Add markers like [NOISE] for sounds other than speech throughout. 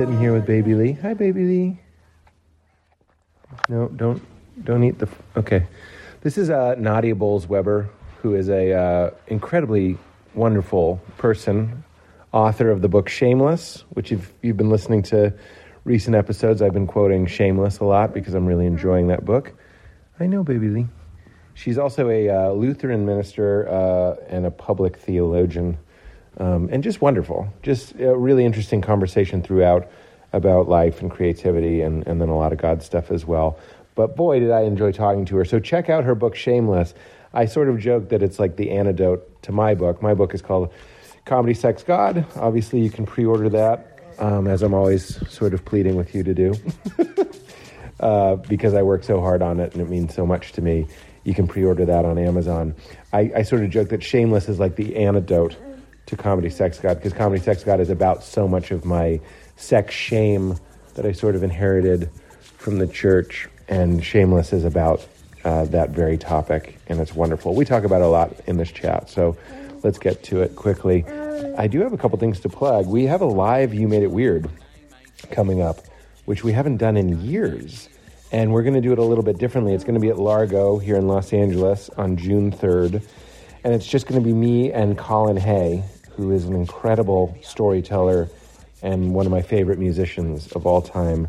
sitting here with Baby Lee. Hi, Baby Lee. No, don't don't eat the. F- okay, this is uh, Nadia Bolz-Weber, who is a uh, incredibly wonderful person, author of the book Shameless, which if you've been listening to recent episodes, I've been quoting Shameless a lot because I'm really enjoying that book. I know, Baby Lee. She's also a uh, Lutheran minister uh, and a public theologian, um, and just wonderful. Just a really interesting conversation throughout about life and creativity, and, and then a lot of God stuff as well. But boy, did I enjoy talking to her. So check out her book, Shameless. I sort of joke that it's like the antidote to my book. My book is called Comedy, Sex, God. Obviously, you can pre order that, um, as I'm always sort of pleading with you to do. [LAUGHS] uh, because I work so hard on it and it means so much to me. You can pre-order that on Amazon. I, I sort of joke that Shameless is like the antidote to Comedy Sex God because Comedy Sex God is about so much of my sex shame that I sort of inherited from the church, and Shameless is about uh, that very topic, and it's wonderful. We talk about a lot in this chat, so let's get to it quickly. I do have a couple things to plug. We have a live You Made It Weird coming up, which we haven't done in years and we're going to do it a little bit differently. It's going to be at Largo here in Los Angeles on June 3rd, and it's just going to be me and Colin Hay, who is an incredible storyteller and one of my favorite musicians of all time.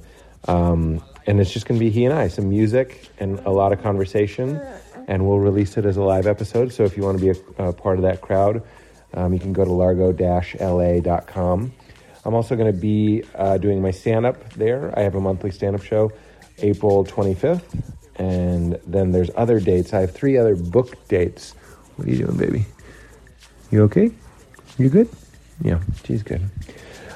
Um, and it's just going to be he and I, some music and a lot of conversation, and we'll release it as a live episode. So if you want to be a, a part of that crowd, um, you can go to largo-la.com. I'm also going to be uh, doing my stand up there. I have a monthly stand up show April 25th. And then there's other dates. I have three other book dates. What are you doing, baby? You okay? You good? Yeah, she's good.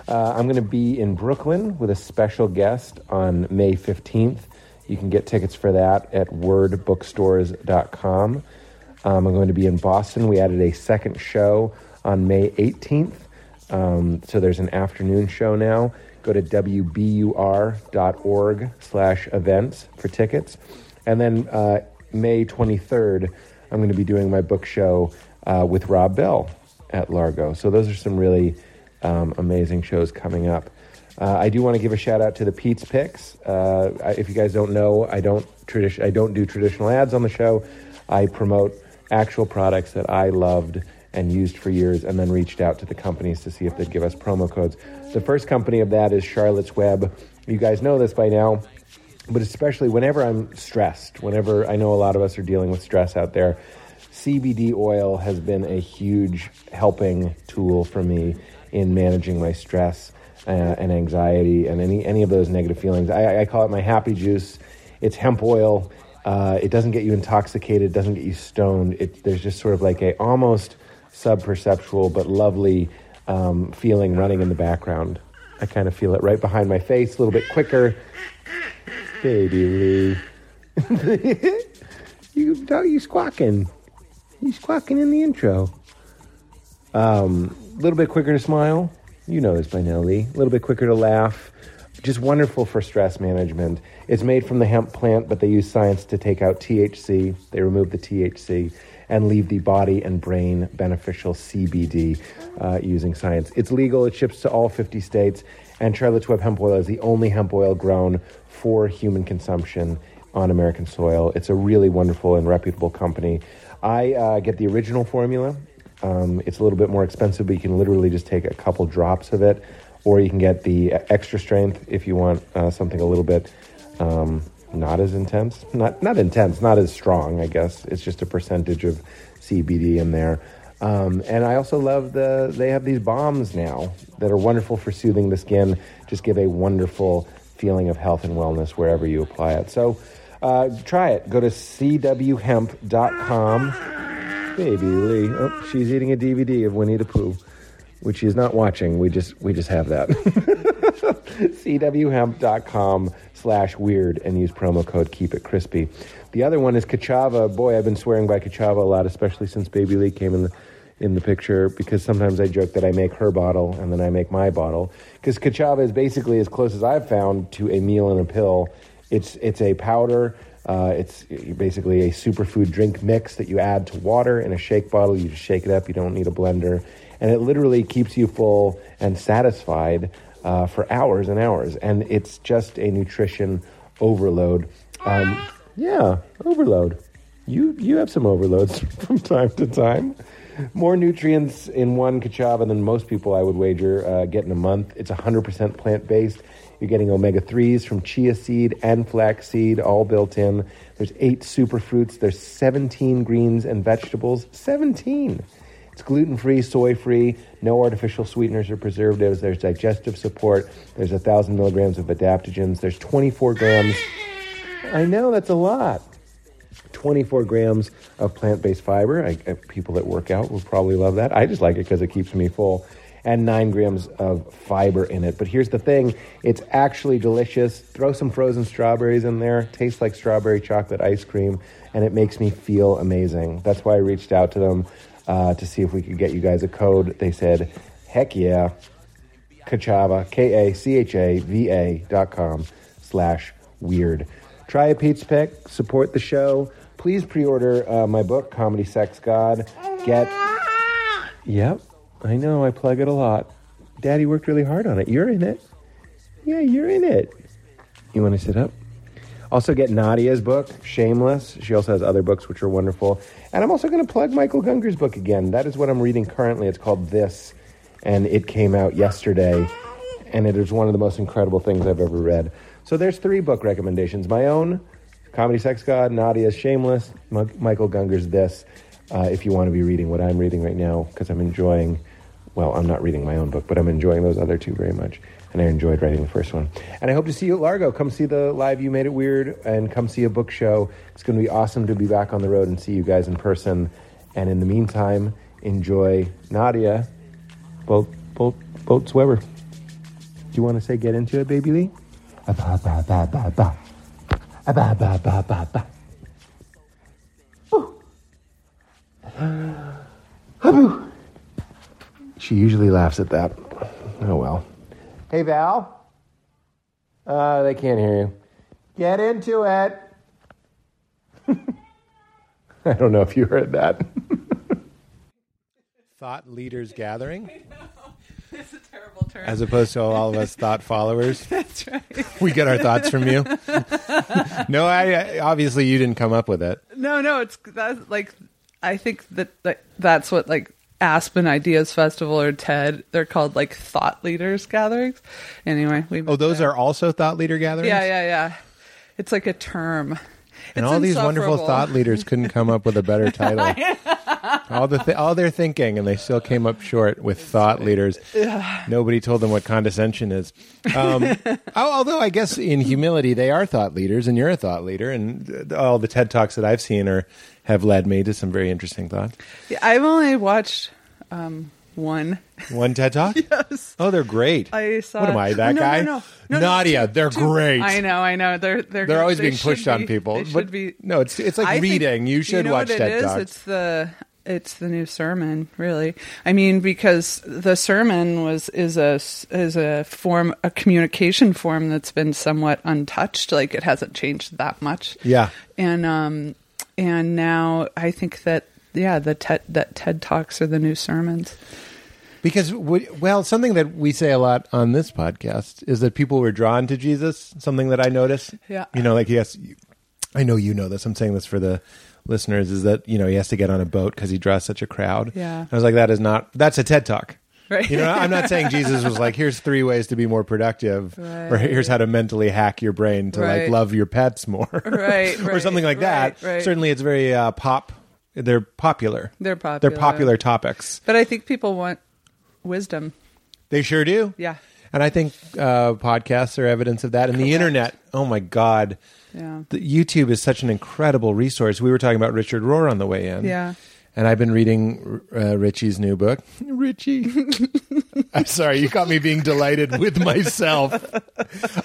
Uh, I'm going to be in Brooklyn with a special guest on May 15th. You can get tickets for that at wordbookstores.com. Um, I'm going to be in Boston. We added a second show on May 18th. Um, so there's an afternoon show now go to wbur.org slash events for tickets. And then uh, May 23rd, I'm going to be doing my book show uh, with Rob Bell at Largo. So those are some really um, amazing shows coming up. Uh, I do want to give a shout out to the Pete's Picks. Uh, if you guys don't know, I don't tradi- I don't do traditional ads on the show. I promote actual products that I loved and used for years, and then reached out to the companies to see if they'd give us promo codes. The first company of that is Charlotte's Web. You guys know this by now, but especially whenever I'm stressed, whenever I know a lot of us are dealing with stress out there, CBD oil has been a huge helping tool for me in managing my stress uh, and anxiety and any any of those negative feelings. I, I call it my happy juice. It's hemp oil. Uh, it doesn't get you intoxicated. Doesn't get you stoned. It, there's just sort of like a almost subperceptual but lovely um, feeling running in the background. I kind of feel it right behind my face, a little bit quicker. Baby Lee. [LAUGHS] you, you squawking. You squawking in the intro. A um, little bit quicker to smile. You know this by now, Lee. A little bit quicker to laugh. Just wonderful for stress management. It's made from the hemp plant, but they use science to take out THC. They remove the THC and leave the body and brain beneficial CBD uh, using science. It's legal, it ships to all 50 states, and Charlotte's Web hemp oil is the only hemp oil grown for human consumption on American soil. It's a really wonderful and reputable company. I uh, get the original formula. Um, it's a little bit more expensive, but you can literally just take a couple drops of it, or you can get the extra strength if you want uh, something a little bit um, not as intense, not not intense, not as strong. I guess it's just a percentage of CBD in there. Um, and I also love the they have these bombs now that are wonderful for soothing the skin. Just give a wonderful feeling of health and wellness wherever you apply it. So uh, try it. Go to cwhemp.com. Baby Lee, oh, she's eating a DVD of Winnie the Pooh, which she's not watching. We just we just have that. [LAUGHS] cwhemp.com slash weird and use promo code keep it crispy. The other one is Ka'Chava. Boy, I've been swearing by Ka'Chava a lot, especially since Baby Lee came in the in the picture because sometimes I joke that I make her bottle and then I make my bottle because Ka'Chava is basically as close as I've found to a meal and a pill. It's it's a powder. Uh, it's basically a superfood drink mix that you add to water in a shake bottle. You just shake it up. You don't need a blender, and it literally keeps you full and satisfied uh, for hours and hours. And it's just a nutrition overload. Um, yeah, overload. You you have some overloads [LAUGHS] from time to time. More nutrients in one Ka'Chava than most people, I would wager, uh, get in a month. It's 100% plant based. You're getting omega 3s from chia seed and flax seed, all built in. There's eight superfruits. There's 17 greens and vegetables. 17. It's gluten free, soy free, no artificial sweeteners or preservatives. There's digestive support. There's 1,000 milligrams of adaptogens. There's 24 grams. I know, that's a lot. 24 grams of plant based fiber. I, I, people that work out will probably love that. I just like it because it keeps me full. And nine grams of fiber in it. But here's the thing it's actually delicious. Throw some frozen strawberries in there. Tastes like strawberry chocolate ice cream. And it makes me feel amazing. That's why I reached out to them uh, to see if we could get you guys a code. They said, heck yeah. Ka'Chava, K A C H A V A dot com slash weird. Try a Pete's Pick, support the show. Please pre order uh, my book, Comedy Sex God. Get. [LAUGHS] Yep, I know, I plug it a lot. Daddy worked really hard on it. You're in it. Yeah, you're in it. You want to sit up? Also, get Nadia's book, Shameless. She also has other books which are wonderful. And I'm also going to plug Michael Gungor's book again. That is what I'm reading currently. It's called This, and it came out yesterday. And it is one of the most incredible things I've ever read. So there's three book recommendations my own, Comedy Sex God, Nadia's Shameless, M- Michael Gungor's This. Uh, if you want to be reading what I'm reading right now, because I'm enjoying, well, I'm not reading my own book, but I'm enjoying those other two very much. And I enjoyed writing the first one. And I hope to see you at Largo. Come see the live You Made It Weird and come see a book show. It's going to be awesome to be back on the road and see you guys in person. And in the meantime, enjoy Nadia, Bolt, Bolt, Bolz-Weber. Do you want to say get into it, baby Lee? Ba ba ba ba ba. Ba ba ba ba ba ba. Haboo. She usually laughs at that. Oh well. Hey Val. Uh, they can't hear you. Get into it. [LAUGHS] I don't know if you heard that. [LAUGHS] Thought leaders gathering, [LAUGHS] It's a terrible term. as opposed to all of us thought followers. That's right. We get our thoughts from you. no, I, I obviously you didn't come up with it. No, no, it's that's like I think that like, that's what like Aspen Ideas Festival or TED. They're called like thought leaders gatherings. Anyway, we Oh, those are also thought leader gatherings. yeah, yeah, yeah. It's like a term. And It's all these wonderful thought leaders couldn't come up with a better [LAUGHS] title. all the th- all their thinking, and they still came up short with thought leaders. Nobody told them what condescension is. Um, [LAUGHS] al- although I guess in humility they are thought leaders, and you're a thought leader, and all the TED talks that I've seen are have led me to some very interesting thoughts. Yeah, I've only watched um, one. One TED talk. [LAUGHS] Yes. Oh, they're great. I saw. What am I, that no, guy? No, no, no, Nadia, they're two- great. I know, I know. They're they're They're always they being pushed should on people. But should be. no, it's it's like I think- reading. you should know watch what TED it is? talks. It's the it's the new sermon, really. I mean, because the sermon was is a is a form a communication form that's been somewhat untouched. Like it hasn't changed that much. Yeah. and um and now I think that yeah the TED that TED talks are the new sermons. Because, we- well, something that we say a lot on this podcast is that people were drawn to Jesus. Something that I notice. Yeah. You know, like, yes, I know you know this. I'm saying this for the listeners is that, you know, he has to get on a boat because he draws such a crowd. Yeah. I was like, that is not, that's a TED talk. [LAUGHS] Right. You know, I'm not saying Jesus was like, here's three ways to be more productive, or Right. here's how to mentally hack your brain to like love your pets more, Right, [LAUGHS] or something like that. right, right. Certainly, it's very uh, pop. They're popular. They're They're popular. popular topics. But I think people want wisdom. They sure do. Yeah. And I think uh, podcasts are evidence of that. And the internet, oh my God. Yeah. The YouTube is such an incredible resource. We were talking about Richard Rohr on the way in. Yeah. And I've been reading uh, Richie's new book. [LAUGHS] Richie. [LAUGHS] I'm sorry, you caught me being delighted with myself.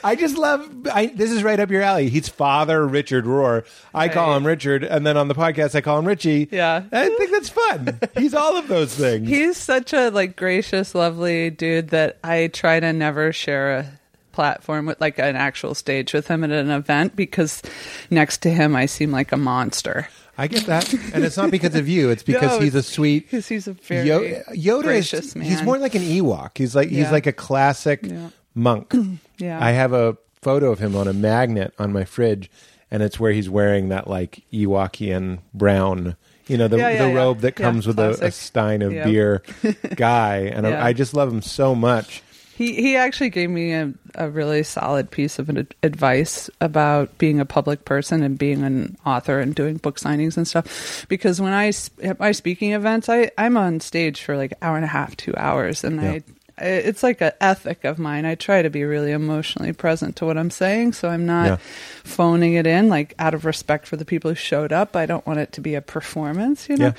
I just love, I, this is right up your alley. He's Father Richard Rohr. I call him Richard, and then on the podcast, I call him Richie. Yeah. I think that's fun. He's all of those things. He's such a like gracious, lovely dude that I try to never share a platform with like an actual stage with him at an event because next to him I seem like a monster. I get that, and it's not because of you. It's [LAUGHS] because No, he's a sweet. Because he's a very Yo- Yoda gracious is man. he's more like an Ewok. He's like he's Yeah. like a classic Yeah. monk. [CLEARS THROAT] Yeah. I have a photo of him on a magnet on my fridge, and it's where he's wearing that like Ewokian brown, you know, the Yeah, the robe that comes with a, a stein of beer [LAUGHS] guy, and. I, I just love him so much. He he actually gave me a, a really solid piece of ad- advice about being a public person and being an author and doing book signings and stuff. Because when I at my speaking events, I I'm on stage for like hour and a half, two hours, and Yeah. I. It's like an ethic of mine. I try to be really emotionally present to what I'm saying, so I'm not Yeah. phoning it in. Like out of respect for the people who showed up, I don't want it to be a performance. You know, Yeah.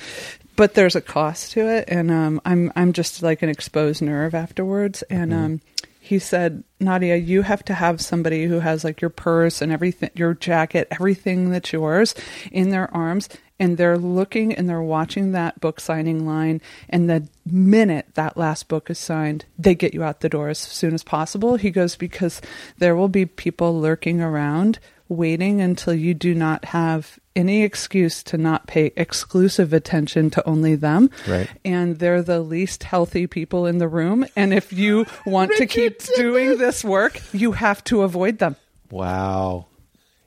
But there's a cost to it and um, i'm i'm just like an exposed nerve afterwards and Mm-hmm. um, he said nadia you have to have somebody who has like your purse and everything your jacket everything that's yours in their arms and they're looking and they're watching that book signing line and the minute that last book is signed they get you out the door as soon as possible he goes because there will be people lurking around waiting until you do not have any excuse to not pay exclusive attention to only them. Right. And they're the least healthy people in the room. And if you want to keep doing this work, you have to avoid them. Wow,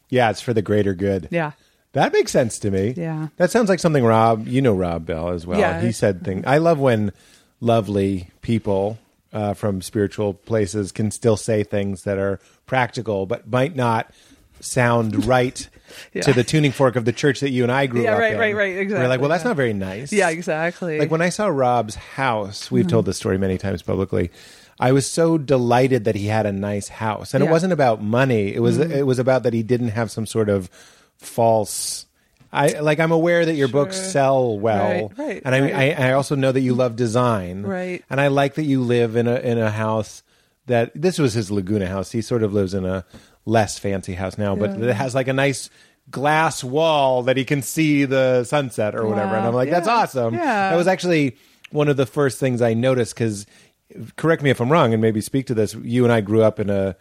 yeah, it's for the greater good. Yeah. That makes sense to me. Yeah. That sounds like something Rob, you know Rob Bell as well. Yeah. He said things. I love when lovely people uh, from spiritual places can still say things that are practical but might not sound [LAUGHS] right Yeah. to the tuning fork of the church that you and I grew Yeah, up right, in. right, right, right, exactly. We're like, well, that's yeah. not very nice. Yeah, exactly. Like when I saw Rob's house, Mm-hmm. we've told this story many times publicly. I was so delighted that he had a nice house, and it. Mm-hmm. wasn't about money. It was it was about that he didn't have some sort of false. I like. I'm aware that your books sell well, Right, right, and I, right. I I also know that you love design, Right. And I like that you live in a in a house that this was his Laguna house. He sort of lives in a less fancy house now, but Yeah. it has like a nice glass wall that he can see the sunset or whatever. And I'm like, that's awesome. Yeah. That was actually one of the first things I noticed because, correct me if I'm wrong, and maybe speak to this. You and I grew up in a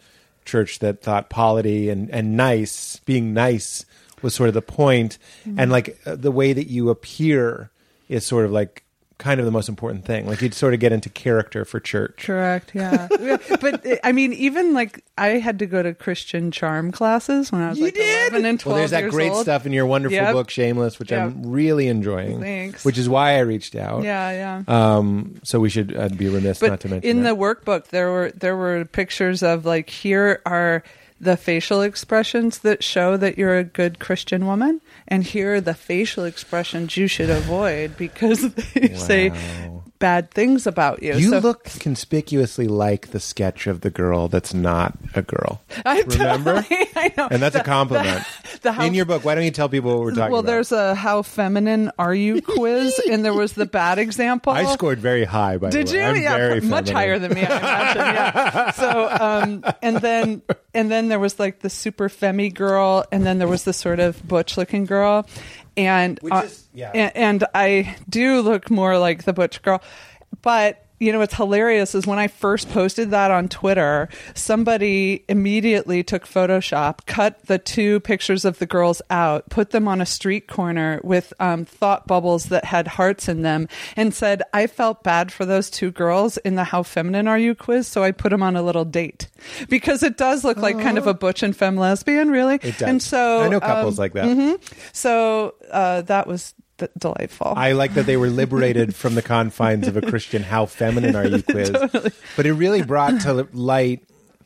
church that thought polity and, and nice, being nice was sort of the point. Mm-hmm. And like uh, the way that you appear is sort of like kind of the most important thing. Like you'd sort of get into character for church. Correct. Yeah. Yeah. But uh, I mean, even like I had to go to Christian charm classes when I was You like did? 11 and 12 Well, there's that years great old. stuff in your wonderful Yep. book, Shameless, which I'm really enjoying. Thanks. Which is why I reached out. Yeah, yeah. Um, so we should uh, be remiss but not to mention in that. the workbook there were there were pictures of like here are the facial expressions that show that you're a good Christian woman, and here are the facial expressions you should avoid because [LAUGHS] they say Wow. Bad things about you. You So- look conspicuously like the sketch of the girl that's not a girl. [LAUGHS] I Remember? totally- [LAUGHS] I know. And that's a compliment. the- the how- in your book, why don't you tell people what we're talking well, about? Well, there's a how feminine are you quiz, and there was the bad example. I scored very high, by Did the you? way. I'm yeah, very much higher than me, I imagine. Yeah. [LAUGHS] So, um, and then and then there was like the super femmy girl, and then there was the sort of butch looking girl, and Which uh, is- yeah. and, and I do look more like the butch girl, but. You know what's hilarious is when I first posted that on Twitter, somebody immediately took Photoshop, cut the two pictures of the girls out, put them on a street corner with um, thought bubbles that had hearts in them, and said, I felt bad for those two girls in the How Feminine Are You quiz, so I put them on a little date. Because it does look like kind of a butch and femme lesbian, really. It does. And so I know couples um, like that. mhm. So uh, that was delightful. I like that they were liberated from the confines of a Christian "How feminine are you?" [LAUGHS] quiz, but it really brought to light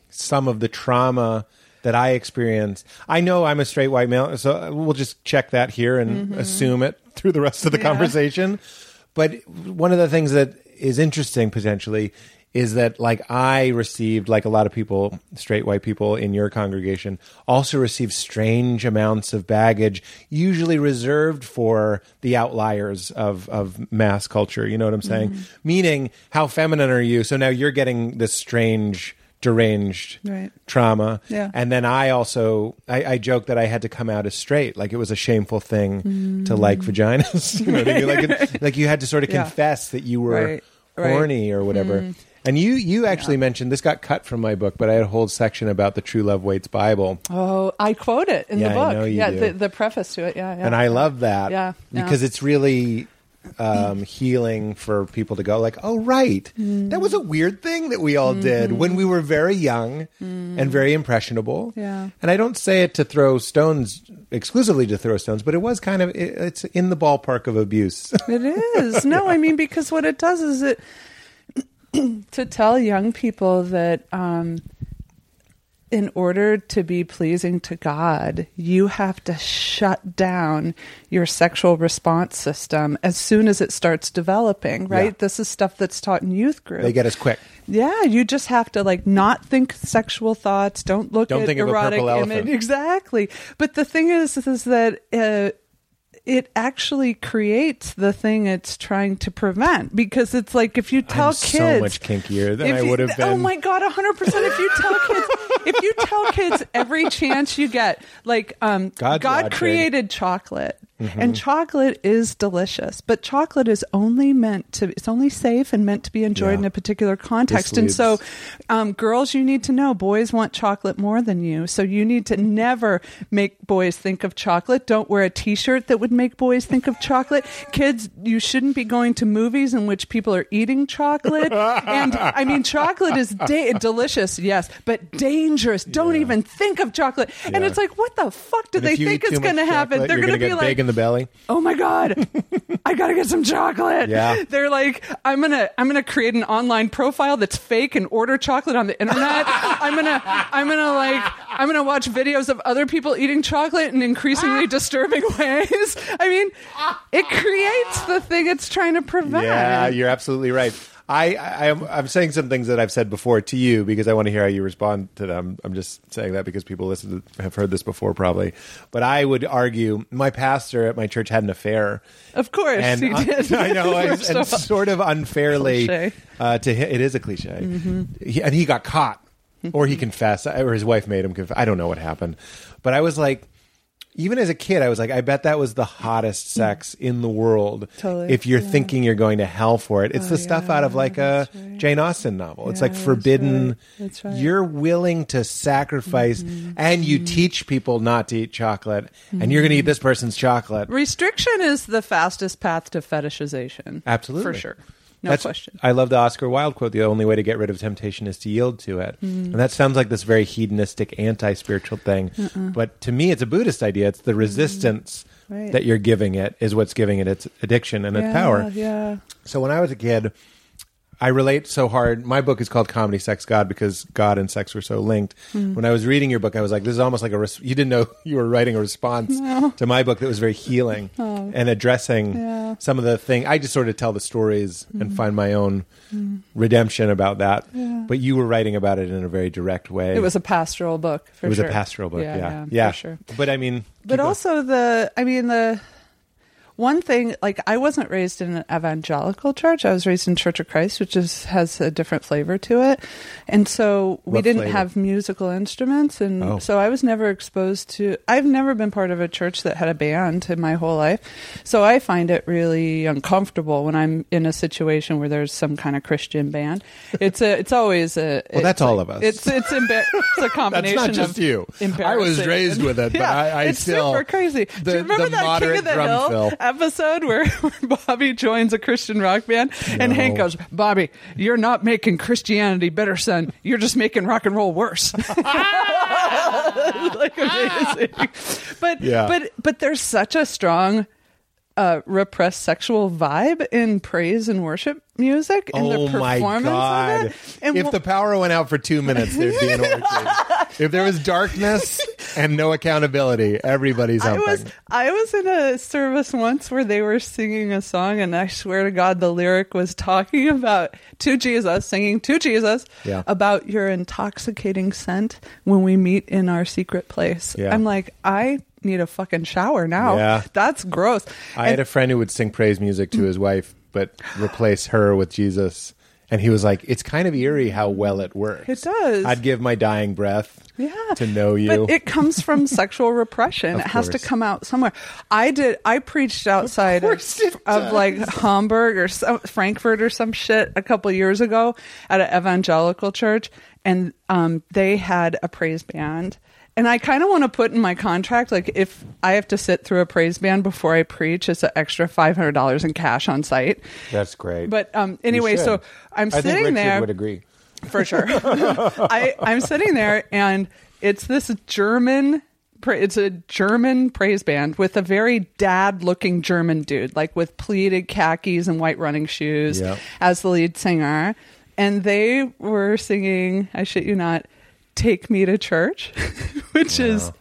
some of the trauma that I experienced. I know I'm a straight white male, so we'll just check that here and assume it through the rest of the Mm-hmm. Yeah. conversation. But one of the things that is interesting potentially is that like I received like a lot of people straight white people in your congregation also received strange amounts of baggage usually reserved for the outliers of of mass culture you know what I'm saying Mm-hmm. meaning how feminine are you so now you're getting this strange deranged Right. trauma Yeah. and then I also I, I joke that I had to come out as straight like it was a shameful thing to like vaginas [LAUGHS] you know I mean? like, it, [LAUGHS] like you had to sort of Mm. Yeah. confess that you were Right, right. horny or whatever. And you you actually mentioned this got cut from my book, but I had a whole section about the True Love Waits Bible. Oh, I quote it in Yeah, the I book. know you yeah, do. The, the preface to it. Yeah, yeah. And I love that. Yeah, yeah. Because it's really um, healing for people to go like, "Oh right. That was a weird thing that we all did when we were very young and very impressionable." Yeah. And I don't say it to throw stones exclusively to throw stones, but it was kind of it, it's in the ballpark of abuse. It is. No, I mean because what it does is it [CLEARS THROAT] to tell young people that um in order to be pleasing to God, you have to shut down your sexual response system as soon as it starts developing, right? Yeah. This is stuff that's taught in youth group. they get us quick. Yeah, you just have to like not think sexual thoughts. Don't look Don't at think of a erotic image. elephant. Exactly. But the thing is, is that uh, it actually creates the thing it's trying to prevent because it's like if you tell I'm kids so much kinkier than I would have been. Oh my god, hundred percent. If you tell kids, if you tell kids every chance you get, like um, God's God created chocolate. Mm-hmm. And chocolate is delicious, but chocolate is only meant to, it's only safe and meant to be enjoyed Yeah. in a particular context. And so, um, girls, you need to know boys want chocolate more than you. So you need to never make boys think of chocolate. Don't wear a t shirt that would make boys think of chocolate. Kids, you shouldn't be going to movies in which people are eating chocolate. and I mean, chocolate is da- delicious, yes, but dangerous. Don't Yeah. even think of chocolate. And it's like, what the fuck do And they think is going to happen? They're going to be like, the belly. oh my god [LAUGHS] i gotta get some chocolate Yeah. they're like i'm gonna i'm gonna create an online profile that's fake and order chocolate on the internet [LAUGHS] i'm gonna i'm gonna like i'm gonna watch videos of other people eating chocolate in increasingly [LAUGHS] disturbing ways i mean it creates the thing it's trying to prevent Yeah, you're absolutely right. I, I I'm, saying some things that I've said before to you because I want to hear how you respond to them. I'm just saying that because people listen to, have heard this before probably. But I would argue my pastor at my church had an affair, of course and he I- did [LAUGHS] I know, [LAUGHS] and, and sort of unfairly uh, to him, it is a cliche, he, and he got caught, or he confessed, or his wife made him confess. I don't know what happened, but I was like. Even as a kid, I was like, I bet that was the hottest mm. sex in the world. Totally, If you're yeah. thinking you're going to hell for it, it's Oh, the stuff yeah, out of like a right. Jane Austen novel. It's Yeah, like that's forbidden. right. That's right. You're willing to sacrifice, Mm-hmm. and you mm-hmm. teach people not to eat chocolate, and you're going to eat mm-hmm. this person's chocolate. restriction is the fastest path to fetishization Absolutely. for sure no That's- question I love the Oscar Wilde quote: "The only way to get rid of temptation is to yield to it." Mm-hmm. And that sounds like this very hedonistic, anti-spiritual thing, but to me, it's a Buddhist idea. It's the resistance Mm-hmm. Right. that you're giving it is what's giving it its addiction and its power. yeah So when I was a kid, I relate so hard. My book is called Comedy, Sex, God because God and sex were so linked. Hmm. When I was reading your book, I was like, this is almost like a. Res- you didn't know [LAUGHS] you were writing a response to my book that was very healing [LAUGHS] and addressing Oh. Yeah. Hmm. some of the thing. I just sort of tell the stories and find my own redemption about that. Yeah. But you were writing about it in a very direct way. It was a pastoral book. For It was sure. a pastoral book. Yeah, Yeah, yeah, for sure. But I mean, But keep going. also the, I mean the. One thing, like I wasn't raised in an evangelical church. I was raised in Church of Christ, which is has a different flavor to it, and so we What didn't flavor? have musical instruments, and Oh. so I was never exposed to. I've never been part of a church that had a band in my whole life, so I find it really uncomfortable when I'm in a situation where there's some kind of Christian band. It's a, it's always a. [LAUGHS] Well, that's all of us. It's it's, embar- it's a [LAUGHS] That's not just of you. I was raised with it, but [LAUGHS] Yeah, I, I it's still super crazy. The, Do you remember the that King of the drum Hill fill. Episode where, [LAUGHS] where Bobby joins a Christian rock band and No. Hank goes, "Bobby, you're not making Christianity better, son. You're just making rock and roll worse." [LAUGHS] like amazing, but Yeah. but but there's such a strong. Uh, repressed sexual vibe in praise and worship music and oh the performance of it. And if the power went out for two minutes, there'd be an [LAUGHS] orgy. if there was darkness and no accountability, everybody's I humping. was I was in a service once where they were singing a song, and I swear to God, the lyric was talking about to Jesus, singing to Jesus Yeah. about your intoxicating scent when we meet in our secret place. Yeah. I'm like, I need a fucking shower now. Yeah. That's gross. I had a friend who would sing praise music to his wife, but replace her with Jesus. And he was like, "It's kind of eerie how well it works. It does. I'd give my dying breath yeah. to know you." But it comes from [LAUGHS] sexual repression. Of it has to come out somewhere. I did. I preached outside of, it of like Hamburg or some, Frankfurt or some shit a couple years ago at an evangelical church, and um, they had a praise band. And I kind of want to put in my contract, like if I have to sit through a praise band before I preach, it's an extra five hundred dollars in cash on site. That's great. But um, anyway, so I'm sitting there. I think sitting there would agree. for sure. [LAUGHS] I, I'm sitting there, and it's this German. It's a German praise band with a very dad-looking German dude, like with pleated khakis and white running shoes, Yeah. as the lead singer. And they were singing, I shit you not, "Take Me to Church," [LAUGHS] which is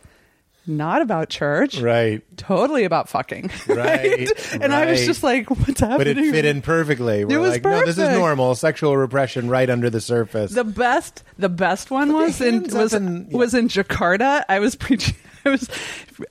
not about church, Right. totally about fucking, [LAUGHS] Right, And I was just like, "What's happening?" But it fit in perfectly. We're was like, no, this is normal. Sexual repression right under the surface. The best, the best one was in was and- yeah. was in Jakarta. I was preaching. [LAUGHS] I was,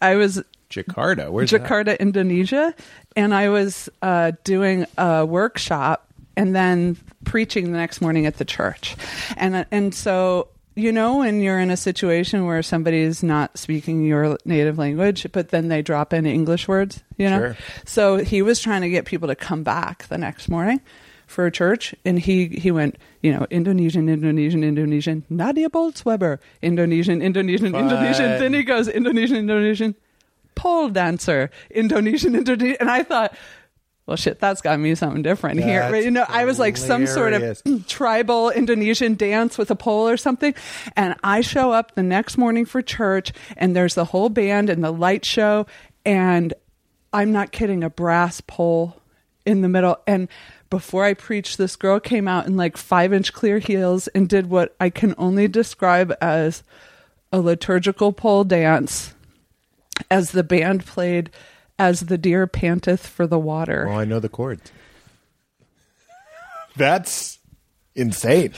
I was Jakarta. Where's that? Jakarta, Indonesia, and I was uh, doing a workshop and then preaching the next morning at the church, and and so you know when you're in a situation where somebody's not speaking your native language, but then they drop in English words, you know. Sure. So he was trying to get people to come back the next morning for a church, and he he went, you know, Indonesian, Indonesian, Indonesian, Nadia Bolz-Weber, Indonesian, Indonesian, Indonesian. Then he goes Indonesian, Indonesian pole dancer, Indonesian, Indonesian, and I thought. Well, shit, that's got me something different here. That's You know, I was like some sort of [CLEARS THROAT] tribal Indonesian dance with a pole or something. And I show up the next morning for church, and there's the whole band and the light show. And I'm not kidding, a brass pole in the middle. And before I preached, this girl came out in like five inch clear heels and did what I can only describe as a liturgical pole dance as the band played as the deer panteth for the water. Well, I know the chords. That's insane.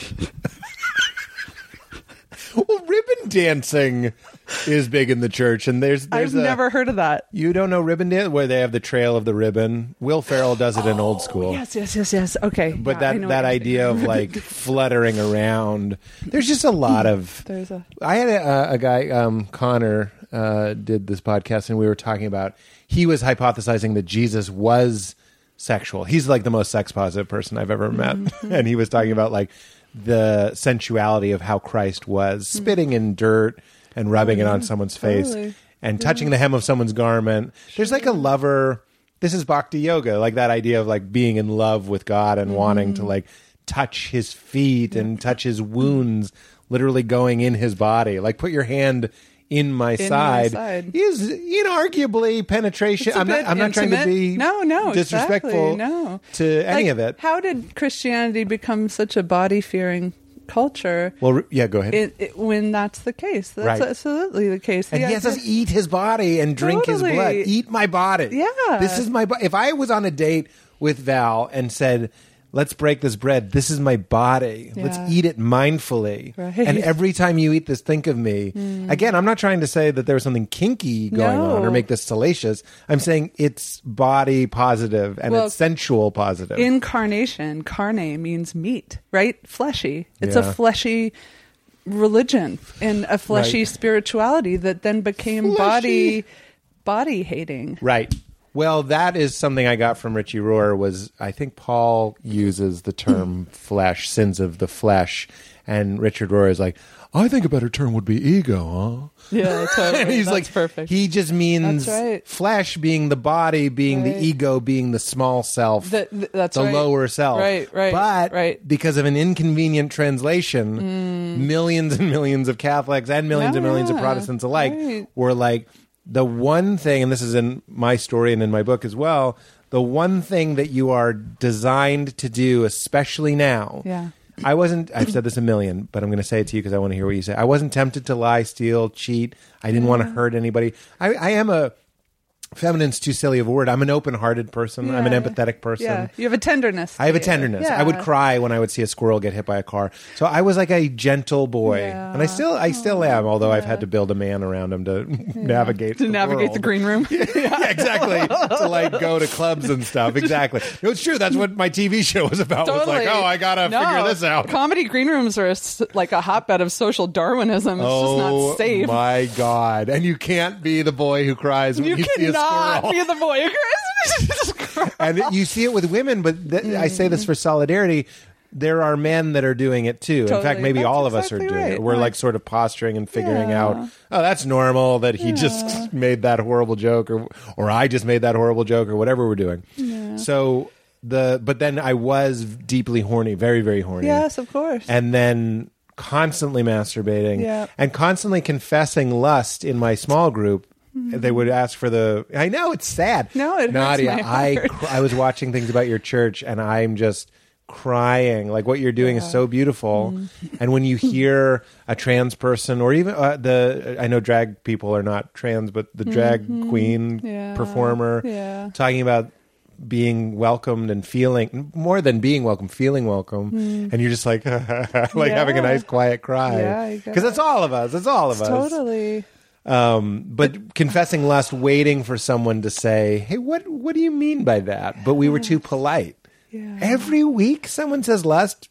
well, ribbon dancing is big in the church, and there's there's I've a, never heard of that. You don't know ribbon dance where they have the trail of the ribbon. Will Ferrell does it in old school. Oh, Yes, yes, yes, yes. Okay. But Yeah, that that idea of like [LAUGHS] fluttering around, there's just a lot of. [LAUGHS] There's a- I had a, a guy, um, Connor, uh, did this podcast, and we were talking about. He was hypothesizing that Jesus was sexual. He's like the most sex positive person I've ever met, Mm-hmm. [LAUGHS] and he was talking about like the sensuality of how Christ was spitting in dirt and rubbing it on someone's face. Totally. and touching the hem of someone's garment. There's like a lover. This is bhakti yoga, like that idea of like being in love with God and wanting Mm-hmm. to like touch his feet and touch his wounds, literally going in his body. Like put your hand in my my side. side. Is inarguably penetration. I'm not. I'm not trying to be no, no, disrespectful exactly, no to any Like, of it. How did Christianity become such a body fearing culture? Well, yeah, go ahead. It, it, when that's the case, that's Right. absolutely the case. and he has to eat his body and drink his blood. Eat my body. Yeah. This is my body. If I was on a date with Val and said, let's break this bread, this is my body. Let's eat it mindfully. Right. And every time you eat this, think of me. Mm. Again, I'm not trying to say that there was something kinky going No. on or make this salacious. I'm saying it's body positive and Well, it's sensual positive. incarnation. Carne means meat, right? Fleshy. It's a fleshy religion and a fleshy Right. spirituality that then became Fleshy. body body hating. Right. Well, that is something I got from Richie Rohr. Was I think Paul uses the term "flesh," sins of the flesh, and Richard Rohr is like, I think a better term would be ego, huh? Yeah, totally. [LAUGHS] And he's That's like, perfect. He just means right. flesh being the body, being Right. the ego, being the small self, Th- th- that's the right. lower self. Right, right, But right. because of an inconvenient translation, mm. millions and [LAUGHS] millions of Catholics and millions and Yeah, millions of Protestants alike were like the one thing, and this is in my story and in my book as well. The one thing that you are designed to do, especially now, Yeah. I wasn't. I've said this a million, but I'm going to say it to you because I want to hear what you say. I wasn't tempted to lie, steal, cheat. I didn't want to hurt anybody. I, I am a feminine's too silly of a word. I'm an open-hearted person. I'm an empathetic person. Yeah, you have a tenderness. I have a tenderness. I would cry when I would see a squirrel get hit by a car. So I was like a gentle boy, Yeah. and I still, I still am. Although I've had to build a man around him to [LAUGHS] [LAUGHS] navigate to the navigate world. the green room. [LAUGHS] yeah, exactly. to like go to clubs and stuff. Exactly. No, it's true. That's what my TV show was about. Was like, oh, I gotta No, figure this out. Comedy green rooms are a like a hotbed of social Darwinism. It's just not oh safe. Oh my god! And you can't be the boy who cries when you, you see a squirrel. be the cries. [LAUGHS] and you see it with women, but th- I say this for solidarity. There are men that are doing it too. In fact, maybe That's all of us are exactly doing it. We're Like- like sort of posturing and figuring Yeah. out, oh, that's normal that he just [LAUGHS] made that horrible joke, or or I just made that horrible joke, or whatever we're doing. So the but then I was deeply horny, very very horny. yes, of course. and then constantly masturbating Yeah. and constantly confessing lust in my small group. They would ask for the. I know it's sad. No, it hurts Nadia. my I heart. cr- I was watching things about your church, and I'm just crying. Like what you're doing is so beautiful. Mm-hmm. And when you hear a trans person, or even uh, the, I know drag people are not trans, but the drag queen Mm-hmm. Yeah. performer Yeah. talking about being welcomed and feeling more than being welcome, feeling welcome, and you're just like [LAUGHS] like having a. Yeah. nice quiet cry Yeah, because it's all of us. It's all of us. totally. Um, but confessing lust, waiting for someone to say, "Hey, what what do you mean by that?" But we were too polite. Yeah. Every week, someone says lust.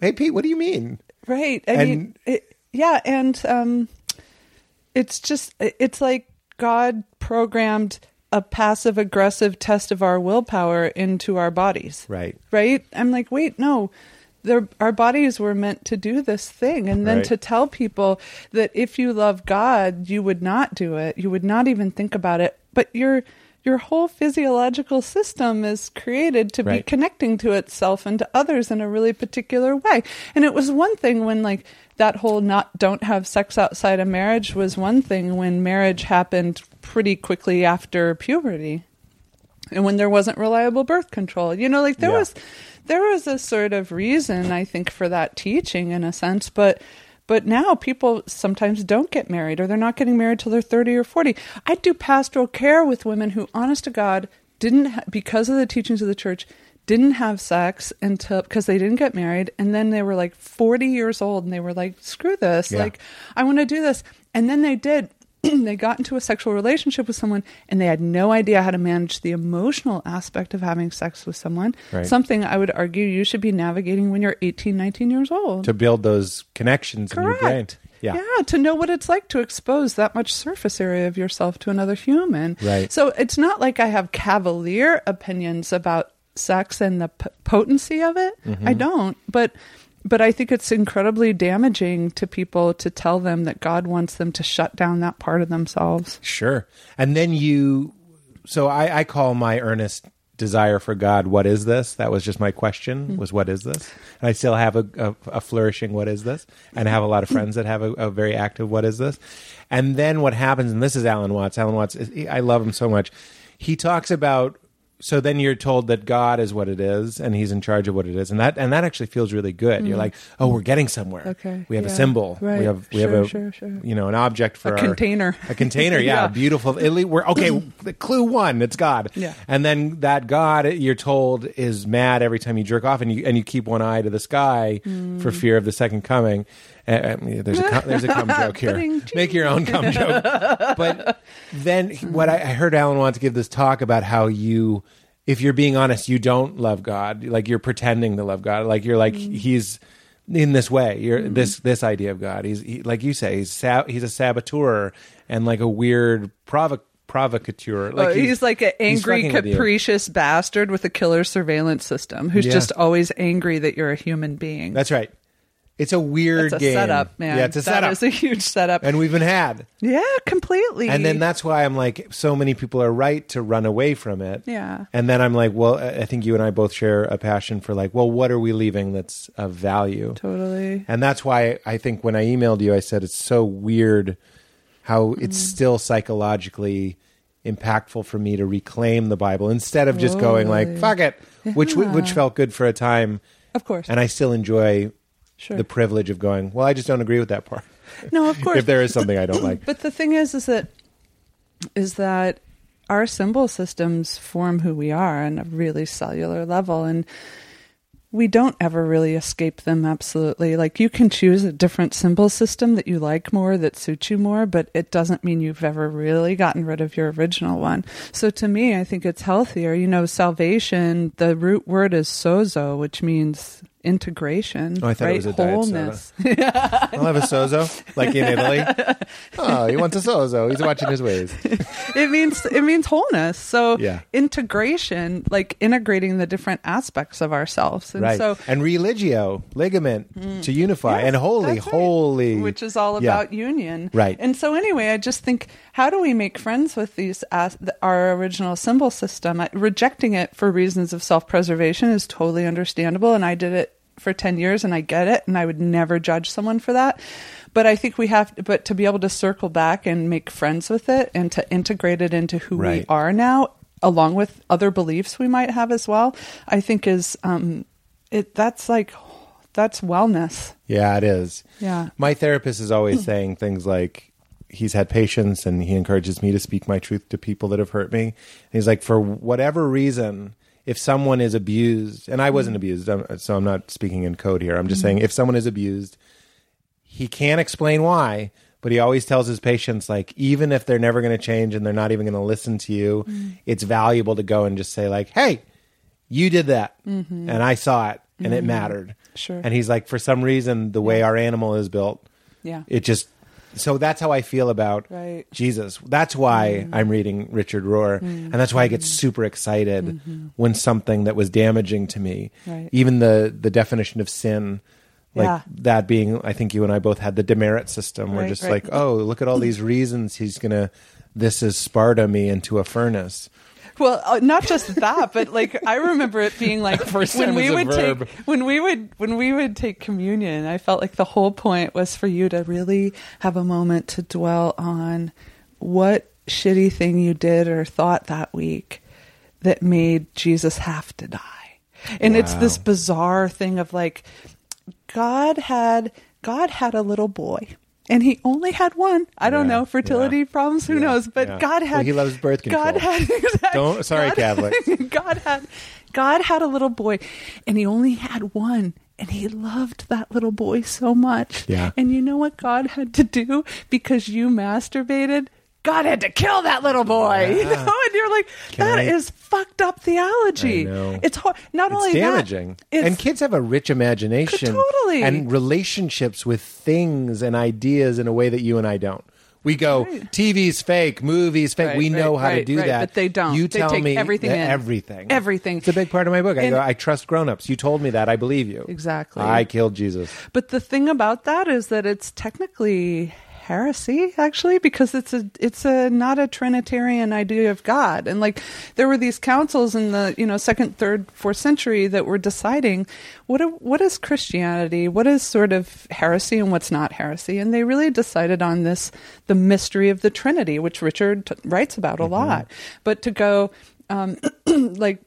Hey, Pete, what do you mean? Right. I And- mean, it, yeah, and um, it's just it's like God programmed a passive aggressive test of our willpower into our bodies. Right. Right. I'm like, wait, no. Our bodies were meant to do this thing, and then Right. to tell people that if you love God, you would not do it. You would not even think about it. But your your whole physiological system is created to be connecting to itself and to others in a really particular way. And it was one thing when like that whole not don't have sex outside of marriage was one thing when marriage happened pretty quickly after puberty. And when there wasn't reliable birth control. You know, like there Yeah. was there was a sort of reason I think for that teaching in a sense, but but now people sometimes don't get married or they're not getting married till they're 30 or 40. I do pastoral care with women who honest to God didn't ha- because of the teachings of the church didn't have sex until because they didn't get married and then they were like 40 years old and they were like screw this Yeah. like I want to do this and then they did [CLEARS THROAT] they got into a sexual relationship with someone and they had no idea how to manage the emotional aspect of having sex with someone Right. something i would argue you should be navigating when you're 18 19 years old To build those connections in your brain. correct Yeah. yeah to know what it's like to expose that much surface area of yourself to another human Right. so it's not like i have cavalier opinions about sex and the p- potency of it Mm-hmm. i don't but but I think it's incredibly damaging to people to tell them that God wants them to shut down that part of themselves. Sure. And then you, so I, I call my earnest desire for God, what is this? That was just my question, mm-hmm. was what is this? And I still have a, a, a flourishing, what is this? And I have a lot of mm-hmm. friends that have a, a very active, what is this? And then what happens, and this is Alan Watts. Alan Watts, is- I love him so much. He talks about, so then you're told that God is what it is, and He's in charge of what it is, and that and that actually feels really good. You're like, oh, we're getting somewhere. Okay, we have a symbol. right. We have we Sure, have a sure, sure. you know an object for A our- container. a container, [LAUGHS] yeah, Yeah. beautiful. Least we're okay. [CLEARS THROAT] the clue one, it's God. Yeah. and then that God, you're told, is mad every time you jerk off, and you and you keep one eye to the sky Mm. for fear of the second coming. Uh, there's a cum- there's a cum joke here. [LAUGHS] Make your own cum joke. But then what I, I heard Alan want to give this talk about how you, if you're being honest, you don't love God. Like you're pretending to love God. Like you're like Mm. he's in this way. You're this this idea of God. He's he, like you say. He's he's a saboteur and like a weird provoc provocateur. Like Oh, he's, like an angry, capricious bastard with a killer surveillance system who's Yeah. just always angry that you're a human being. That's right. It's a weird That's a game. setup, man. Yeah, it's a That setup. is a huge setup. and we've been had. yeah, completely. And then that's why I'm like, so many people are right to run away from it. Yeah. And then I'm like, well, I think you and I both share a passion for like, well, what are we leaving that's of value? totally. And that's why I think when I emailed you, I said it's so weird how it's Mm. still psychologically impactful for me to reclaim the Bible instead of just going like, fuck it, which which felt good for a time. Of course. And I still enjoy sure. the privilege of going, well, I just don't agree with that part. no, of [LAUGHS] course. if there is something I don't [CLEARS THROAT] like. But the thing is, is that is that our symbol systems form who we are on a really cellular level and we don't ever really escape them absolutely. Like you can choose a different symbol system that you like more, that suits you more, but it doesn't mean you've ever really gotten rid of your original one. So to me, I think it's healthier. You know, salvation, the root word is sozo, which means integration. Oh, I thought it right? was a wholeness. [LAUGHS] I'll have a sozo, like in Italy. Oh, he wants a sozo. He's watching his ways. [LAUGHS] it means it means wholeness. So Yeah. integration, like integrating the different aspects of ourselves. And right. so and religio, ligament, mm. to unify. Yes, and holy, right. holy. which is all Yeah. about union Right. and so anyway i just think how do we make friends with these as- our original symbol system rejecting it for reasons of self-preservation is totally understandable and i did it for 10 years and i get it and i would never judge someone for that but i think we have to, but to be able to circle back and make friends with it and to integrate it into who we are now along with other beliefs we might have as well i think is um it that's like that's wellness Yeah, it is. Yeah. My therapist is always [CLEARS THROAT] saying things like he's had patience and he encourages me to speak my truth to people that have hurt me. And he's like, for whatever reason, if someone is abused, and I mm-hmm. wasn't abused, so I'm not speaking in code here. I'm just saying mm-hmm. if someone is abused, he can't explain why, but he always tells his patients, like, even if they're never going to change and they're not even going to listen to you, mm-hmm. it's valuable to go and just say, like, hey, you did that. And I saw it and it mattered. Sure. And he's like, for some reason, the way our animal is built, yeah. it just so that's how I feel about Right. Jesus. That's why mm. I'm reading Richard Rohr, and that's why I get mm. super excited mm-hmm. when something that was damaging to me, Right. even the the definition of sin, like Yeah. that being, I think you and I both had the demerit system. We're just right. like, oh, look at all these reasons he's gonna. This is Sparta me into a furnace. Well, uh, not just that, but like I remember it being [LAUGHS] like First when we would verb. take when we would when we would take communion. I felt like the whole point was for you to really have a moment to dwell on what shitty thing you did or thought that week that made Jesus have to die. And it's this bizarre thing of like God had God had a little boy. And he only had one. I don't Yeah, know fertility yeah. problems. Who Yeah, knows? But. God had. Well, he loves birth control. God had. [LAUGHS] exactly. Don't- sorry, God, Catholics. [LAUGHS] God had. God had a little boy, and he only had one. And he loved that little boy so much. Yeah. And you know what God had to do because you masturbated? God had to kill that little boy. [LAUGHS] You know, and you're like, Can that I- is fucked up theology. Know. It's hard. Not It's only damaging. that, and kids have a rich imagination Totally. and relationships with things and ideas in a way that you and I don't. We go, Right. TV's fake, movies fake. Right, we know right, how to do that. but they don't. You tell take me everything everything. Everything. It's a big part of my book. I go, I trust grown-ups. You told me that. I believe you. Exactly. I killed Jesus. But the thing about that is that it's technically heresy actually because it's a it's a not a trinitarian idea of god. And like there were these councils in the you know second third fourth century that were deciding what are, what is christianity what is sort of heresy and what's not heresy. And they really decided on this the mystery of the trinity which richard t- writes about a lot. But to go um [CLEARS THROAT] like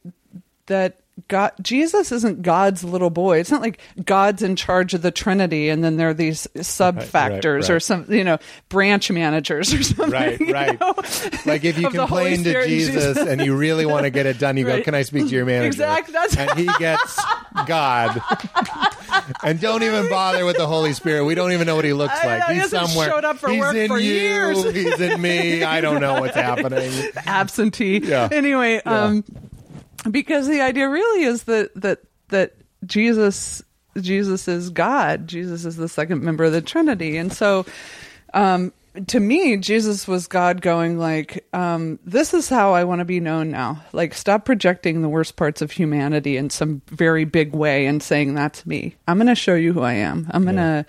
that God Jesus isn't God's little boy. It's not like God's in charge of the Trinity and then there are these sub factors or right. some you know branch managers or [LAUGHS] something. Right, you right. know? Like if you Of the Holy complain to Jesus and you really want to get it done, you go, Right. "Can I speak to your [LAUGHS] manager?" Exactly, that's- and he gets God. [LAUGHS] and don't even bother with the Holy Spirit. We don't even know what he looks like. know, he He's somewhere. showed up for He's work in for you. years. He's in me. I don't know what's happening. absentee. Yeah. Anyway, Yeah. um because the idea really is that that that Jesus Jesus is God. Jesus is the second member of the Trinity. And so um to me, Jesus was God going like, um, this is how I want to be known now. Like, stop projecting the worst parts of humanity in some very big way and saying that's me. I'm going to show you who I am. I'm going to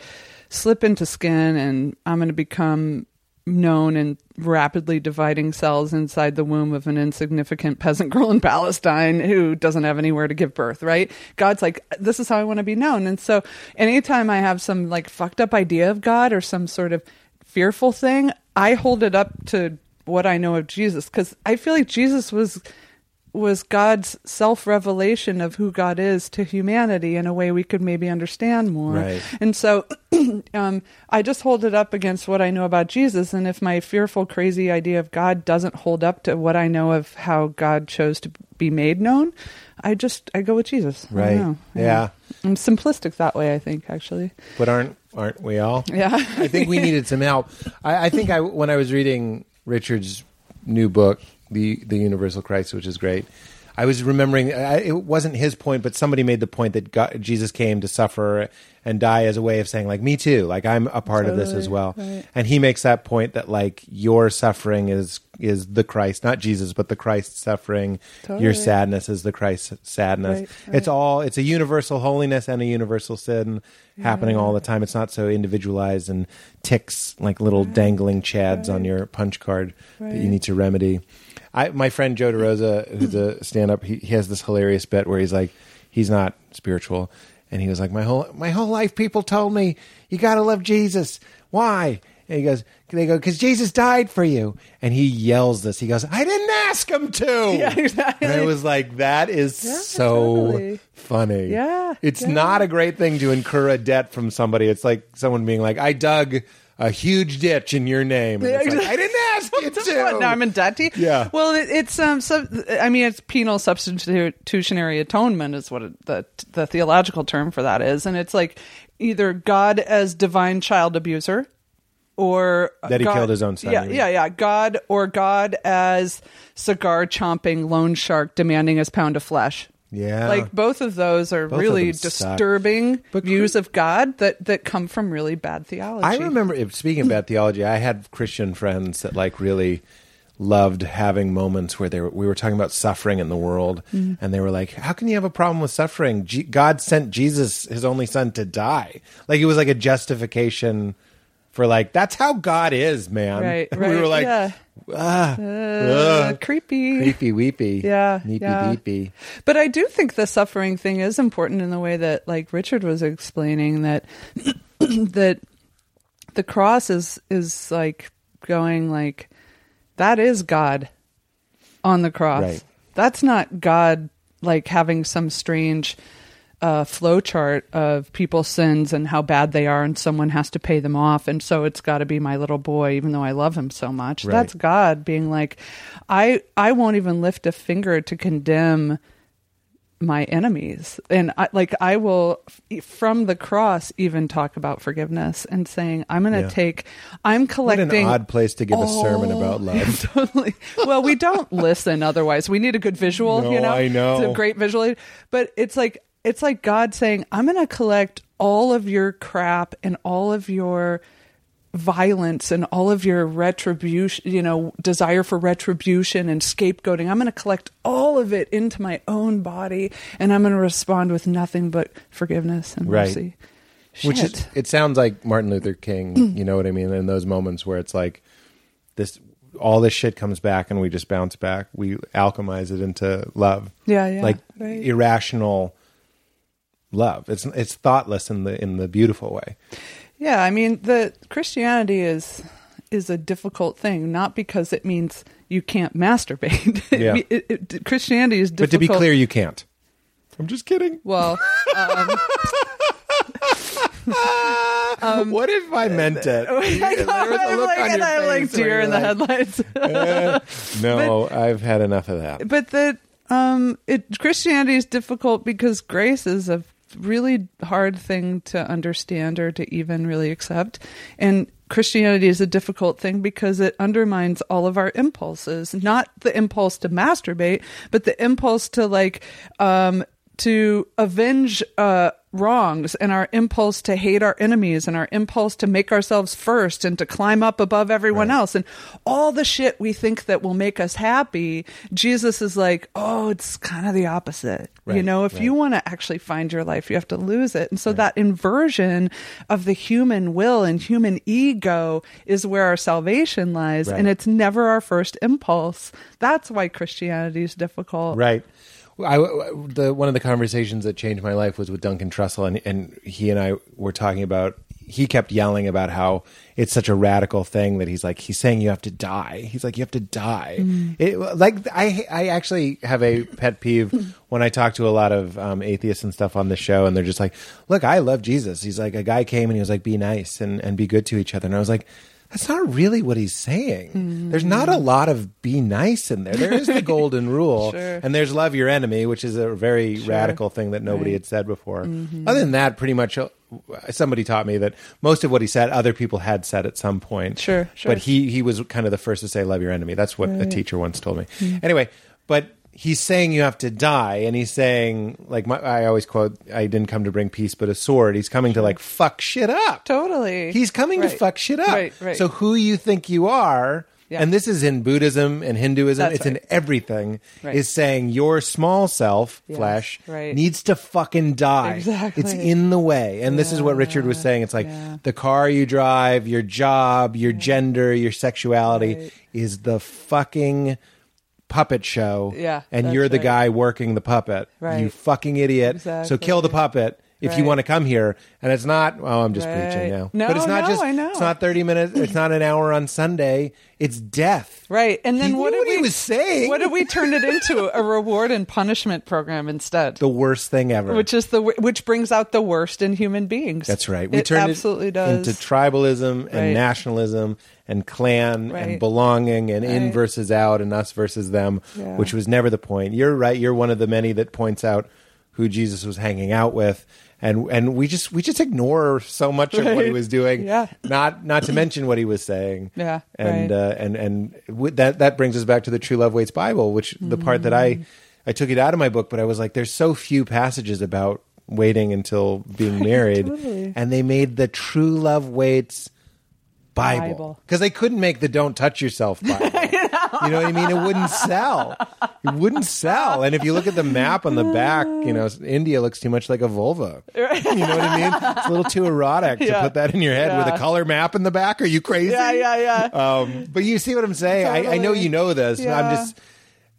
slip into skin and I'm going to become known and rapidly dividing cells inside the womb of an insignificant peasant girl in Palestine who doesn't have anywhere to give birth, right? God's like, this is how I want to be known. And so anytime I have some like fucked up idea of God or some sort of fearful thing, I hold it up to what I know of Jesus because I feel like Jesus was was God's self revelation of who God is to humanity in a way we could maybe understand more. Right. And so [CLEARS THROAT] um, I just hold it up against what I know about Jesus, and if my fearful, crazy idea of God doesn't hold up to what I know of how God chose to be made known, I just I go with Jesus. I Right. know. Yeah. I'm simplistic that way. I think actually. But aren't aren't we all? [LAUGHS] Yeah. I think we needed some help. I, I think I when I was reading Richard's new book, the the Universal Christ, which is great. I was remembering I, it wasn't his point, but somebody made the point that God, Jesus came to suffer and die as a way of saying, like, me too, like I'm a part of this as well. right. And he makes that point that like your suffering is is the Christ, not Jesus, but the Christ suffering. Your sadness is the Christ sadness. Right, It's all it's a universal holiness and a universal sin happening all the time. It's not so individualized and ticks like little dangling chads on your punch card that you need to remedy. I my friend Joe DeRosa, who's a hmm. stand up, he, he has this hilarious bit where he's like he's not spiritual and he was like my whole my whole life people told me you got to love Jesus. Why? And he goes, they go, because Jesus died for you. And he yells this. He goes, I didn't ask him to. [LAUGHS] Yeah, exactly. And I was like, that is Yeah, so totally. funny. Yeah, It's yeah. not a great thing to incur a debt from somebody. It's like someone being like, I dug a huge ditch in your name. Yeah, it's like. I didn't ask [LAUGHS] you to. What, now I'm in debt to you? Yeah. Well, it, it's um. Sub, I mean, it's penal substitutionary atonement is what it, the the theological term for that is, and it's like either God as divine child abuser, or That he God- killed his own son, Yeah, mean? yeah, yeah. God or God as cigar chomping loan shark demanding his pound of flesh. Yeah. Like both of those are Both really suck. disturbing views of God that that come from really bad theology. I remember, speaking about theology, I had Christian friends that like really loved having moments where they were, we were talking about suffering in the world, Mm-hmm. and they were like, "How can you have a problem with suffering? G- God sent Jesus, His only Son, to die. Like it was like a justification for like that's how God is, man." Right, right. [LAUGHS] we were like, yeah. "Ah, Uh, ugh, creepy. creepy, weepy, Yeah, neepy, yeah. beepy." But I do think the suffering thing is important in the way that, like Richard was explaining, that [CLEARS THROAT] that the cross is is like going like that is God on the cross. Right. That's not God like having some strange uh, flow chart of people's sins and how bad they are, and someone has to pay them off, and so it's got to be my little boy, even though I love him so much. Right. That's God being like, I I won't even lift a finger to condemn my enemies and I, like i will from the cross even talk about forgiveness and saying i'm going to Yeah. take i'm What collecting an odd place to give a sermon about love. [LAUGHS] totally. Well, we don't listen otherwise. We need a good visual, No, you know. I know. It's a great visual. But it's like it's like God saying, I'm gonna collect all of your crap and all of your violence and all of your retribution, you know, desire for retribution and scapegoating. I'm going to collect all of it into my own body and I'm going to respond with nothing but forgiveness and Right. mercy. Which Shit. is, it sounds like Martin Luther King. [CLEARS THROAT] you know what I mean? In those moments where it's like this, all this shit comes back, and we just bounce back. We alchemize it into love. Yeah, yeah, like right. irrational love. It's it's thoughtless in the in the beautiful way. Yeah, I mean, the Christianity is is a difficult thing, not because it means you can't masturbate. [LAUGHS] Yeah. me- it- it- Christianity is difficult. But to be clear, you can't. I'm just kidding. well, um, [LAUGHS] what if I meant it? [LAUGHS] There was a I'm look like, and I'm like face where deer in the like, headlights. No, I've had enough of that. but that um, it Christianity is difficult because grace is a really hard thing to understand or to even really accept, and Christianity is a difficult thing because it undermines all of our impulses. Not the impulse to masturbate, but the impulse to like um, to avenge uh, wrongs and our impulse to hate our enemies and our impulse to make ourselves first and to climb up above everyone Right. else. And all the shit we think that will make us happy jesus is like oh it's kind of the opposite. You know if you want to actually find your life you have to lose it. And so that inversion of the human will and human ego is where our salvation lies Right. and it's never our first impulse. That's why christianity is difficult. Right. I, the one of the conversations that changed my life was with Duncan Trussell, and, and he and I were talking about he kept yelling about how it's such a radical thing that he's like he's saying you have to die. He's like you have to die. It, like I I actually have a pet peeve [LAUGHS] when I talk to a lot of um, atheists and stuff on the show, and they're just like, "Look, I love Jesus." He's like a guy came and he was like, "Be nice and and be good to each other," and I was like. That's not really what he's saying. Mm. There's not a lot of be nice in there. There is the [LAUGHS] golden rule, Sure. and there's love your enemy, which is a very radical thing that nobody Right. had said before. Mm-hmm. Other than that, pretty much uh, somebody taught me that most of what he said, other people had said at some point. Sure, sure. But he he was kind of the first to say, "Love your enemy." That's what a teacher once told me. Mm. Anyway, but he's saying you have to die, and he's saying like my, I always quote, "I didn't come to bring peace, but a sword." He's coming to like fuck shit up. Totally. He's coming to fuck shit up. Right, right. So who you think you are, Yeah. and this is in Buddhism and Hinduism, That's it's in everything, Right. is saying your small self, Yes, flesh, right. needs to fucking die. Exactly. It's in the way. And this is what Richard was saying. It's like yeah. the car you drive, your job, your gender, your sexuality Right. is the fucking puppet show. Yeah, And that's you're the right. guy working the puppet. Right. You fucking idiot. So kill the puppet. If you want to come here, and it's not, oh, I'm just Right. preaching now. No, but it's not no, just, I know. it's not 30 minutes, it's not an hour on Sunday, it's death. Right. And then He what did what we he was saying. What did we turn it into? A reward and punishment program instead. The worst thing ever. which is the which brings out the worst in human beings. That's right. We it turned absolutely it does. into tribalism and Right. nationalism and clan Right. and belonging and in versus out and us versus them, Yeah. which was never the point. You're right. You're one of the many that points out who Jesus was hanging out with. And and we just we just ignore so much of what he was doing. Yeah. Not not to mention what he was saying. Yeah, And right. uh, and and with that that brings us back to the True Love Waits Bible, which the part that I I took it out of my book, but I was like, there's so few passages about waiting until being [LAUGHS] married, totally. and they made the True Love Waits Bible because they couldn't make the Don't Touch Yourself [LAUGHS] Bible. You know what I mean? It wouldn't sell. It wouldn't sell. And if you look at the map on the back, you know, India looks too much like a vulva. [LAUGHS] You know what I mean? It's a little too erotic to Yeah. put that in your head with Yeah. a color map in the back. Are you crazy? yeah, yeah, yeah. Um, but you see what I'm saying? I, I know Totally. you know this. I'm Yeah. just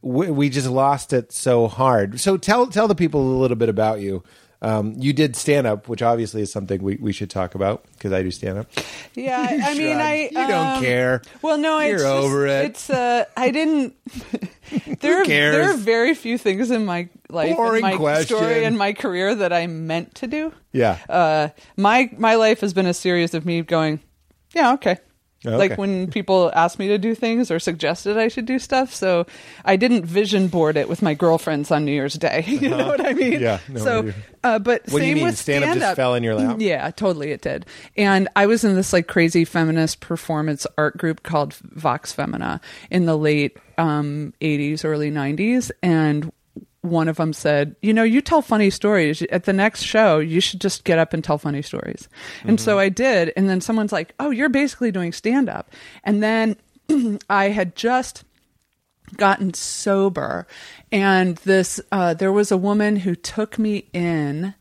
we, we just lost it so hard. So tell tell the people a little bit about you. Um, you did stand up, which obviously is something we, we should talk about because I do stand up. yeah, I [LAUGHS] mean, I you don't um, care. Well, no, You're it's just- over it. It's uh, I didn't. [LAUGHS] there, are, cares? there are very few things in my life, Boring and my question. story, and my career that I meant to do. Yeah. Uh, my my life has been a series of me going, yeah, okay. Okay. Like when people asked me to do things or suggested I should do stuff, so I didn't vision board it with my girlfriends on New Year's Day. [LAUGHS] you know what I mean? Uh-huh. Yeah, no, so, uh, but What do you same mean? with Stand-up just fell in your lap? Yeah, totally, it did. And I was in this like crazy feminist performance art group called Vox Femina in the late um, '80s, early '90s, and one of them said, "You know, you tell funny stories. At the next show, you should just get up and tell funny stories." And so I did. And then someone's like, "Oh, you're basically doing stand up." And then [CLEARS THROAT] I had just gotten sober and this uh, there was a woman who took me in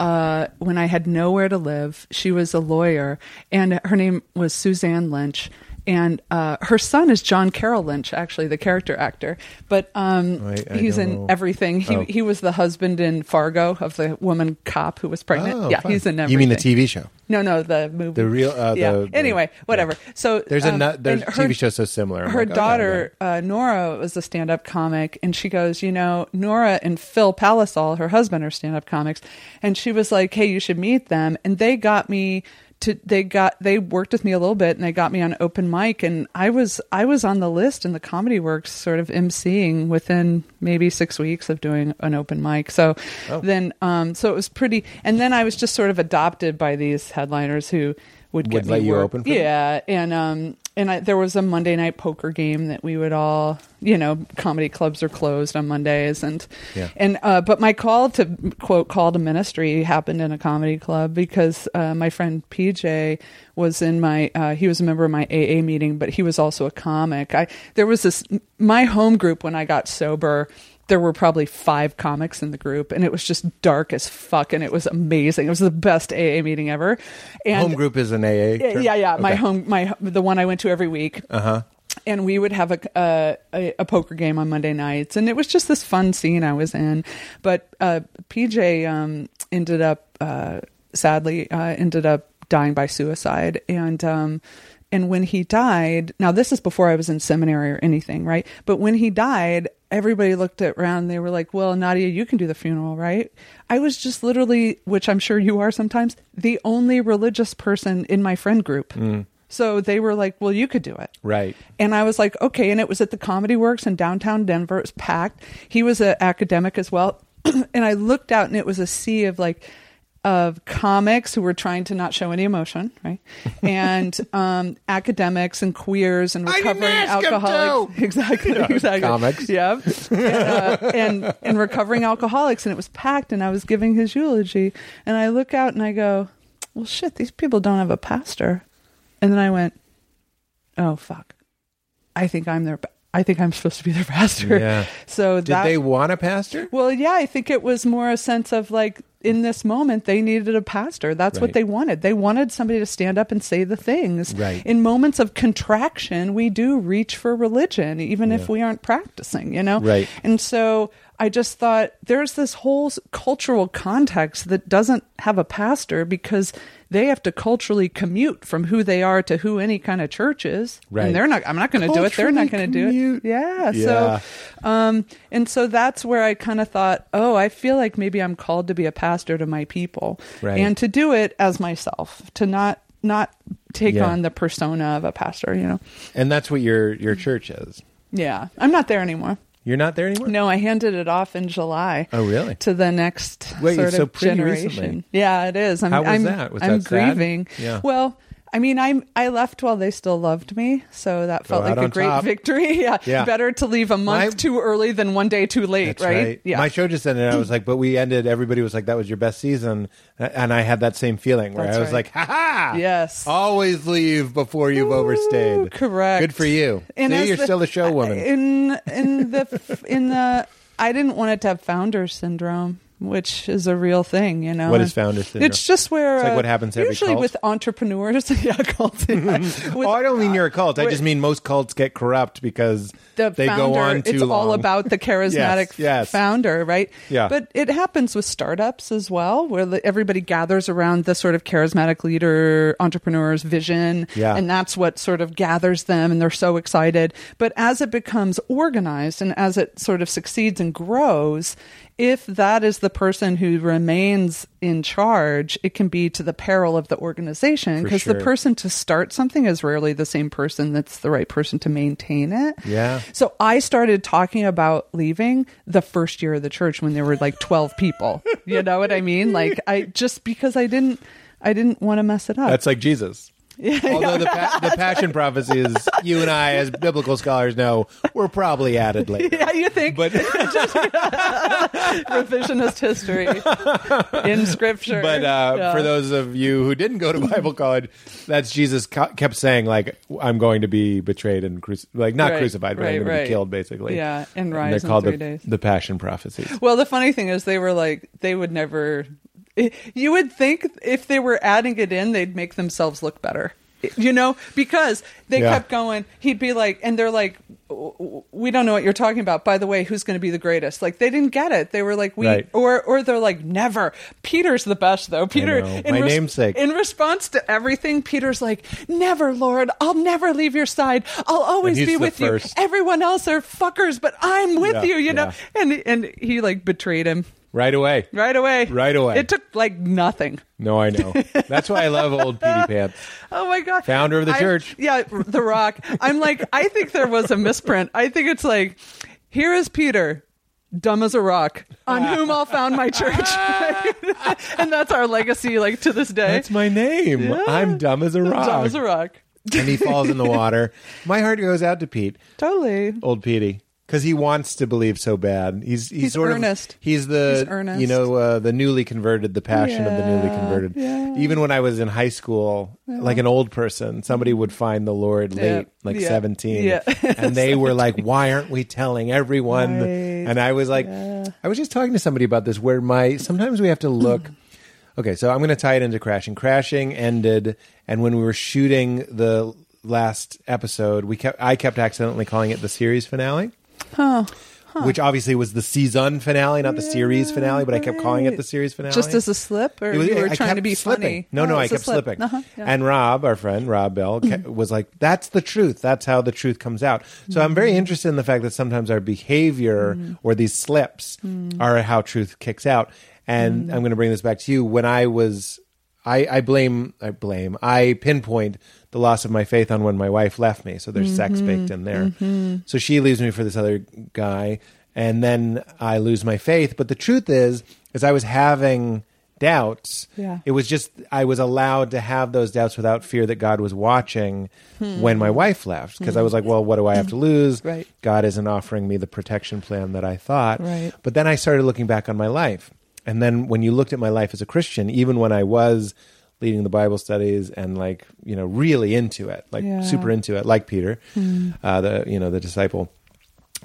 uh, when I had nowhere to live. She was a lawyer, and her name was Suzanne Lynch. And uh, her son is John Carroll Lynch, actually the character actor, but um, I he's in know. everything. He Oh. he was the husband in Fargo of the woman cop who was pregnant. Oh, yeah, fun. he's in everything. You mean the TV show? No, no, the movie. The real- uh, yeah. the- anyway, whatever. So There's a um, nu- there's a TV show so similar. I'm her like, okay, daughter uh, Nora was a stand-up comic, and she goes, you know, Nora and Phil Palisoul, her husband, are stand-up comics, and she was like, hey, you should meet them, and they got me to they got they worked with me a little bit and they got me on open mic and I was I was on the list in the comedy works sort of emceeing within maybe six weeks of doing an open mic so Oh. then um so it was pretty and then I was just sort of adopted by these headliners who would get Would me let you work. open them? yeah and um and I, there was a Monday night poker game that we would all, you know, comedy clubs are closed on Mondays, and Yeah. and uh, but my call to quote call to ministry happened in a comedy club because uh, my friend PJ was in my uh, he was a member of my AA meeting, but he was also a comic. I there was this my home group when I got sober there were probably five comics in the group and it was just dark as fuck and it was amazing it was the best aa meeting ever and Home group is an AA. yeah, term? yeah, yeah. My home, my the one I went to every week. Uh Uh-huh. And we would have a, a a a poker game on Monday nights, and it was just this fun scene I was in. But uh, PJ um, ended up, uh, sadly, uh, ended up dying by suicide, and um, and when he died, now this is before I was in seminary or anything, right? But when he died, everybody looked around. And they were like, "Well, Nadia, you can do the funeral, right?" I was just literally, which I'm sure you are sometimes, the only religious person in my friend group. Mm. So they were like, "Well, you could do it." Right. And I was like, okay. And it was at the Comedy Works in downtown Denver. It was packed. He was an academic as well. [CLEARS THROAT] and I looked out, and it was a sea of like of comics who were trying to not show any emotion, right? [LAUGHS] And um, academics and queers and I didn't recovering ask him alcoholics. to. [LAUGHS] Exactly. exactly. comics. Yeah. [LAUGHS] And, uh, and and recovering alcoholics, and it was packed. And I was giving his eulogy, and I look out and I go, well, shit, these people don't have a pastor. And then I went, oh fuck, I think I'm their. I think I'm supposed to be their pastor. Yeah. So Did that, they want a pastor? well, yeah, I think it was more a sense of like in this moment they needed a pastor. That's Right. what they wanted. They wanted somebody to stand up and say the things. Right. In moments of contraction, we do reach for religion, even if we aren't practicing. You know. Right. And so I just thought there's this whole cultural context that doesn't have a pastor because they have to culturally commute from who they are to who any kind of church is. Right. And they're not. I'm not going to do it. They're not going to do it. Yeah. Yeah. So um, and so that's where I kind of thought, oh, I feel like maybe I'm called to be a pastor to my people, Right. and to do it as myself, to not not take Yeah. on the persona of a pastor. You know, And that's what your your church is. yeah, I'm not there anymore. You're not there anymore. No, I handed it off in July. Oh, really? To the next Wait, sort so of generation. recently. Yeah, it is. I'm, How was I'm, that? Was I'm that sad? grieving. Yeah. Well, I mean, I'm I left while they still loved me, so that felt like a great top. victory. [LAUGHS] Yeah. Yeah. better to leave a month My- too early than one day too late, right? right. Yeah. My show just ended. and I was like, but we ended. Everybody was like, that was your best season, and I had that same feeling where That's I was right. like, ha ha. Yes. Always leave before you've Ooh, overstayed. correct. Good for you. See, you're the- still a show woman. In in the in the I didn't want it to have founder syndrome, which is a real thing. You know, What is founder syndrome? It's just where It's like uh, what happens every usually cult? with entrepreneurs. [LAUGHS] yeah, cults. yeah. With, oh, I don't mean you're a cult. I just mean most cults get corrupt because the they founder, go on too it's long. all about the [LAUGHS] charismatic Yes, yes. founder, right? Yeah. But it happens with startups as well, where the, everybody gathers around the sort of charismatic leader, entrepreneur's vision, Yeah. and that's what sort of gathers them, and they're so excited. But as it becomes organized and as it sort of succeeds and grows, if that is the person who remains in charge, it can be to the peril of the organization because sure. the person to start something is rarely the same person that's the right person to maintain it. Yeah. So I started talking about leaving the first year of the church when there were like 12 people. You know what I mean? Like I just because I didn't I didn't want to mess it up. That's like Jesus. [LAUGHS] Although the, pa- the [LAUGHS] passion prophecies, you and I, as biblical scholars, know were probably added later. [LAUGHS] yeah, you think But revisionist history in scripture. but uh, Yeah. for those of you who didn't go to Bible college, that's Jesus co- kept saying like, "I'm going to be betrayed and cruci- like not Right, crucified, but right, I'm going to be killed, basically." Yeah, and they're rise in called three the, days. the passion prophecies. Well, the funny thing is, they were like, they would never. [LAUGHS] You would think if they were adding it in, they'd make themselves look better. You know, because they Yeah. kept going. He'd be like, and they're like, "We don't know what you're talking about." By the way, who's going to be the greatest? Like they didn't get it. They were like, "We," Right. or or they're like, "Never." Peter's the best though. Peter, in My namesake. in response to everything, Peter's like, "Never, Lord. I'll never leave your side. I'll always be with you. Everyone else are fuckers, but I'm with Yeah, you." You know, yeah. and and he like betrayed him Right away. right away. Right away. It took like nothing. No, I know. That's why I love old Petey [LAUGHS] Pants. Oh my god. Founder of the I- church. Yeah, The Rock. I'm like, I think there was a misprint. I think it's like, here is Peter, dumb as a rock, on [LAUGHS] whom I'll found my church. [LAUGHS] and that's our legacy, like to this day. That's my name. Yeah. I'm dumb as a rock. Dumb as a rock. and he falls in the water. My heart goes out to Pete, Totally. old Petey, because he wants to believe so bad. He's he's, He's sort earnest. of he's the He's earnest. you know uh, the newly converted, the passion of the newly Yeah, converted. yeah. Even when I was in high school, like an old person, somebody would find the Lord late, Yeah, like yeah, seventeen, yeah. [LAUGHS] and they were like, "Why aren't we telling everyone?" Right, And I was like, I was just talking to somebody about this, where my sometimes we have to look. [CLEARS THROAT] Okay, so I'm going to tie it into crashing. Crashing ended, and when we were shooting the last episode, we kept I kept accidentally calling it the series finale. Huh. which obviously was the season finale, not the series finale, but I kept calling it the series finale. Just as a slip, or It was- you were I trying kept to be slipping. funny? No, no, Oh, I it's a kept slip. slipping. Uh-huh, yeah. And Rob, our friend Rob Bell, mm-hmm. ke- was like, "That's the truth. That's how the truth comes out." So I'm very mm-hmm. interested in the fact that sometimes our behavior mm-hmm. or these slips mm. are how truth kicks out. And mm. I'm going to bring this back to you. When I was, I, I blame, I blame, I pinpoint the loss of my faith on when my wife left me. So there's sex mm-hmm. baked in there. Mm-hmm. So she leaves me for this other guy, and then I lose my faith. But the truth is, is I was having doubts. Yeah. It was just I was allowed to have those doubts without fear that God was watching hmm. when my wife left because I was like, well, what do I have to hmm. lose? Right. God isn't offering me the protection plan that I thought. Right. But then I started looking back on my life. And then when you looked at my life as a Christian, even when I was leading the Bible studies and like, you know, really into it, like Yeah. super into it, like Peter, hmm. uh, the, you know, the disciple,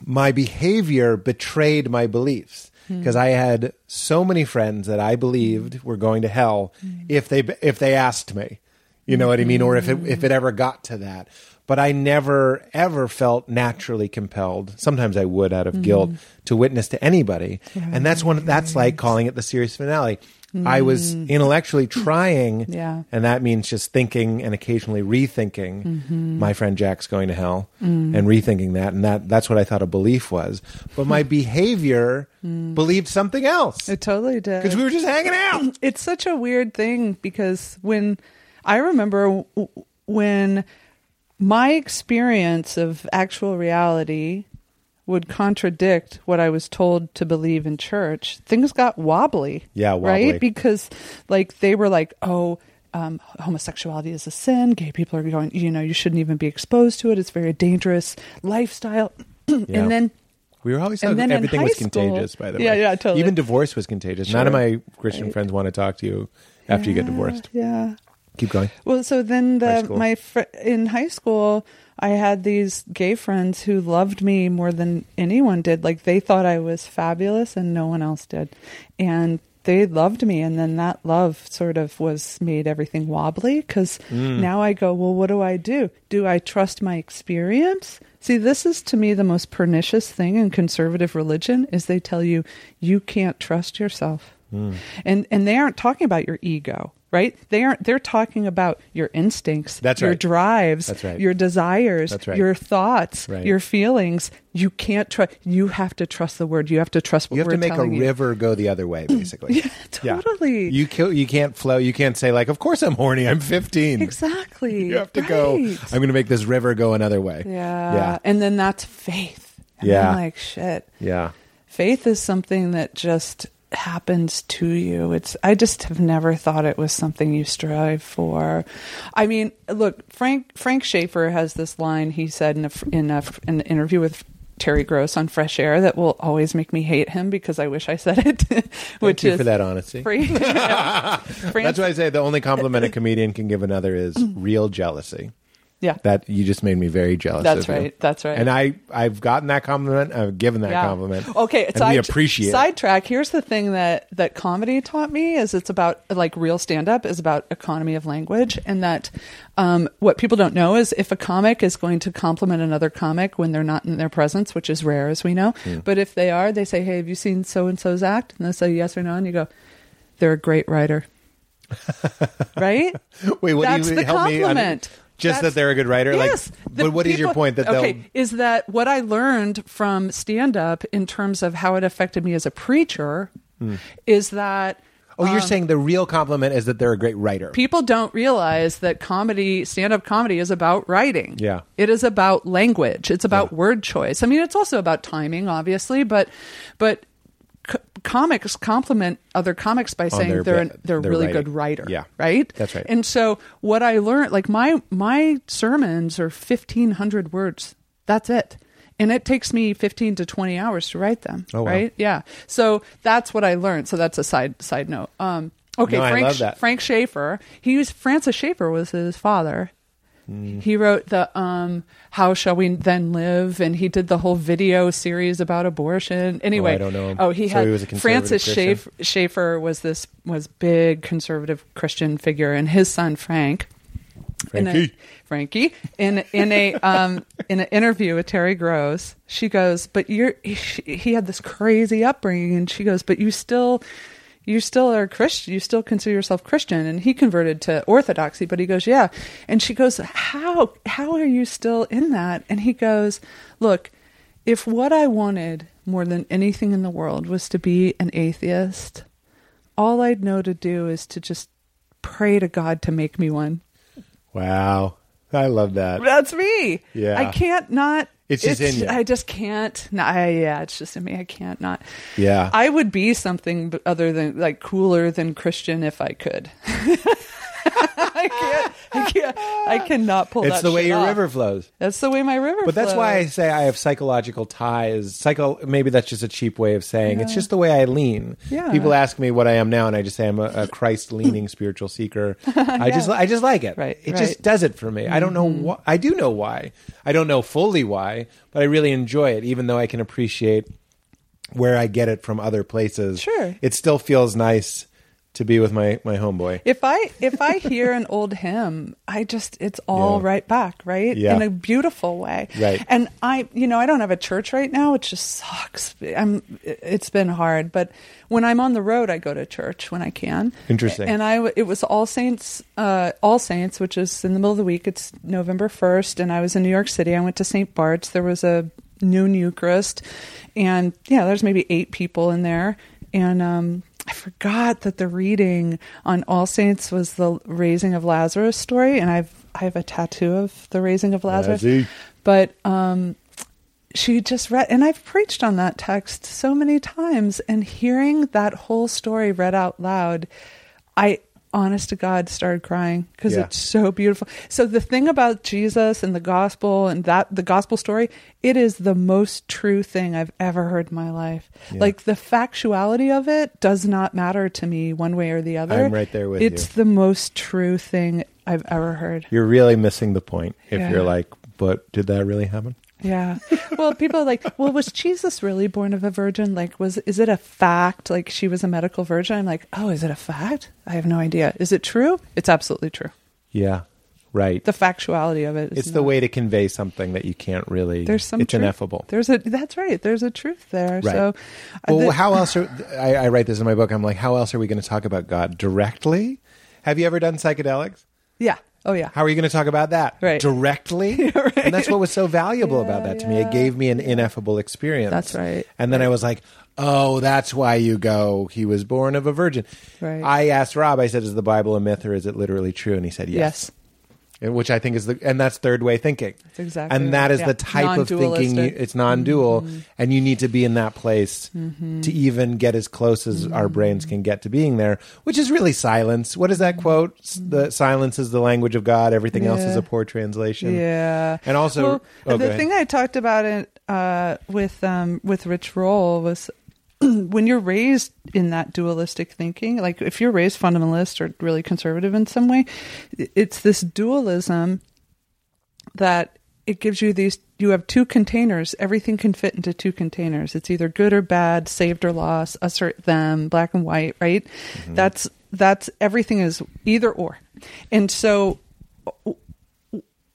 my behavior betrayed my beliefs hmm. because I had so many friends that I believed were going to hell hmm. if they if they asked me. You know what I mean or if it if it ever got to that. But I never ever felt naturally compelled. Sometimes I would out of guilt to witness to anybody. And that's one that's like calling it the series finale. I was intellectually trying Yeah. and that means just thinking and occasionally rethinking Mm-hmm. my friend Jack's going to hell Mm. and rethinking that. And that, that's what I thought a belief was. But my [LAUGHS] behavior Mm. believed something else It totally did. because we were just hanging out. [CLEARS THROAT] it's such a weird thing because when I remember w- when my experience of actual reality would contradict what I was told to believe in church, things got wobbly. Yeah, wobbly. Right? Because like they were like, oh, um, homosexuality is a sin. Gay people are going, you know, you shouldn't even be exposed to it. It's very dangerous lifestyle. [CLEARS THROAT] Yeah. And then We were always then everything was school- contagious, by the Yeah, way. yeah, yeah, totally. Even divorce was contagious. None of my Christian friends want to talk to you after you get divorced. Yeah. Keep going. Well, so then the my fr- in high school, I had these gay friends who loved me more than anyone did. Like they thought I was fabulous, and no one else did, and they loved me. And then that love sort of was made everything wobbly because Mm. now I go, well, what do I do? Do I trust my experience? See, this is to me the most pernicious thing in conservative religion is they tell you you can't trust yourself. Mm. And and they aren't talking about your ego, right? They aren't they're talking about your instincts, That's your right. drives, That's right. your desires, That's right. your thoughts, your feelings. You can't trust you have to trust the word. You have to trust what You have we're to make a you. river go the other way, [LAUGHS] basically. Yeah, totally. You kill, you can't flow. You can't say like, "Of course I'm horny. I'm 15." Exactly. [LAUGHS] You have to go. I'm going to make this river go another way. Yeah. Yeah. And then that's faith. And Yeah. Like, shit. Yeah. Faith is something that just happens to you. It's I just have never thought it was something you strive for. I mean, look, Frank Frank Schaeffer has this line he said in a in a in an interview with Terry Gross on Fresh Air that will always make me hate him because I wish I said it. [LAUGHS] which Thank you is for that honesty. Free, [LAUGHS] That's why I say the only compliment a comedian can give another is real jealousy. Yeah. That you just made me very jealous. That's of you. right. That's right. And I, I've gotten that compliment. I've given that Yeah. compliment. Okay, and side, we appreciate it. Sidetrack. Here's the thing that that comedy taught me is it's about like real stand up is about economy of language, and that um, what people don't know is if a comic is going to compliment another comic when they're not in their presence, which is rare as we know, Hmm. but if they are, they say, "Hey, have you seen so and so's act?" And they say yes or no, and you go, "They're a great writer." [LAUGHS] right? Wait, what That's do you the help me? compliment. Just that they're a good writer. Yes. Like, but what is your point? That okay they'll is that what I learned from stand up in terms of how it affected me as a preacher hmm. is that Oh, you're um, saying the real compliment is that they're a great writer. people don't realize that comedy stand up comedy is about writing Yeah. it is about language it's about Yeah. word choice i mean it's also about timing obviously but but comics compliment other comics by saying their they're an, they're a really writing. good writer Yeah. right That's right. and so what i learned like my my sermons are 1500 words that's it and it takes me 15 to 20 hours to write them Oh, wow. right yeah so that's what i learned so that's a side side note um okay No, I frank love that. frank schaeffer he was francis schaeffer was his father Mm. he wrote the um how shall we then live and he did the whole video series about abortion anyway I don't know him. oh he So had he was a francis Christian? schaeffer, schaeffer was this was big conservative christian figure and his son frank in a, Frankie. Frankie in in a um in an interview with Terry Gross, she goes, "But you're he, he had this crazy upbringing," and she goes, "But you still." You still are Christian. You still consider yourself Christian, and he converted to Orthodoxy. But he goes, yeah. And she goes, how? How are you still in that? And he goes, look, if what I wanted more than anything in the world was to be an atheist, all I'd know to do is to just pray to God to make me one. Wow. I love that. That's me. Yeah. I can't not. It's just in you. I just can't. No, I, yeah, it's just in me. I can't not. Yeah. I would be something other than like cooler than Christian if I could. [LAUGHS] I can't. I can't. I cannot pull. it's that the way your off. river flows. That's the way my river. But that's why I say I have psychological ties. Psycho. Maybe that's just a cheap way of saying it's just the way I lean. Yeah. People ask me what I am now, and I just say I'm a, a Christ-leaning [LAUGHS] spiritual seeker. [LAUGHS] I just, I just like it. Right, It right. just does it for me. I don't know mm-hmm. why. I do know why. I don't know fully why, but I really enjoy it, even though I can appreciate where I get it from other places. Sure. It still feels nice to be with my my homeboy. If I if I hear an old hymn, I just it's all Yeah. right back, right? Yeah. In a beautiful way. Right. And I you know, I don't have a church right now, which just sucks. I'm it's been hard, but when I'm on the road, I go to church when I can. Interesting. And I it was All Saints uh All Saints, which is in the middle of the week. It's November 1st and I was in New York City. I went to St. Bart's. There was a noon Eucharist and yeah, there's maybe 8 people in there and um I forgot that the reading on All Saints was the raising of Lazarus story, and I've I have a tattoo of the raising of Lazarus. But um, she just read, and I've preached on that text so many times, and hearing that whole story read out loud, I honest to God started crying because Yeah. it's so beautiful. So the thing about Jesus and the gospel and that the gospel story, it is the most true thing I've ever heard in my life. Yeah. Like the factuality of it does not matter to me one way or the other. I'm right there with it's you. the most true thing I've ever heard. You're really missing the point if Yeah. you're like, but did that really happen? Yeah. Well, people are like, well, was Jesus really born of a virgin? Like, was is it a fact? Like, she was a medical virgin? I'm like, oh, is it a fact? I have no idea. Is it true? It's absolutely true. Yeah, right. The factuality of it. Is it's the way to convey something that you can't really. There's some. It's truth. ineffable. There's a. That's right. There's a truth there. Right. So, uh, well, the- how else are I, I write this in my book? I'm like, how else are we going to talk about God directly? Have you ever done psychedelics? yeah. Oh yeah. How are you going to talk about that Right. directly? [LAUGHS] And that's what was so valuable Yeah, about that to me. It gave me an ineffable experience. That's right. And then I was like, oh, that's why you go. He was born of a virgin. Right. I asked Rob. I said, is the Bible a myth or is it literally true? And he said, Yes. And which I think is the and that's third way thinking. That's exactly and that right. is Yeah. the type of thinking. You, it's non-dual, Mm-hmm. and you need to be in that place to even get as close as our Mm-hmm. brains can get to being there, which is really silence. What is that quote? S- The silence is the language of God. Everything else is Mm-hmm. A poor translation. Yeah. And also, well, oh, the thing I talked about it uh, with um, with Rich Roll was [CLEARS THROAT] when you're raised in that dualistic thinking, like if you're raised fundamentalist or really conservative in some way, it's this dualism that it gives you these you have two containers. Everything can fit into two containers. It's either good or bad saved or lost us or them black and white right? Mm-hmm. That's that's everything is either or. And so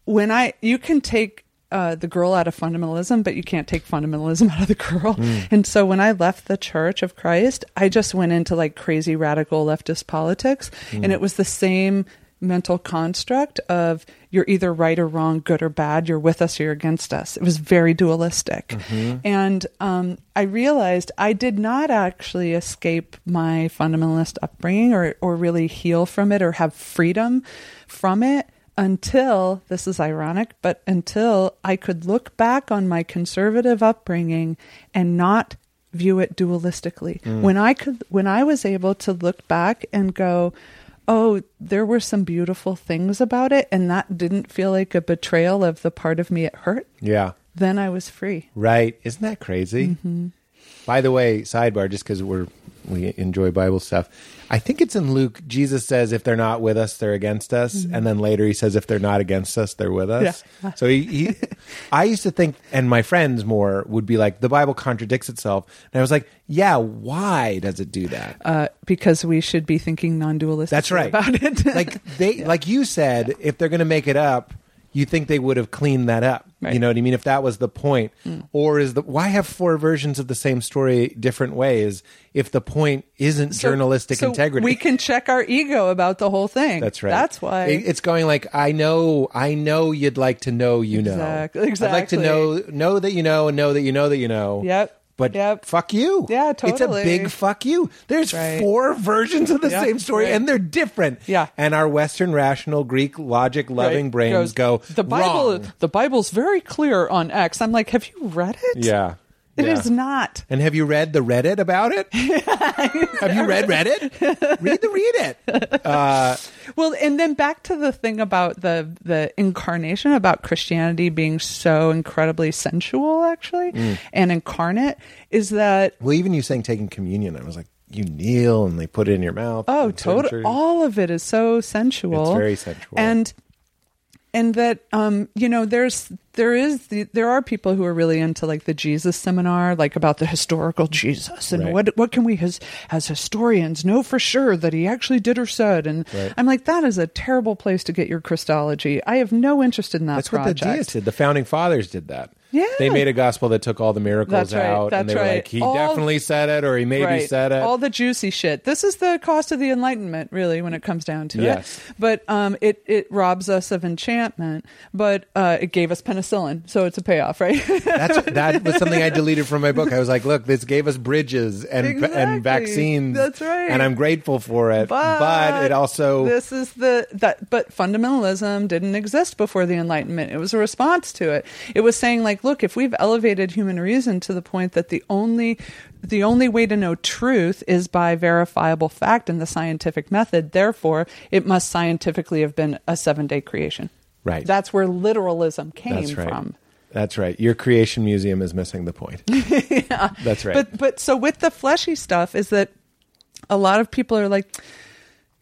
when I you can take uh, the girl out of fundamentalism, but you can't take fundamentalism [LAUGHS] out of the girl. And so when I left the Church of Christ, I just went into like crazy radical leftist politics, and it was the same mental construct of you're either right or wrong, good or bad, you're with us or you're against us. It was very dualistic. And um, I realized I did not actually escape my fundamentalist upbringing or, or really heal from it or have freedom from it until this is ironic, but until I could look back on my conservative upbringing and not view it dualistically. When I could when I was able to look back and go, "Oh, there were some beautiful things about it and that didn't feel like a betrayal of the part of me it hurt." yeah, Then I was free. right. Isn't that crazy? Mm-hmm. By the way, sidebar, just because we're we enjoy Bible stuff. I think it's in Luke. Jesus says, "If they're not with us, they're against us," and then later he says, "If they're not against us, they're with us." Yeah. So he, he [LAUGHS] I used to think, and my friends more would be like, "The Bible contradicts itself," and I was like, "Yeah, why does it do that?" Uh, because we should be thinking non-dualistic. That's right. about it. like they, [LAUGHS] like you said, if they're going to make it up, you think they would have cleaned that up. Right. Mm. You know what I mean? If that was the point, or is the why have four versions of the same story different ways if the point isn't So- journalistic so integrity? We can check our ego about the whole thing. That's right. That's why. It- it's going like I know, I know you'd like to know you know. Exactly- exactly. I'd like to know know that you know and know that you know that you know. Yep. But Yep. fuck you. Yeah, totally. It's a big fuck you. There's Right. four versions of the same story right. and they're different. Yeah. And our Western rational Greek logic loving Right. brains Goes, go the Bible. wrong. The Bible's very clear on X. I'm like, have you read it? Yeah. It Yeah. is not. And have you read the Reddit about it? [LAUGHS] have you read Reddit? read the read it. Well, and then back to the thing about the the incarnation about Christianity being so incredibly sensual, actually, Mm. and incarnate is that Well, even you saying taking communion, I was like, you kneel and they put it in your mouth. oh, and certain total. All of it is so sensual. It's very sensual. and and that um you know there's there is the, there are people who are really into like the Jesus seminar like about the historical Jesus and Right. what what can we as as historians know for sure that he actually did or said and Right. I'm like that is a terrible place to get your Christology. I have no interest in that That's project. what the deists did. The founding fathers did that. Yeah. They made a gospel that took all the miracles That's right. out, and That's they were right. like, he All- definitely said it, or he maybe right. said it. All the juicy shit. This is the cost of the enlightenment, really, when it comes down to Yes. it. But um, it it robs us of enchantment, but uh, it gave us penicillin, so it's a payoff, right? [LAUGHS] That's that was something I deleted from my book. I was like, look, this gave us bridges and Exactly. and vaccines. That's right. and I'm grateful for it. But, it also this is the that but fundamentalism didn't exist before the enlightenment it was a response to it it was saying like look if we've elevated human reason to the point that the only the only way to know truth is by verifiable fact and the scientific method therefore it must scientifically have been a 7 day creation Right. that's where literalism came that's right. from That's right. Your creation museum is missing the point. [LAUGHS] yeah, that's right. But but so with the fleshy stuff is that a lot of people are like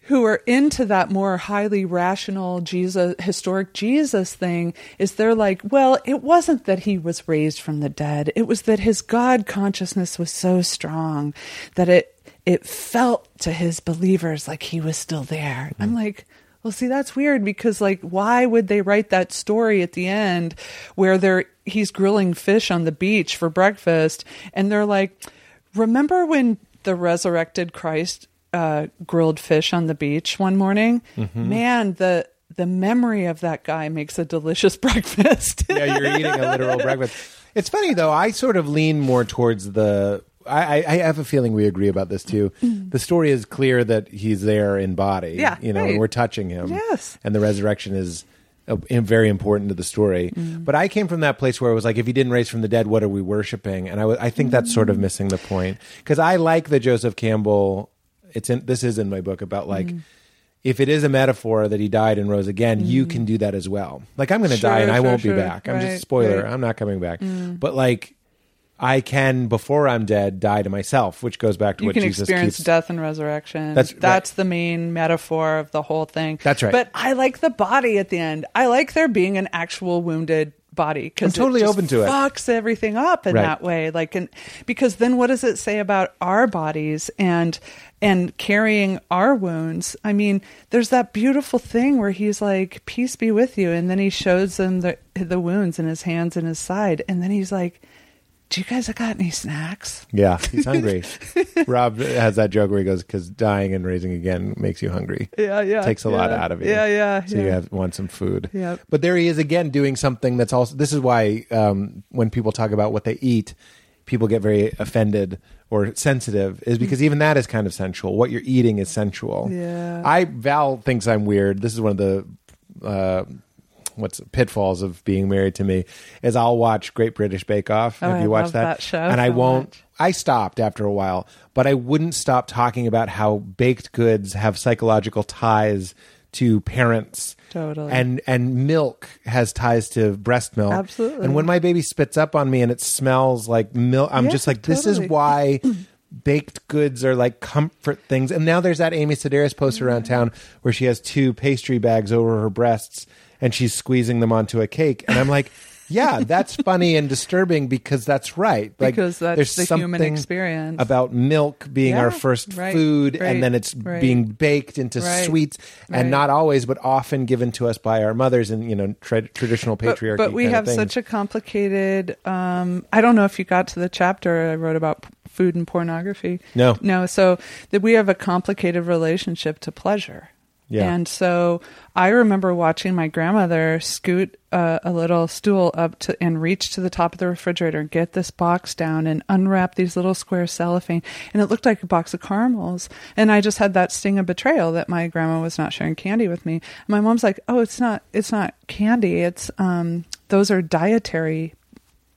who are into that more highly rational Jesus historic Jesus thing is they're like, well, it wasn't that he was raised from the dead. It was that his God consciousness was so strong that it it felt to his believers like he was still there. I'm mm-hmm. like well, see, that's weird because, like, why would they write that story at the end where they're he's grilling fish on the beach for breakfast, and they're like, "Remember when the resurrected Christ uh, grilled fish on the beach one morning? Man, the the memory of that guy makes a delicious [LAUGHS] breakfast." yeah, you're eating a literal breakfast. It's funny though. I sort of lean more towards the. I, I have a feeling we agree about this too. The story is clear that he's there in body. Mm. Yeah, you know, right. and we're touching him. Yes. and the resurrection is uh, very important to the story. Mm. But I came from that place where it was like, if he didn't raise from the dead, what are we worshiping? And I I think that's sort Mm. of missing the point because I like the Joseph Campbell. It's in this is in my book about like. Mm. If it is a metaphor that he died and rose again, you can do that as well. Like I'm going to Sure, die and I sure, won't sure. be back. I'm Right, just spoiler. right. I'm not coming back. But like, I can before I'm dead die to myself, which goes back to you what can Jesus experience keeps. death and resurrection. That's That's right. the main metaphor of the whole thing. That's right. But I like the body at the end. I like there being an actual wounded body because I'm totally open to it. Fucks everything up in Right. that way. Like, and because then what does it say about our bodies and and carrying our wounds? I mean, there's that beautiful thing where he's like, "Peace be with you," and then he shows them the the wounds in his hands and his side, and then he's like. Do you guys have got any snacks? Yeah, he's [LAUGHS] hungry. Rob has that joke where he goes, "Because dying and raising again makes you hungry." Yeah, yeah, takes a lot out of you. Yeah, yeah, So you have want some food. Yeah. But there he is again doing something that's also. This is why um, when people talk about what they eat, people get very offended or sensitive, is because even that is kind of sensual. What you're eating is sensual. Yeah. I Val thinks I'm weird. This is one of the. Uh, What's pitfalls of being married to me is I'll watch Great British Bake Off. Oh, Have I you watched love that? that show And I won't. much. I stopped after a while, but I wouldn't stop talking about how baked goods have psychological ties to parents. Totally. And and milk has ties to breast milk. Absolutely. And when my baby spits up on me and it smells like milk, I'm Yeah, just like, this is why baked goods are like comfort things. And now there's that Amy Sedaris poster around town where she has two pastry bags over her breasts and she's squeezing them onto a cake. And I'm like, yeah, that's funny and disturbing because that's right. Like, Because that's there's the human experience. about milk being our first right, food, right, and then it's right. being baked into sweets, and not always, but often given to us by our mothers and you know tra- traditional But, patriarchy. but we kind have such a complicated. Um, I don't know if you got to the chapter I wrote about food and pornography. No. no. So that we have a complicated relationship to pleasure. Yeah. And so I remember watching my grandmother scoot uh, a little stool up to and reach to the top of the refrigerator and get this box down and unwrap these little square cellophane. And it looked like a box of caramels. And I just had that sting of betrayal that my grandma was not sharing candy with me. And my mom's like, "Oh, it's not. It's not candy. It's um, those are dietary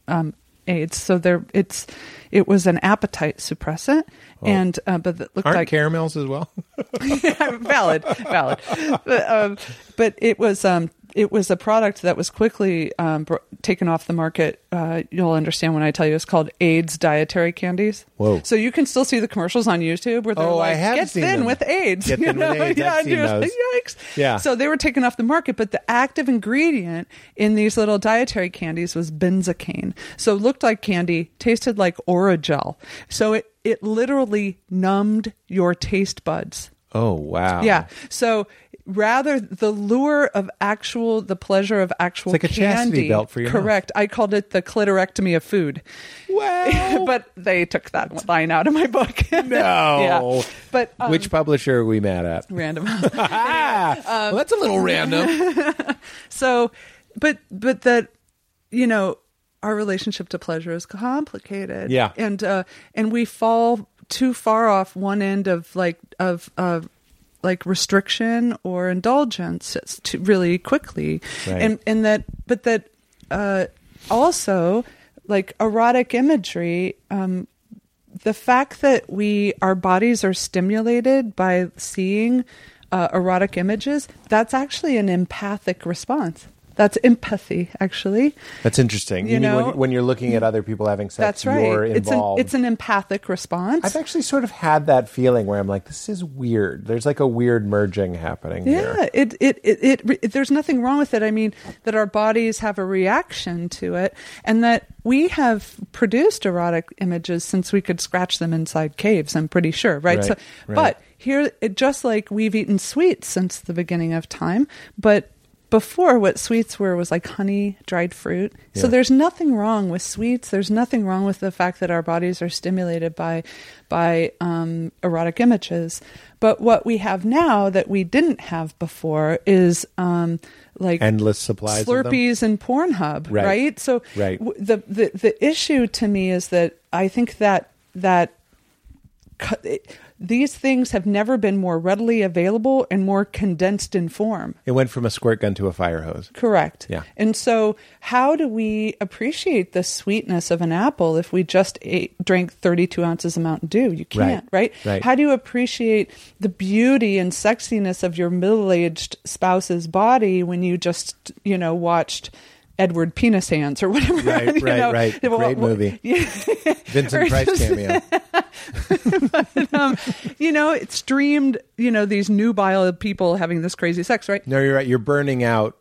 um, aids. So there, it's it was an appetite suppressant, and uh, but it looked Aren't like caramels as well? [LAUGHS] valid, valid. [LAUGHS] But, um, but it was um, it was a product that was quickly um, br- taken off the market. Uh, you'll understand when I tell you it's called Ayds dietary candies. Whoa. So you can still see the commercials on YouTube where they're Oh, I like, "Get thin them. with Ayds." Get [LAUGHS] you thin with? Ayds. Yeah, seen those. like, Yikes! Yeah. So they were taken off the market, but the active ingredient in these little dietary candies was benzocaine. So it looked like candy, tasted like Orajel. So it it literally numbed your taste buds. Oh wow! Yeah. So rather the lure of actual the pleasure of actual It's like a chastity candy, belt for your mouth. correct. I called it the clitorectomy of food. Well, [LAUGHS] but they took that line out of my book. [LAUGHS] no. yeah. But um, Which publisher are we mad at? random. [LAUGHS] Ah, Um, well, that's a little random. so but but that you know our relationship to pleasure is complicated Yeah. and uh and we fall too far off one end of like of of like restriction or indulgence too, really quickly Right. and and that but that uh also like erotic imagery um the fact that we our bodies are stimulated by seeing uh, erotic images that's actually an empathic response that's empathy actually That's interesting. You You, mean know- when, when you're looking at other people having sex, that's right you're it's an involved. it's an empathic response I've actually sort of had that feeling where I'm like, this is weird. There's like a weird merging happening yeah here. it, it, it, it, it there's nothing wrong with it i mean that our bodies have a reaction to it and that we have produced erotic images since we could scratch them inside caves i'm pretty sure right, Right, so right. but here it, just like we've eaten sweets since the beginning of time but before what sweets were was like honey dried fruit so there's nothing wrong with sweets there's nothing wrong with the fact that our bodies are stimulated by by um, erotic images but what we have now that we didn't have before is um, like Endless supplies. Slurpees and Pornhub, Right. right? So Right. w- the, the the issue to me is that I think that that cu- it- these things have never been more readily available and more condensed in form. It went from a squirt gun to a fire hose. Correct. Yeah. And so, how do we appreciate the sweetness of an apple if we just ate, drank 32 ounces of Mountain Dew? You can't, right? right. How do you appreciate the beauty and sexiness of your middle aged spouse's body when you just, you know, watched Edward Penis Hands or whatever? Right, [LAUGHS] you right, know? right. Well, Great well, movie. [LAUGHS] Yeah. Vincent Price cameo. [LAUGHS] um, you know, it streamed, you know, these nubile people having this crazy sex, right? No, you're right. You're burning out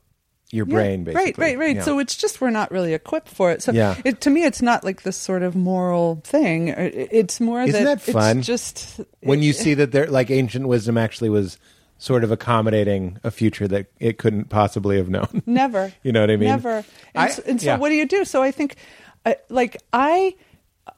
your Yeah, brain, basically. Right, right, right. Yeah. So it's just we're not really equipped for it. So Yeah. it, to me, it's not like this sort of moral thing. It's more Isn't that, that fun? It's just when you see that there, like ancient wisdom, actually was sort of accommodating a future that it couldn't possibly have known. [LAUGHS] never, You know what I mean? Never. And, I- so, and so yeah. what do you do? So I think, uh, like I.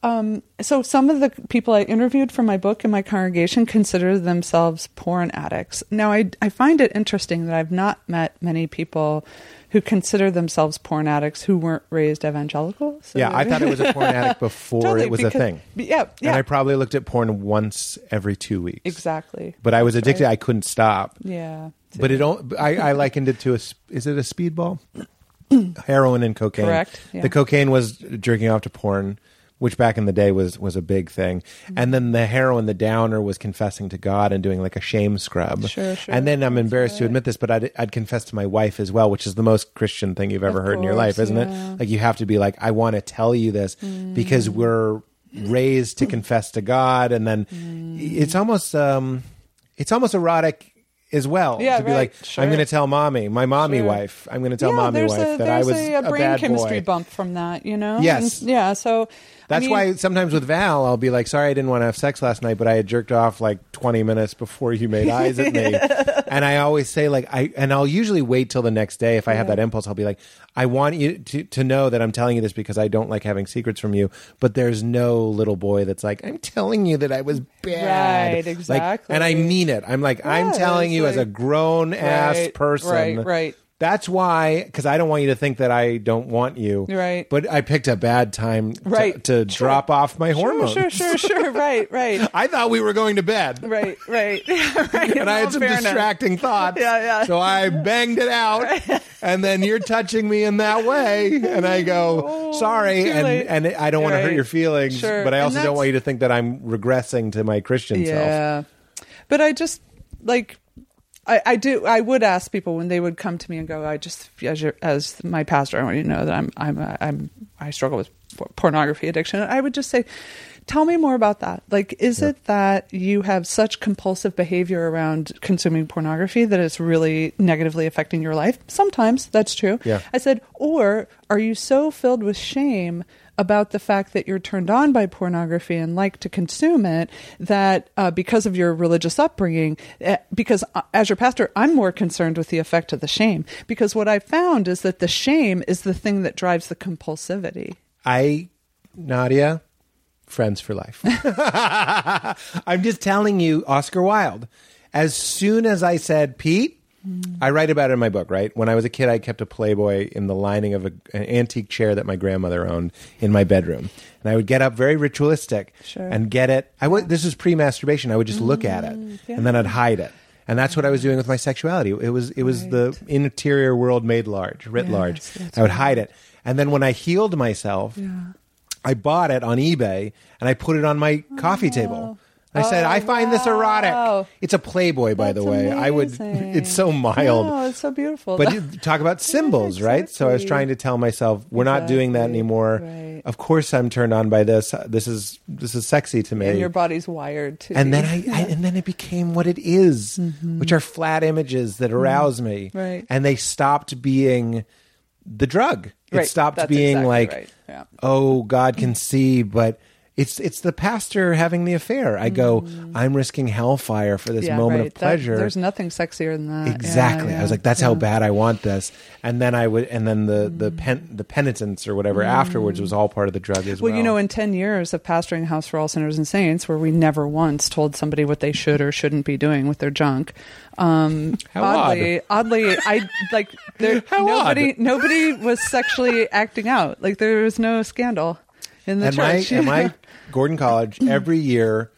Um, so some of the people I interviewed for my book in my congregation consider themselves porn addicts. Now I I find it interesting that I've not met many people who consider themselves porn addicts who weren't raised evangelical. So yeah, I thought it was a porn [LAUGHS] addict before Totally, it was because- a thing. Yeah, yeah. And I probably looked at porn once every two weeks. Exactly. But I was That's addicted. right. I couldn't stop. Yeah. But it. I, I likened it to a. Is it a speedball? [CLEARS THROAT] Heroin and cocaine. Correct, yeah. The cocaine was jerking off to porn, which back in the day was was a big thing. Mm-hmm. And then the heroin, the downer, was confessing to God and doing like a shame scrub. Sure, sure. And then I'm embarrassed to admit this, but I'd, I'd confess to my wife as well, which is the most Christian thing you've ever Of heard in your life, isn't yeah. it? Like you have to be like, I want to tell you this because Mm. we're raised to confess to God, and then it's almost um, it's almost erotic as well Yeah, to be right. like, Sure. I'm going to tell mommy, my mommy Sure. wife, I'm going to tell yeah, mommy wife a, that I was a, a brain bad chemistry boy. bump from that, you know. Yes. And, yeah. So I That's mean- why sometimes with Val, I'll be like, "Sorry, I didn't want to have sex last night, but I had jerked off like 20 minutes before you made eyes at me." [LAUGHS] and I always say, like, I and I'll usually wait till the next day if I have that impulse. I'll be like, "I want you to to know that I'm telling you this because I don't like having secrets from you." But there's no little boy that's like, "I'm telling you that I was bad." Right, Like, exactly. and I mean it. I'm like, I'm telling you as a grown ass Right, person, right, right. That's why, because I don't want you to think that I don't want you. Right. But I picked a bad time to- Right. to, Sure. drop off my Sure, hormones. sure, sure, sure. [LAUGHS] right, right, I thought we were going to bed. right, right. [LAUGHS] [LAUGHS] right. And I had some fair enough. distracting thoughts. Yeah, yeah. So I banged it out. And then you're touching me in that way. And I go, oh, sorry. Oh, too And, late. and I don't want to hurt your feelings. Sure. But I also don't want you to think that I'm regressing to my Christian self. Yeah. But I just like I, I do I would ask people when they would come to me and go, I just as your, as my pastor, I want you to know that I'm I'm uh, I'm I struggle with pornography addiction. I would just say, tell me more about that. Like, is it that you have such compulsive behavior around consuming pornography that it's really negatively affecting your life? Sometimes that's true. Yeah. I said, or are you so filled with shame about the fact that you're turned on by pornography and like to consume it that uh, because of your religious upbringing, uh, because uh, as your pastor, I'm more concerned with the effect of the shame. Because what I found is that the shame is the thing that drives the compulsivity. I, Nadia, friends for life. [LAUGHS] I'm just telling you, Oscar Wilde. As soon as I said, Pete, I write about it in my book, right? When I was a kid, I kept a Playboy in the lining of a, an antique chair that my grandmother owned in my bedroom. And I would get up very ritualistic Sure. and get it. I would, this was pre masturbation. I would just look at it mm, and then I'd hide it. And that's what I was doing with my sexuality. It was it was the interior world made large, writ Yes, large. I would hide it. And then when I healed myself, I bought it on eBay and I put it on my coffee table. Oh. I said, Oh, I find this erotic. It's a Playboy, by the That's way. I would. amazing. It's so mild. No, it's so beautiful. But you [LAUGHS] talk about symbols, right? So I was exactly. trying to tell myself, we're not doing that anymore. Right. Of course, I'm turned on by this. This is this is sexy to me. and your body's wired to. And then I, I and then it became what it is, which are flat images that arouse me. Mm-hmm. Right. And they stopped being the drug. It Right. stopped That's being exactly like, right. Yeah. oh, God can [CLEARS THROAT] see, but it's it's the pastor having the affair. I go, I'm risking hellfire for this Mm. Yeah, moment right. of That- pleasure. there's nothing sexier than that. Yeah, Exactly. I was like, that's how yeah. Mm. bad I want this. And then I would, and then the the pen, the penitence or whatever afterwards was all part of the drug as well. Well, you know, in 10 years of pastoring House for All Sinners and Saints, where we never once told somebody what they should or shouldn't be doing with their junk, um, [LAUGHS] How oddly, oddly, I like there, [LAUGHS] How nobody, odd. nobody was sexually acting out. Like there was no scandal in the at my church. at my [LAUGHS] Gordon College, [CLEARS THROAT] every year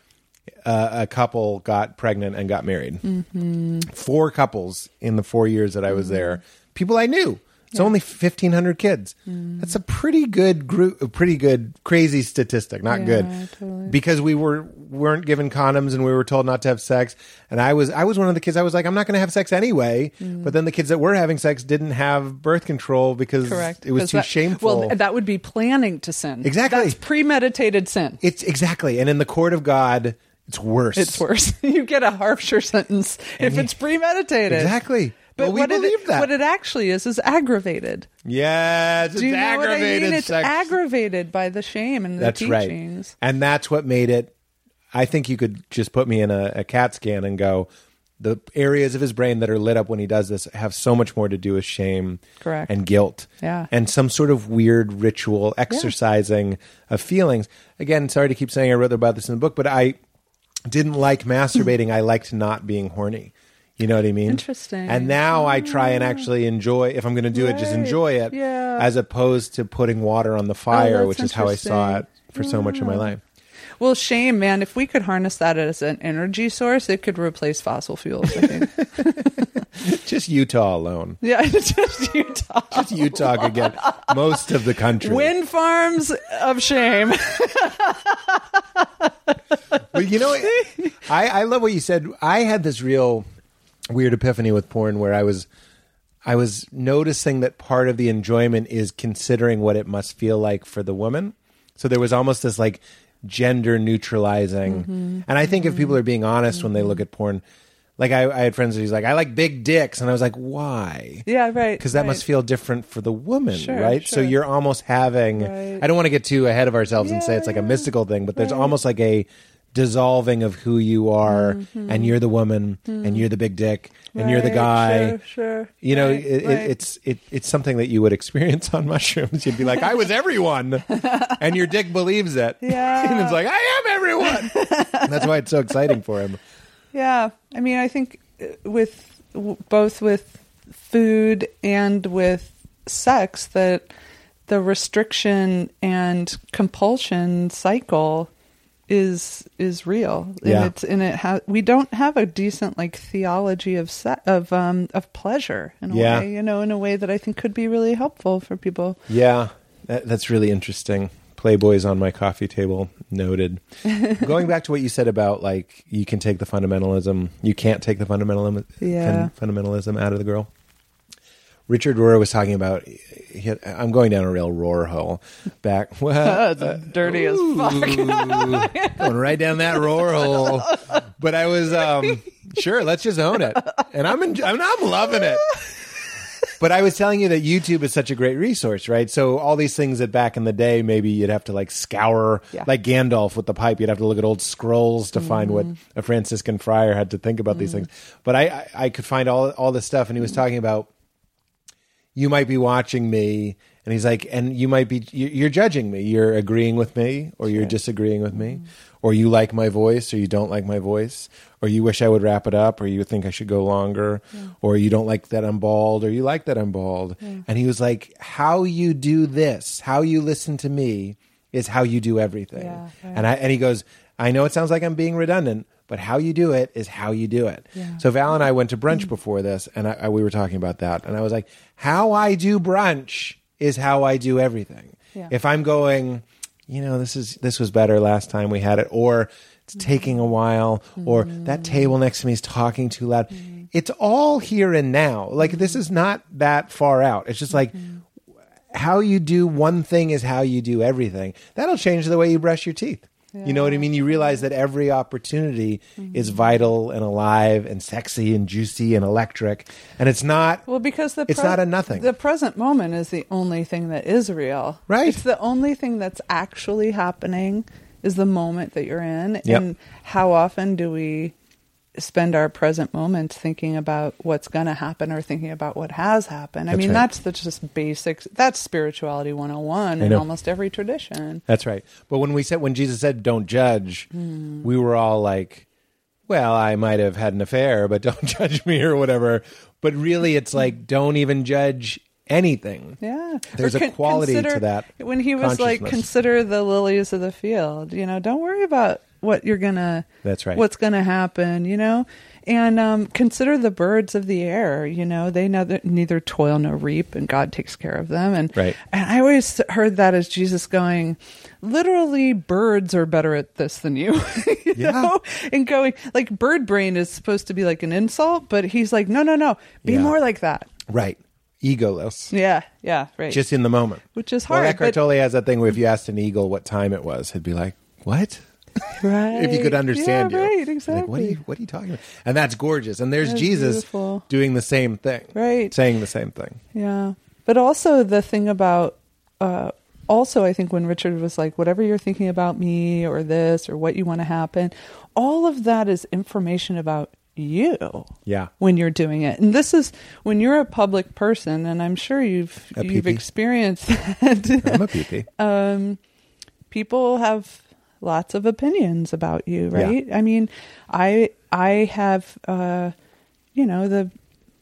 uh, a couple got pregnant and got married. Mm-hmm. Four couples in the four years that I was there. People I knew. It's only fifteen hundred kids. Mm. That's a pretty good group. A pretty good crazy statistic. Not Yeah, good totally. because we were weren't given condoms and we were told not to have sex. And I was I was one of the kids. I was like, I'm not going to have sex anyway. But then the kids that were having sex didn't have birth control because Correct. it was too that- shameful. Well, that would be planning to sin. Exactly. That's premeditated sin. It's exactly, and in the court of God, it's worse. It's worse. [LAUGHS] you get a harsher sentence if it's premeditated. Exactly. But well, we what believe it, that. what it actually is is aggravated. yes, it's Do you know what I aggravated mean? It's sex. aggravated by the shame and the That's right, teachings. and that's what made it. I think you could just put me in a, a CAT scan and go. The areas of his brain that are lit up when he does this have so much more to do with shame, Correct. and guilt, Yeah. and some sort of weird ritual exercising of feelings. Again, sorry to keep saying I wrote about this in the book, but I didn't like masturbating. I liked not being horny. You know what I mean? Interesting. And now I try and ah. actually enjoy. If I'm going to do it, just enjoy it, Yeah. as opposed to putting water on the oh, fire, that's which is how I saw it for so much of my life. Well, shame, man. If we could harness that as an energy source, it could replace fossil fuels. I think. [LAUGHS] Just Utah alone. yeah, [LAUGHS] just Utah. Just Utah could get most of the country. Wind farms of shame. But you know, I, I love what you said. I had this real weird epiphany with porn where I was I was noticing that part of the enjoyment is considering what it must feel like for the woman. So there was almost this like gender neutralizing. Mm-hmm. And I think if people are being honest when they look at porn, like I, I had friends who's like, I like big dicks, and I was like, why? Yeah, right. Because that right. must feel different for the woman, Sure, right? So you're almost having. Right. I don't want to get too ahead of ourselves and say it's like a mystical thing, but there's Right. almost like a dissolving of who you are, Mm-hmm. and you're the woman, and you're the big dick, and you're the guy. Sure, sure. You know, Right, it, right. it, it's it, it's something that you would experience on mushrooms. You'd be like, "I was everyone," [LAUGHS] and your dick believes it. Yeah. [LAUGHS] and it's like, "I am everyone." and [LAUGHS] that's why it's so exciting for him. Yeah, I mean, I think uh, with both with food and with sex that the restriction and compulsion cycle is is real. Yeah. and it's and it ha- we don't have a decent like theology of se- of um of pleasure in a Yeah. way, you know, in a way that I think could be really helpful for people. Yeah, that, that's really interesting. Playboys on my coffee table noted. [LAUGHS] Going back to what you said about like you can take the fundamentalism, you can't take the fundamentalism, Yeah. fundamentalism out of the girl. Richard Rohr was talking about. Had, I'm going down a real Rohr hole. Back [LAUGHS] well, [LAUGHS] That's dirty as fuck. [LAUGHS] Going right down that roar hole. But I was um, sure. Let's just own it, and I'm I'm, I'm loving it. But I was telling you that YouTube is such a great resource, right? So all these things that back in the day maybe you'd have to like scour, Yeah. like Gandalf with the pipe. You'd have to look at old scrolls to find what mm-hmm. a Franciscan friar had to think about these mm. things. But I, I I could find all all this stuff, and he was mm. talking about you might be watching me and he's like and you might be you- you're judging me. You're agreeing with me or you're disagreeing with me. Or you like my voice or you don't like my voice. Or you wish i would wrap it up or you think i should go longer. Or you don't like that i'm bald or you like that i'm bald. And he was like how you do this how you listen to me is how you do everything. Yeah, right. and i and he goes i know it sounds like i'm being redundant but how you do it is how you do it. Yeah. So Val and I went to brunch mm-hmm. before this, and I, I, we were talking about that, and I was like, "How I do brunch is how I do everything. Yeah. If I'm going, you know, this is this was better last time we had it, or it's mm-hmm. taking a while, or that mm-hmm. table next to me is talking too loud. It's all here and now. Like this is not that far out. It's just like how you do one thing is how you do everything. That'll change the way you brush your teeth. You know what I mean? You realize that every opportunity mm-hmm. is vital and alive and sexy and juicy and electric. And it's not Well, because the It's not a nothing. The present moment is the only thing that is real. Right. It's the only thing that's actually happening is the moment that you're in. Yep. And how often do we spend our present moments thinking about what's going to happen or thinking about what has happened? I That's mean, right. that's the just basics. That's spirituality 101 I in almost every tradition. That's right. But when we said when Jesus said don't judge, hmm. we were all like, well, I might have had an affair, but [LAUGHS] don't judge me or whatever. But really it's like don't even judge anything. Yeah. There's Or a quality to that When he was like, consider the lilies of the field, you know, don't worry about what you're to, That's right. what's to happen, you know, and um, consider the birds of the air, you know, they neither, neither toil nor reap and God takes care of them. And, Right. and I always heard that as Jesus going, literally birds are better at this than you, [LAUGHS] you Yeah. know, and going like bird brain is supposed to be like an insult, but he's like, no, no, no, be Yeah. more like that. Right. Egoless. Yeah. Yeah. Right. Just in the moment. which is Well, hard. Eckhart but- Tolle has that thing where if you asked an eagle what time it was, he'd be like, "What?" [LAUGHS] right. If you could understand yeah, you, right? Like, Exactly. what are you What are you talking about? And that's gorgeous. And there's That's Jesus beautiful. doing the same thing, Right. Saying the same thing. Yeah, but also the thing about, uh, also I think when Richard was like, whatever you're thinking about me or this or what you want to happen, all of that is information about you. Yeah. When you're doing it, and this is when you're a public person, and I'm sure you've you've experienced [LAUGHS] that. I'm a peepee. um, people have lots of opinions about you, Yeah. right? I mean, I I have uh, you know the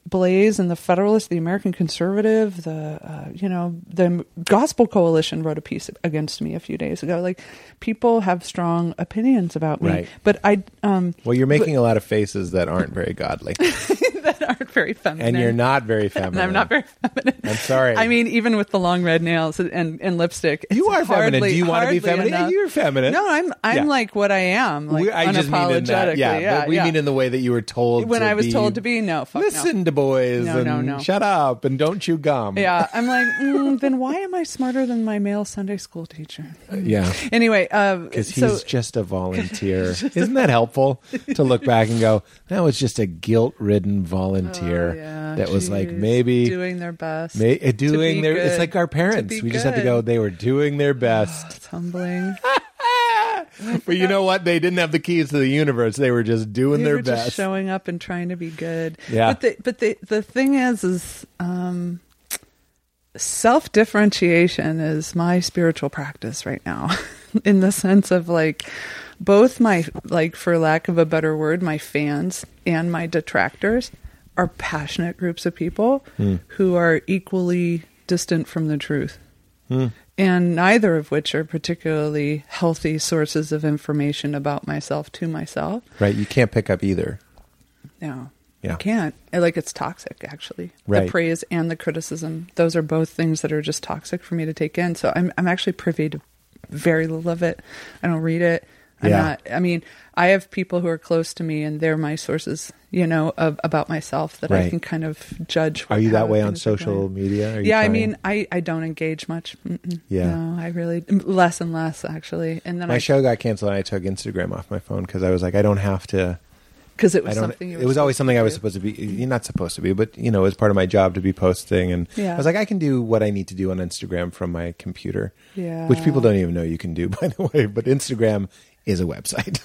Blaze and the Federalist, the American Conservative, the uh, you know the Gospel Coalition wrote a piece against me a few days ago. Like people have strong opinions about me, Right. but I um Well, you're making a lot of faces that aren't very godly, [LAUGHS] that aren't very feminine. and you're not very [LAUGHS] feminine. I'm not very feminine. I'm sorry. I mean, even with the long red nails and, and lipstick, You are feminine. Do you want to be feminine? Yeah, enough. you're feminine. No, I'm I'm Yeah. like what I am, like We- I just mean in that, yeah, but we yeah. mean in the way that you were told. when I was be, told to be. No, fuck no. To boys No, and no, no. shut up and don't chew gum. Yeah, I'm like, mm, then why am I smarter than my male Sunday school teacher? Yeah. Anyway, uh, Because so he's just a volunteer. [LAUGHS] Isn't that helpful to look back and go, that was just a guilt ridden volunteer Oh, yeah, that was like maybe doing their best. may, uh, doing their it's like our parents. We just have to go, they were doing their best. It's humbling. [LAUGHS] [LAUGHS] but you know what? They didn't have the keys to the universe. They were just doing they their were best. just showing up and trying to be good. Yeah. But the but the the thing is is um self differentiation is my spiritual practice right now. [LAUGHS] in the sense of like both my like for lack of a better word, my fans and my detractors are passionate groups of people Hmm. who are equally distant from the truth. And neither of which are particularly healthy sources of information about myself to myself. right. You can't pick up either. No. Yeah. You can't. Like it's toxic actually. Right. The praise and the criticism. Those are both things that are just toxic for me to take in. So I'm I'm actually privy to very little of it. I don't read it. I'm Yeah. not I mean, I have people who are close to me and they're my sources, you know, of about myself that I can kind of judge Are you that way on social media? Are you Yeah, I mean, I, I don't engage much. Mm-mm. Yeah. no, I really less and less actually. And then my I show got canceled and I took Instagram off my phone because I was like, I don't have to. because it was something. You It was always something I was supposed to be. You're not supposed to be, but you know, it was part of my job to be posting. And Yeah. I was like, I can do what I need to do on Instagram from my computer, Yeah. which people don't even know you can do, [LAUGHS] by the way. But Instagram is a website.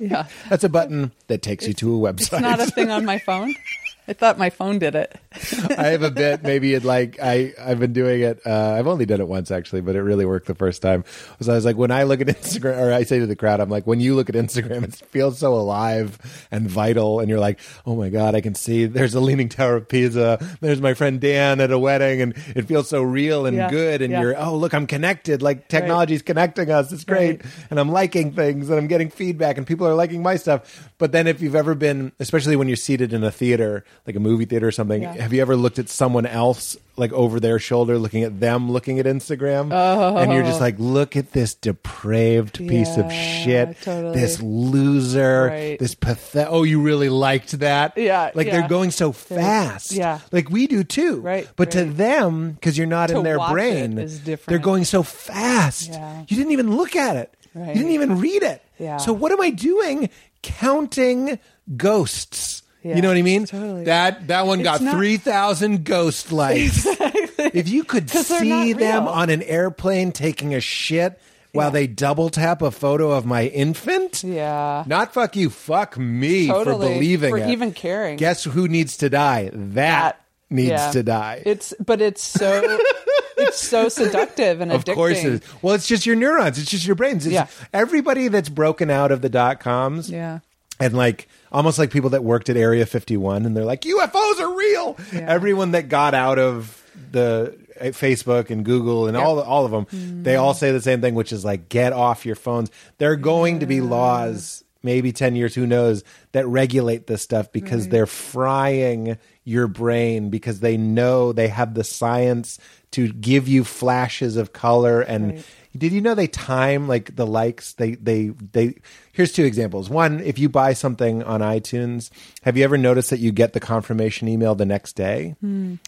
Yeah. [LAUGHS] That's a button that takes you to a website. It's not a thing on my phone. [LAUGHS] I thought my phone did it. [LAUGHS] I have a bit. Maybe it like I I've been doing it. Uh, I've only done it once actually, but it really worked the first time. So I was like, when I look at [LAUGHS] Instagram, or I say to the crowd, I'm like, when you look at Instagram, it feels so alive and vital, and you're like, oh my god, I can see there's a leaning tower of Pisa. There's my friend Dan at a wedding, and it feels so real and Yeah, good. And yeah. you're, oh look, I'm connected. Like technology's connecting us. It's great, Right. and I'm liking things, and I'm getting feedback, and people are liking my stuff. But then if you've ever been, especially when you're seated in a theater, like a movie theater or something, Yeah. have you ever looked at someone else like over their shoulder, looking at them, looking at Instagram, and you're just like, look at this depraved piece of Oh. Shit, totally. this loser, Right. this pathetic. Oh, you really liked that? Yeah, like yeah. they're going so fast. yeah. like we do too. Right, but to them, because you're not To in their brain, they're going so fast. Yeah. You didn't even look at it. Right. You didn't even read it. Yeah. So what am I doing? Counting ghosts. Yeah, you know what I mean? totally. That that one got not- three thousand ghost likes. If you could [LAUGHS] 'Cause they're see not them real. on an airplane taking a shit while they double tap a photo of my infant, Yeah. not fuck you, fuck me Totally. for believing For it. even caring. Guess who needs to die? That, That- needs yeah. to die. It's but it's so [LAUGHS] it's so seductive and Of addicting. course it is. Well, it's just your neurons. It's just your brains. It's Yeah. Everybody that's broken out of the dot coms Yeah. and like almost like people that worked at Area 51 and they're like UFOs are real. Yeah. Everyone that got out of the uh, Facebook and Google and Yep. all all of them, they all say the same thing which is like get off your phones. There are going to be laws maybe 10 years who knows that regulate this stuff because Right. they're frying your brain because they know they have the science to give you flashes of color and Right. Did you know they time like the likes? They they they here's two examples. One if you buy something on itunes have you ever noticed that you get the confirmation email the next day?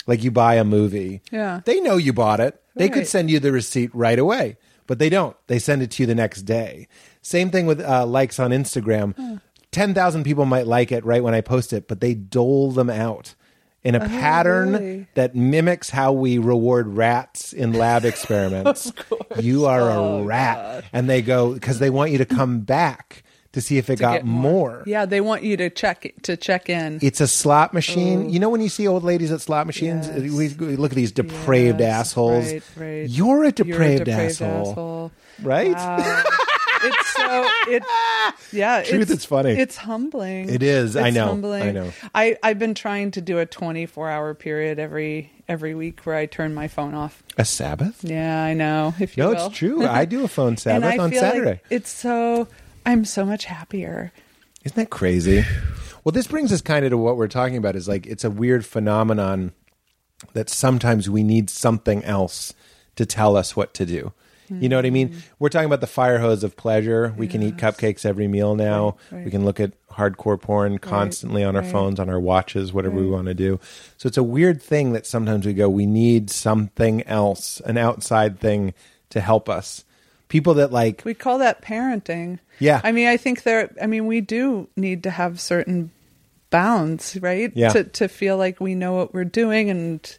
Like you buy a movie. Hmm. Yeah. they know you bought it. They could send you the receipt right away but they don't. They send it to you the next day. Same thing with uh, likes on instagram. 10,000 people might like it right when i post it but they dole them out in a oh, pattern Oh, really? that mimics how we reward rats in lab [LAUGHS] experiments. You are Oh, a rat. And they go, because they want you to come back to see if it got Get more. Yeah, they want you to check to check in. It's a slot machine. Oh. You know when you see old ladies at slot machines. Yes. we we look at these depraved Yes, assholes. Right, right. You're a You're depraved, asshole, asshole. right? Wow. [LAUGHS] it's so it [LAUGHS] yeah Truth, it's funny. it's humbling It is. I It's know. humbling. I know. I, i've been trying to do a 24 hour period every every week where i turn my phone off A Sabbath? yeah i know if you No, will. it's true. I do a [LAUGHS] phone Sabbath I on Saturday. like it's so i'm so much happier Isn't that crazy? Well, this brings us kind of to what we're talking about is like it's a weird phenomenon that sometimes we need something else to tell us what to do. You know what I mean? Hmm. We're talking about the fire hose of pleasure. We can eat cupcakes every meal now. Right, right. We can look at hardcore porn constantly on our right. phones, on our watches, whatever we want to do. So it's a weird thing that sometimes we go, we need something else, an outside thing to help us. People that like, We call that parenting. Yeah. I mean, I think there, I mean, we do need to have certain bounds, right? Yeah. To, to feel like we know what we're doing and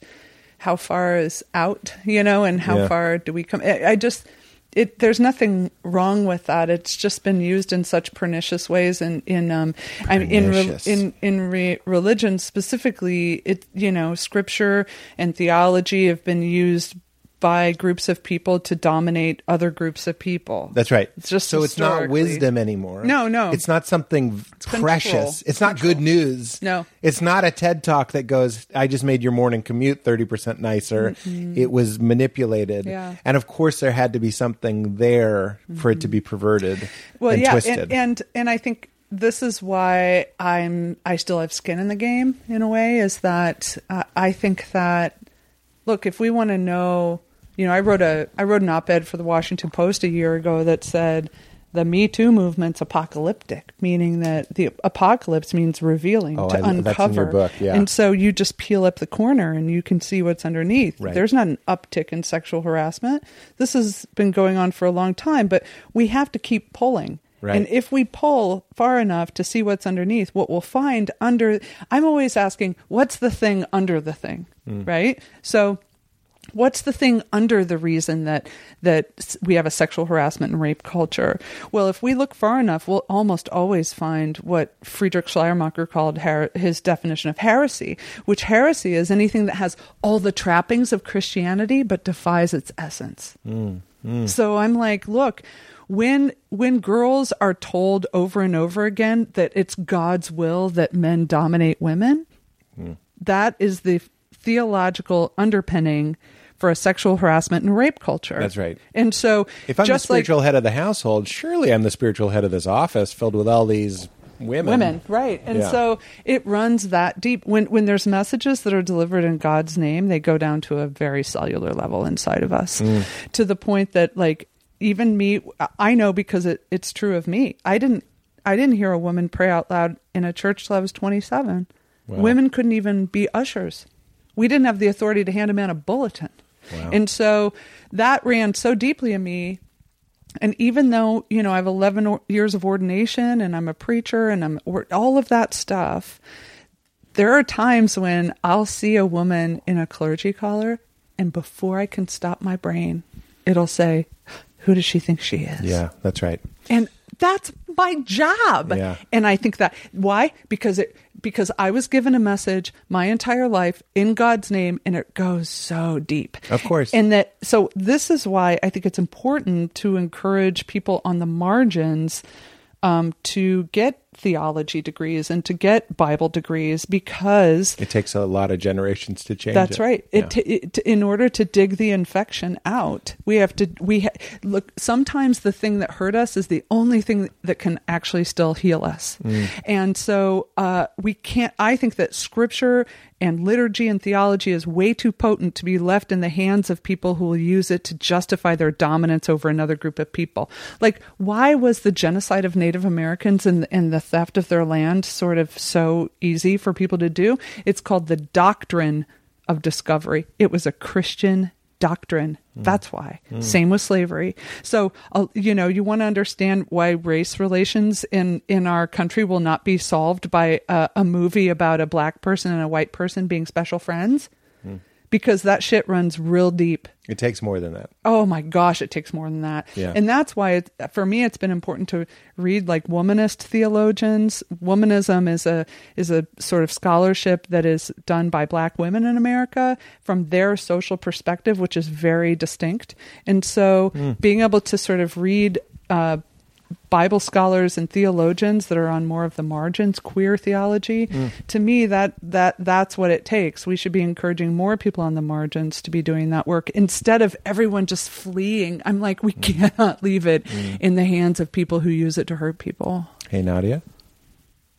how far is out, you know, and how Yeah. far do we come. I, I just, it, there's nothing wrong with that. It's just been used in such pernicious ways and in, um, I mean, in, re, in, in re, religion specifically, it, you know, scripture and theology have been used by groups of people to dominate other groups of people. that's right. It's just so it's not wisdom anymore. No, no. It's not something control. precious. It's not good news. No. It's not a TED talk that goes, I just made your morning commute 30% nicer. It was manipulated. Yeah. And of course, there had to be something there for it to be perverted well, and yeah, twisted. and, and and I think this is why I'm I still have skin in the game in a way. Is that uh, I think that look if we want to know, you know, I wrote a I wrote an op-ed for the Washington Post a year ago that said the Me Too movement's apocalyptic, meaning that the apocalypse means revealing Oh, to I- that's in uncover. your book, yeah. And so you just peel up the corner and you can see what's underneath. Right. There's not an uptick in sexual harassment. This has been going on for a long time, but we have to keep pulling. Right. And if we pull far enough to see what's underneath, what we'll find under, I'm always asking, what's the thing under the thing, Mm. right? So, what's the thing under the reason that that we have a sexual harassment and rape culture? Well, if we look far enough, we'll almost always find what Friedrich Schleiermacher called her- his definition of heresy, which heresy is anything that has all the trappings of Christianity but defies its essence. Mm, mm. So I'm like, look, when when girls are told over and over again that it's God's will that men dominate women, mm. that is the theological underpinning for a sexual harassment and rape culture. That's right. And so if I'm just the spiritual head of the household, surely I'm the spiritual head of this office filled with all these women. women, right? And Yeah. so it runs that deep. When when there's messages that are delivered in God's name, they go down to a very cellular level inside of us, Mm. to the point that like even me, I know because it, it's true of me. I didn't I didn't hear a woman pray out loud in a church till I was 27. Wow. Women couldn't even be ushers. We didn't have the authority to hand a man a bulletin. Wow. And so that ran so deeply in me and even though you know i have 11 or- years of ordination and i'm a preacher and i'm or- all of that stuff there are times when i'll see a woman in a clergy collar and before i can stop my brain it'll say who does she think she is Yeah, that's right. and that's my job Yeah. and i think that why because it because i was given a message my entire life in god's name and it goes so deep Of course. and that so this is why i think it's important to encourage people on the margins um, to get theology degrees and to get bible degrees because It takes a lot of generations to change. that's it. right. Yeah. It, t- it in order to dig the infection out, we have to we ha- look. Sometimes the thing that hurt us is the only thing that can actually still heal us, Mm. and so uh, we can't. I think that Scripture and liturgy and theology is way too potent to be left in the hands of people who will use it to justify their dominance over another group of people. Like, why was the genocide of Native Americans and and the theft of their land sort of so easy for people to do? It's called the doctrine of discovery. It was a Christian doctrine. Hmm. That's why. Hmm. Same with slavery. So, uh, you know, you want to understand why race relations in in our country will not be solved by a, a movie about a black person and a white person being special friends, hmm. because that shit runs real deep. It takes more than that. Oh my gosh, it takes more than that. Yeah. And that's why it, for me it's been important to read like womanist theologians. Womanism is a is a sort of scholarship that is done by black women in America from their social perspective, which is very distinct. And so Hmm. being able to sort of read uh, Bible scholars and theologians that are on more of the margins, queer theology. Mm. To me, that that that's what it takes. We should be encouraging more people on the margins to be doing that work instead of everyone just fleeing. I'm like, we mm. cannot leave it mm. in the hands of people who use it to hurt people. Hey, Nadia.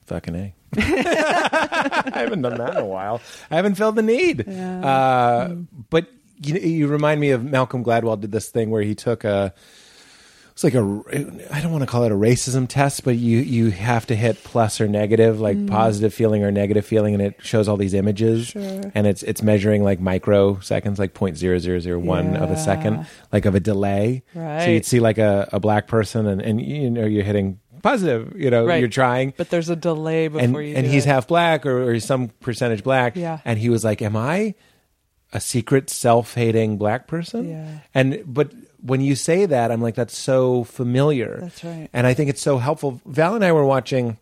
Fucking A. [LAUGHS] I haven't done that in a while. I haven't felt the need. Yeah. Uh, but you, you remind me of Malcolm Gladwell did this thing where he took a it's like a I don't want to call it a racism test, but you you have to hit plus or negative, like Mm. positive feeling or negative feeling, and it shows all these images, and it's it's measuring like microseconds, like point zero zero zero one of a second, like of a delay. Right. So you'd see like a, a black person, and and you know you're hitting positive, you know, Right. you're trying, But there's a delay before and you and he's it. half black or, or some percentage black, Yeah. and he was like, "Am I a secret self-hating black person?" Yeah. And but when you say that, I'm like, that's so familiar. That's right. And I think it's so helpful. Val and I were watching.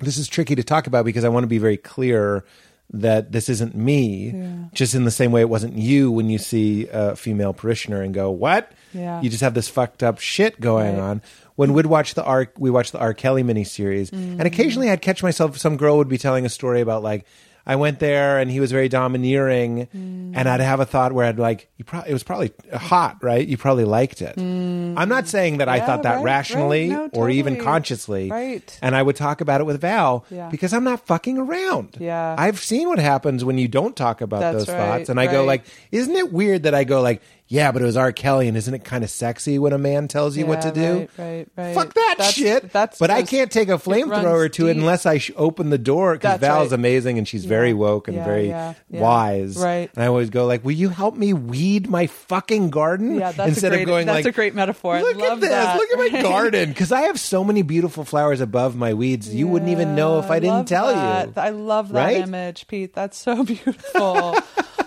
This is tricky to talk about because I want to be very clear that this isn't me. Yeah. Just in the same way it wasn't you when you see a female parishioner and go, "What?" Yeah. You just have this fucked up shit going Right. on. When we'd watch the R, we watched the R. Kelly miniseries, mm. and occasionally I'd catch myself. Some girl would be telling a story about like. I went there and he was very domineering, mm. and I'd have a thought where I'd like, you probably it was probably hot, right? You probably liked it. Mm. I'm not saying that I Yeah, thought that right, rationally right. No, or even consciously, Right. And I would talk about it with Val Yeah. because I'm not fucking around. Yeah. I've seen what happens when you don't talk about That's those right, thoughts, and I go like, isn't it weird that I go like, yeah, but it was R. Kelly, and isn't it kind of sexy when a man tells you what to do? right, right, right. Fuck that That's- shit. that's but I can't take a flamethrower to it unless I sh- open the door because That's Val's right. amazing and she's very woke and Yeah, very yeah, yeah. wise. Right. And I always go like, "Will you help me weed my fucking garden?" Yeah, that's instead a great, of going that's like, a great metaphor. I Look at this! That. Look at my garden [LAUGHS] because I have so many beautiful flowers above my weeds. You wouldn't even know if I, didn't tell that. you. I love that Right? image, Pete. That's so [LAUGHS] beautiful.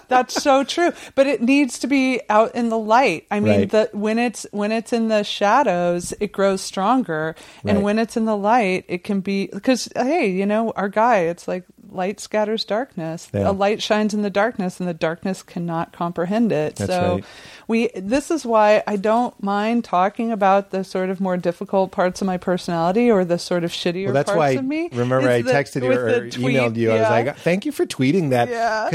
That's so true. But it needs to be out in the light. I mean, Right. the, when it's when it's in the shadows, it grows stronger, and when it's in the light, it can be because hey, you know, our guy, it's like light scatters darkness. Yeah. A light shines in the darkness, and the darkness cannot comprehend it. That's so right. we this is why I don't mind talking about the sort of more difficult parts of my personality or the sort of shittier Well, that's parts why of me. remember I the- texted you with or tweet, emailed you. I was like, "Thank you for tweeting that." Yeah.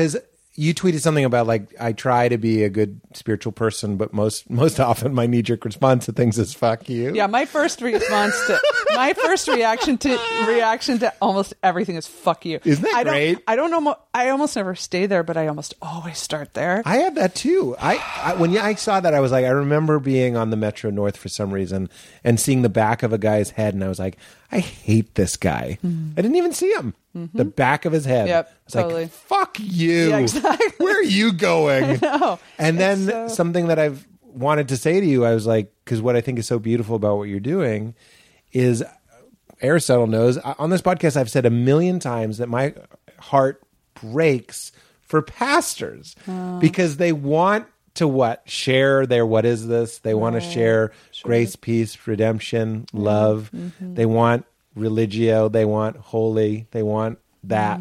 You tweeted something about like I try to be a good spiritual person, but most most [LAUGHS] often my knee jerk response to things is "fuck you." Yeah, my first response to my first reaction to reaction to almost everything is "fuck you." Isn't that I don't, great? I don't know. I almost never stay there, but I almost always start there. I have that too. I, I when I saw that, I was like, I remember being on the Metro North for some reason and seeing the back of a guy's head, and I was like, I hate this guy. I didn't even see him. The back of his head. Mm-hmm. Yep, I was totally. like, fuck you. Yeah, exactly. Where are you going? [LAUGHS] know. And then so- something that I've wanted to say to you, I was like, because what I think is so beautiful about what you're doing is Aristotle knows on this podcast, I've said a million times that my heart breaks for pastors because they want to what? Share their what is this? They want to share grace peace redemption love. They want religio. They want holy. They want that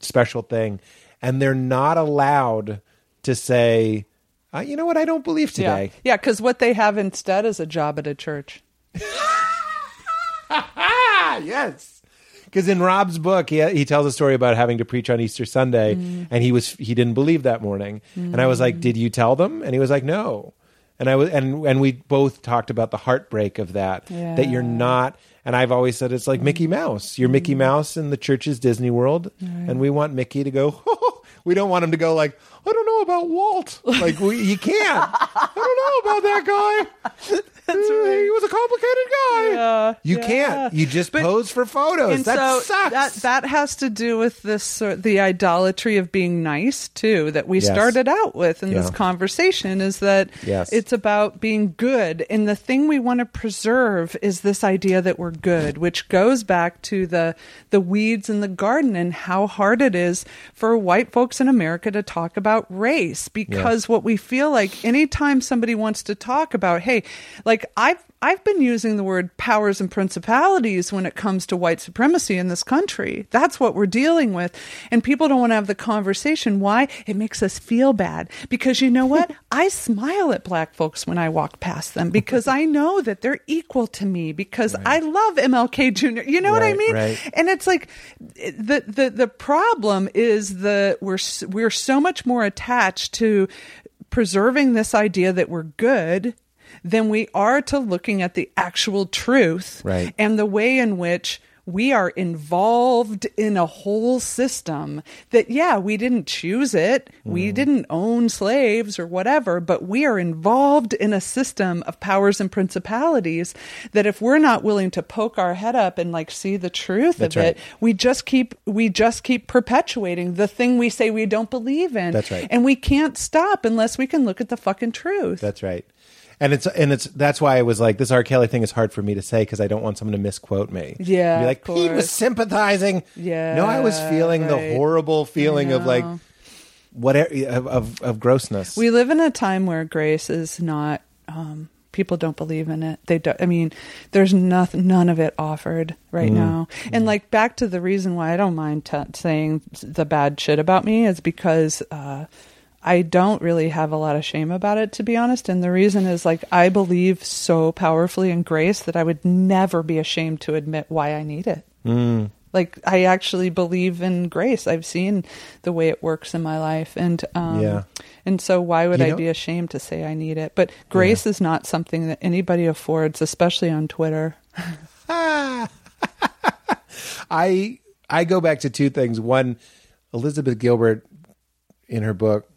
special thing. And they're not allowed to say uh, you know what? I don't believe yeah, today. Yeah, because what they have instead is a job at a church. [LAUGHS] Yes. Because in Rob's book, he he tells a story about having to preach on Easter Sunday, Mm. and he was he didn't believe that morning, and I was like, "Did you tell them?" And he was like, "No." And I was and and we both talked about the heartbreak of that that you're Mm. not. And I've always said it's like Mickey Mouse. You're Mickey Mouse in the church's Disney World, and we want Mickey to go. [LAUGHS] we don't want him to go like I don't know about Walt. Like we, you can't. I don't know about that guy. [LAUGHS] He was a complicated guy. Yeah, You yeah. can't. You just But- pose for photos. and that so sucks. that that has to do with this sort the idolatry of being nice too that we Yes. started out with in this conversation is that Yes. it's about being good and the thing we want to preserve is this idea that we're good which goes back to the the weeds in the garden and how hard it is for white folks in America to talk about race because what we feel like anytime somebody wants to talk about hey like I've I've been using the word powers and principalities when it comes to white supremacy in this country. That's what we're dealing with. And people don't want to have the conversation. Why? It makes us feel bad. Because you know what? [LAUGHS] I smile at black folks when I walk past them because I know that they're equal to me because I love MLK Jr. You know what I mean? right. And it's like the the the problem is the we're we're so much more attached to preserving this idea that we're good than we are to looking at the actual truth Right. and the way in which we are involved in a whole system that, yeah, we didn't choose it. We mm. didn't own slaves or whatever, but we are involved in a system of powers and principalities that if we're not willing to poke our head up and like see the truth That's of right. it, we just keep, we just keep perpetuating the thing we say we don't believe in. That's right. And we can't stop unless we can look at the fucking truth. That's right. And it's and it's that's why I was like this R. Kelly thing is hard for me to say because I don't want someone to misquote me. Yeah, be like he was sympathizing. Yeah, no, I was feeling the horrible feeling of like whatever of, of of grossness. We live in a time where grace is not. Um, people don't believe in it. They don't. I mean, there's nothing, none of it offered right now. And like back to the reason why I don't mind t- saying the bad shit about me is because uh, I don't really have a lot of shame about it, to be honest. And the reason is like I believe so powerfully in grace that I would never be ashamed to admit why I need it. Like I actually believe in grace. I've seen the way it works in my life, and um, Yeah. and so why would You I know- be ashamed to say I need it? But grace is not something that anybody affords, especially on Twitter. [LAUGHS] I I go back to two things. One, Elizabeth Gilbert in her book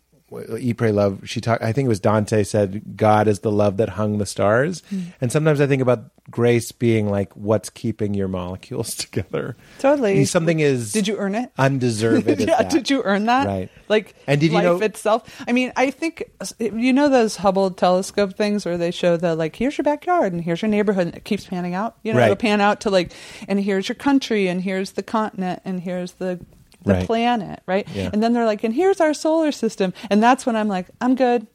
Eat Pray Love, she talked I think it was Dante said God is the love that hung the stars. Hmm. And sometimes I think about grace being like what's keeping your molecules [LAUGHS] together. Totally. Something is Did you earn it? undeserved [LAUGHS] yeah, that. did you earn that? Right. Like And did you life know- itself? I mean, I think you know those Hubble telescope things where they show the like here's your backyard and here's your neighborhood and it keeps panning out. You know, Right. it'll pan out to like and here's your country and here's the continent and here's the the Right. planet, right? Yeah. And then they're like, and here's our solar system. And that's when I'm like, I'm good.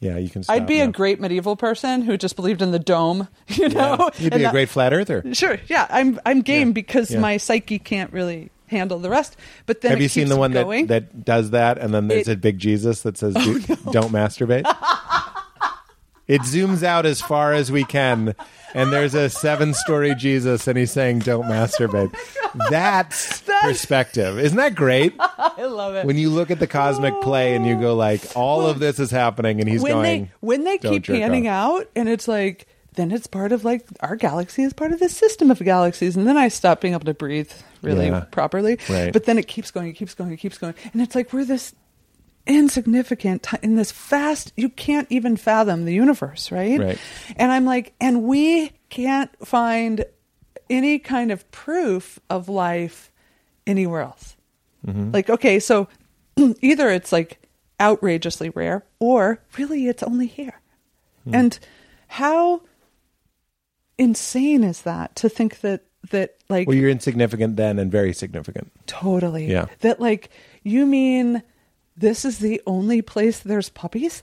Yeah, you can stop I'd be a great medieval person who just believed in the dome, [LAUGHS] you know. Yeah. You'd be a great flat earther. Sure, yeah, I'm I'm game Yeah. because Yeah. my psyche can't really handle the rest. But then Have you seen the one that, going. that does that and then there's It- Oh, a big Jesus that says [LAUGHS] oh, "Do- don't masturbate? [LAUGHS] it zooms out as far as we can and there's a seven story Jesus and he's saying don't masturbate. That's, [LAUGHS] perspective. Isn't that great? [LAUGHS] I love it. When you look at the cosmic play and you go like all of this is happening and he's when going they when they "Don't keep jerk panning off." out, and it's like then it's part of like our galaxy is part of this system of galaxies, and then I stop being able to breathe really Yeah. properly. Right. But then it keeps going, it keeps going, it keeps going, and it's like we're this insignificant in this fast you can't even fathom the universe right Right. and i'm like and we can't find any kind of proof of life anywhere else Mm-hmm. like okay so [CLEARS THROAT] either it's like outrageously rare or really it's only here Hmm. and how insane is that to think that that like Well, you're insignificant then and very significant. Totally. Yeah. That like you mean this is the only place there's puppies?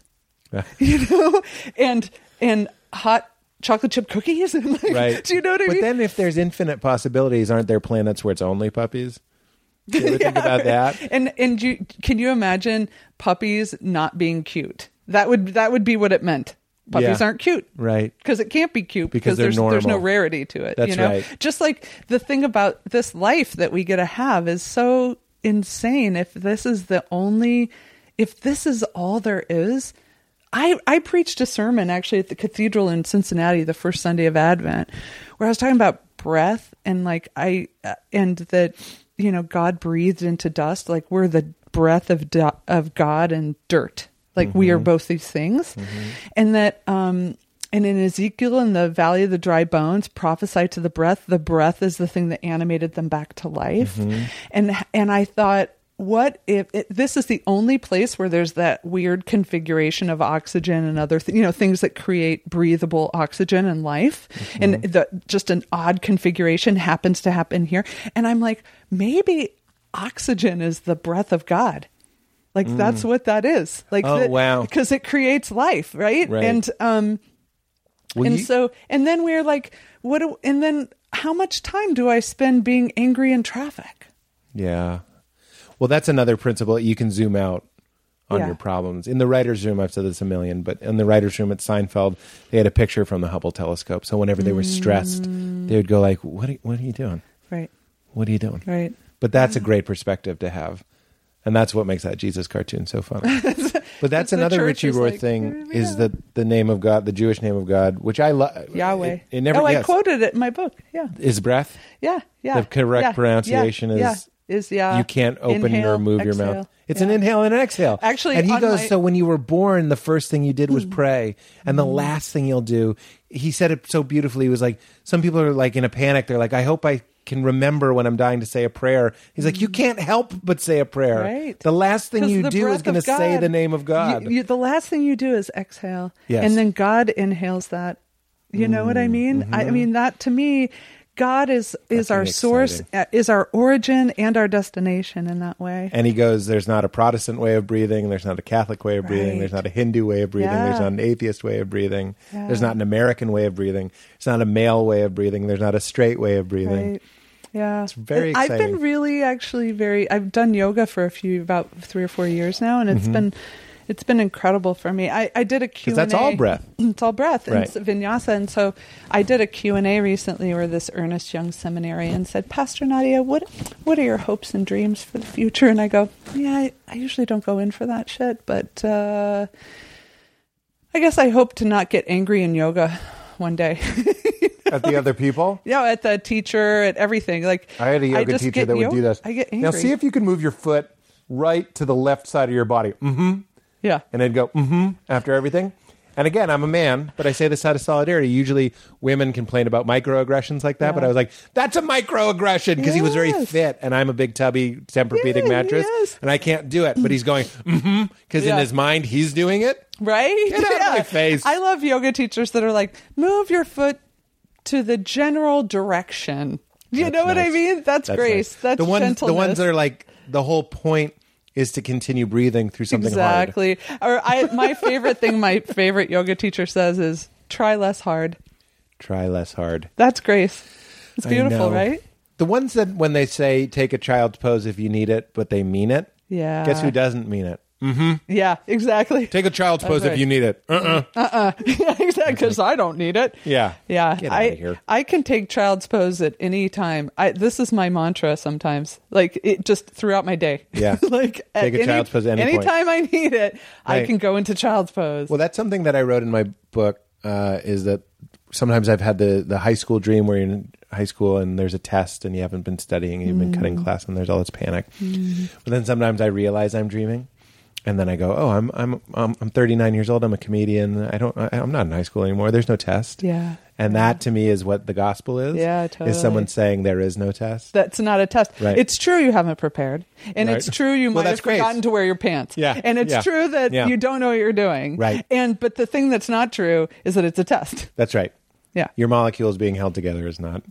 [LAUGHS] You know? And and hot chocolate chip cookies and [LAUGHS] like right. do you know what I but mean? then if there's infinite possibilities, aren't there planets where it's only puppies? [LAUGHS] Do you ever think about that? and and you can you imagine puppies not being cute? That would that would be what it meant. Puppies Yeah. aren't cute. Right. because it can't be cute Because there's there's no rarity to it. That's you know, right. just like the thing about this life that we get to have is so insane. If this is the only, if this is all there is, I I preached a sermon actually at the cathedral in Cincinnati the first Sunday of Advent, where I was talking about breath and like I uh, and that you know God breathed into dust, like we're the breath of of God and dirt. Like we are both these things, and that um and in Ezekiel in the valley of the dry bones prophesy to the breath. The breath is the thing that animated them back to life, mm-hmm. and and I thought. What if it, this is the only place where there's that weird configuration of oxygen and other th- you know things that create breathable oxygen and life mm-hmm. and the just an odd configuration happens to happen here and I'm like maybe oxygen is the breath of God like that's mm. what that is like Oh, wow. because it creates life right, Right. and um Well, and you- so and then we're like what do, and then how much time do i spend being angry in traffic Yeah. Well, that's another principle. You can zoom out on Yeah. your problems. In the writer's room, I've said this a million, but in the writer's room at Seinfeld, they had a picture from the Hubble telescope. So whenever they were stressed, mm. they would go like, "What? Are, what are you doing? right What are you doing?" right But that's a great perspective to have. And that's what makes that Jesus cartoon so funny. [LAUGHS] but that's another Richie Rohr like, thing yeah. is that the name of God, the Jewish name of God, which I love. Yahweh. It, it never oh, I quoted it in my book. Yeah, is breath. yeah, yeah. The correct yeah, pronunciation yeah, is- yeah. is yeah. you can't open Inhale, or move your mouth. It's an inhale and an exhale. Actually, and he goes. my- Hmm. So when you were born, the first thing you did was pray, and the last thing you'll do. He said it so beautifully. He was like, some people are like in a panic. They're like, I hope I can remember when I'm dying to say a prayer. He's like, you can't help but say a prayer. Right. The last thing you do is going to say the name of God. You, you, the last thing you do is exhale, Yes. and then God inhales that. You know what I mean? Mm-hmm. I, I mean that to me, God is is our source, exciting. uh, is our origin and our destination in that way. And he goes, There's not a Protestant way of breathing. There's not a Catholic way of breathing. Right. There's not a Hindu way of breathing. There's not an atheist way of breathing. Yeah. There's not an American way of breathing. There's not a male way of breathing. There's not a straight way of breathing. Right. Yeah. It's very I've been really actually very I've done yoga for a few about 3 or 4 years now and it's been it's been incredible for me. I, I did a Q&A. That's all breath. [CLEARS THROAT] It's all breath Right. it's vinyasa and so I did a Q&A recently where this earnest young seminarian said, "Pastor Nadia, what what are your hopes and dreams for the future?" And I go, "Yeah, I, I usually don't go in for that shit, but uh I guess I hope to not get angry in yoga one day. [LAUGHS] At the other people? Yeah, at the teacher, at everything. Like I had a yoga teacher that would do this. I get angry. Now see if you can move your foot right to the left side of your body. Mm-hmm. Yeah, And I'd go, mm-hmm, after everything. And again, I'm a man, but I say this out of solidarity. Usually women complain about microaggressions like that, but I was like, that's a microaggression because he was very Yes. fit and I'm a big tubby Tempur-Pedic Yeah, mattress yes. and I can't do it. But he's going, mm-hmm, because in Yeah. his mind, he's doing it. right. Get out of my face. I love yoga teachers that are like, move your foot to the general direction. You know what I nice. mean? That's, grace. nice. That's the ones. The ones that are like, the whole point is to continue breathing through something hard. exactly. Or I, my favorite thing, my favorite yoga teacher says is, try less hard. Try less hard. That's grace. It's beautiful, right? The ones that when they say take a child's pose if you need it, but they mean it. Yeah. Guess who doesn't mean it? Yeah, exactly. Take a child's pose if you need it. Uh-uh. yeah, [LAUGHS] [LAUGHS] exactly. Because I don't need it. Yeah. Yeah, Get I outta here. I can take child's pose at any time. I this is my mantra sometimes. Like it just throughout my day. Yeah. [LAUGHS] like at Take a any, child's pose at any point. anytime I need it, I can go into child's pose. Well, that's something that I wrote in my book. Uh, is that sometimes I've had the the high school dream where you're in high school and there's a test and you haven't been studying and you've been Mm. cutting class and there's all this panic. But then sometimes I realize I'm dreaming. And then I go, oh, I'm I'm I'm, I'm 39 years old. I'm a comedian. I don't. I, I'm not in high school anymore. There's no test. yeah. And that to me is what the gospel is. Yeah, Is someone saying there is no test? That's not a test. Right. It's true you haven't prepared. And Right. it's true you Well, might have great. forgotten to wear your pants. Yeah, And it's yeah, true that yeah. you don't know what you're doing. Right. And but the thing that's not true is that it's a test. That's right. Yeah. Your molecules being held together is not.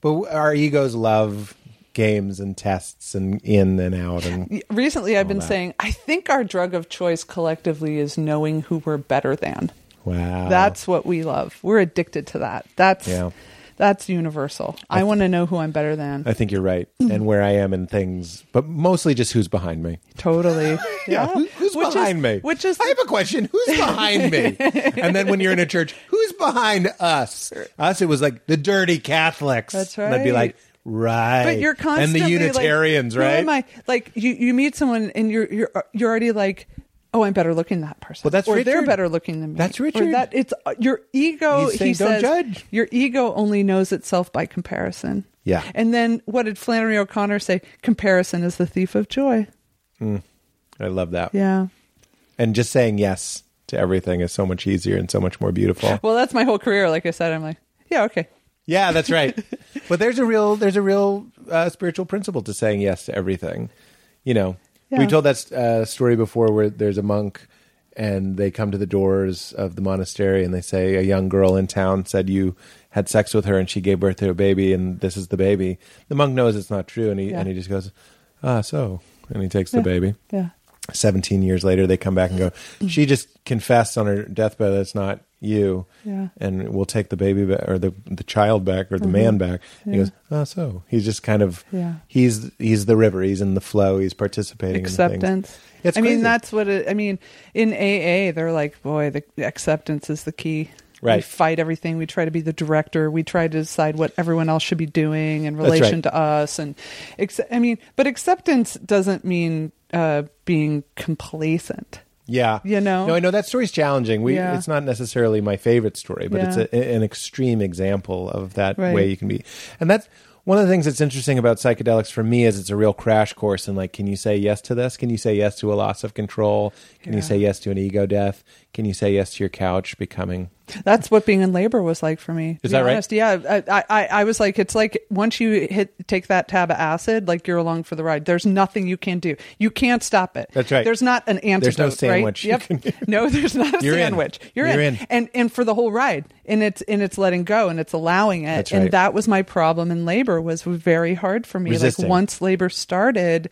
But our egos love games and tests and in and out and Recently, I've been that. saying, I think our drug of choice collectively is knowing who we're better than. wow. That's what we love. We're addicted to that. That's Yeah. that's universal. I, want to know who I'm better than. I think you're right. [LAUGHS] and where I am in things, but mostly just who's behind me. totally. [LAUGHS] Yeah. Who- Who's Which is- behind me? Which is I have a question. Who's behind me? [LAUGHS] and then when you're in a church, who's behind us? Us, it was like the dirty Catholics. That's And I'd be like, right. but you're constantly and the Unitarians, like, right? Who am I? Like you, you meet someone and you're you're you're already like, oh, I'm better looking than that person. Well, that's or they're Richard. better looking than me. That's Or Richard. that it's uh, your ego. He's saying, he "Don't says judge." your ego only knows itself by comparison. Yeah. And then what did Flannery O'Connor say? Comparison is the thief of joy. I love that. Yeah. And just saying yes to everything is so much easier and so much more beautiful. Well, that's my whole career. Like I said, I'm like, yeah, okay. Yeah, that's right. [LAUGHS] but there's a real there's a real uh, spiritual principle to saying yes to everything. You know, Yeah. we told that uh, story before where there's a monk and they come to the doors of the monastery and they say a young girl in town said you had sex with her and she gave birth to a baby and this is the baby. The monk knows it's not true and he Yeah. and he just goes, "Ah, so." And he takes Yeah. the baby. Yeah. 17 years later they come back and go she just confessed on her deathbed that it's not you Yeah. and we'll take the baby back or the the child back or the man back and he Mm-hmm. Goes oh so he's just kind of Yeah. he's he's the river he's in the flow he's participating acceptance. I mean, that's what it. I mean, in AA, they're like, boy, the, the acceptance is the key. Right. we fight everything. We try to be the director. We try to decide what everyone else should be doing in That's right. relation to us. And ex- I mean, but acceptance doesn't mean uh, being complacent. Yeah, You know? No, I know that story's challenging. We, Yeah. it's not necessarily my favorite story, but it's a, an extreme example of that Right. way you can be. And that's one of the things that's interesting about psychedelics for me is it's a real crash course. And like, can you say yes to this? Can you say yes to a loss of control? Can you say yes to an ego death? Can you say yes to your couch becoming? That's what being in labor was like for me. to Is be that right? honest. Yeah, I, I, I was like, it's like once you hit take that tab of acid, like you're along for the ride. There's nothing you can do. You can't stop it. That's right. There's not an antidote. there's no sandwich Right? Yep. [LAUGHS] no, there's not a You're in. sandwich. You're, You're in. in. and and for the whole ride, and it's and it's letting go and it's allowing it. That's And right. that was my problem in labor. Was very hard for me. Resisting. Like once labor started.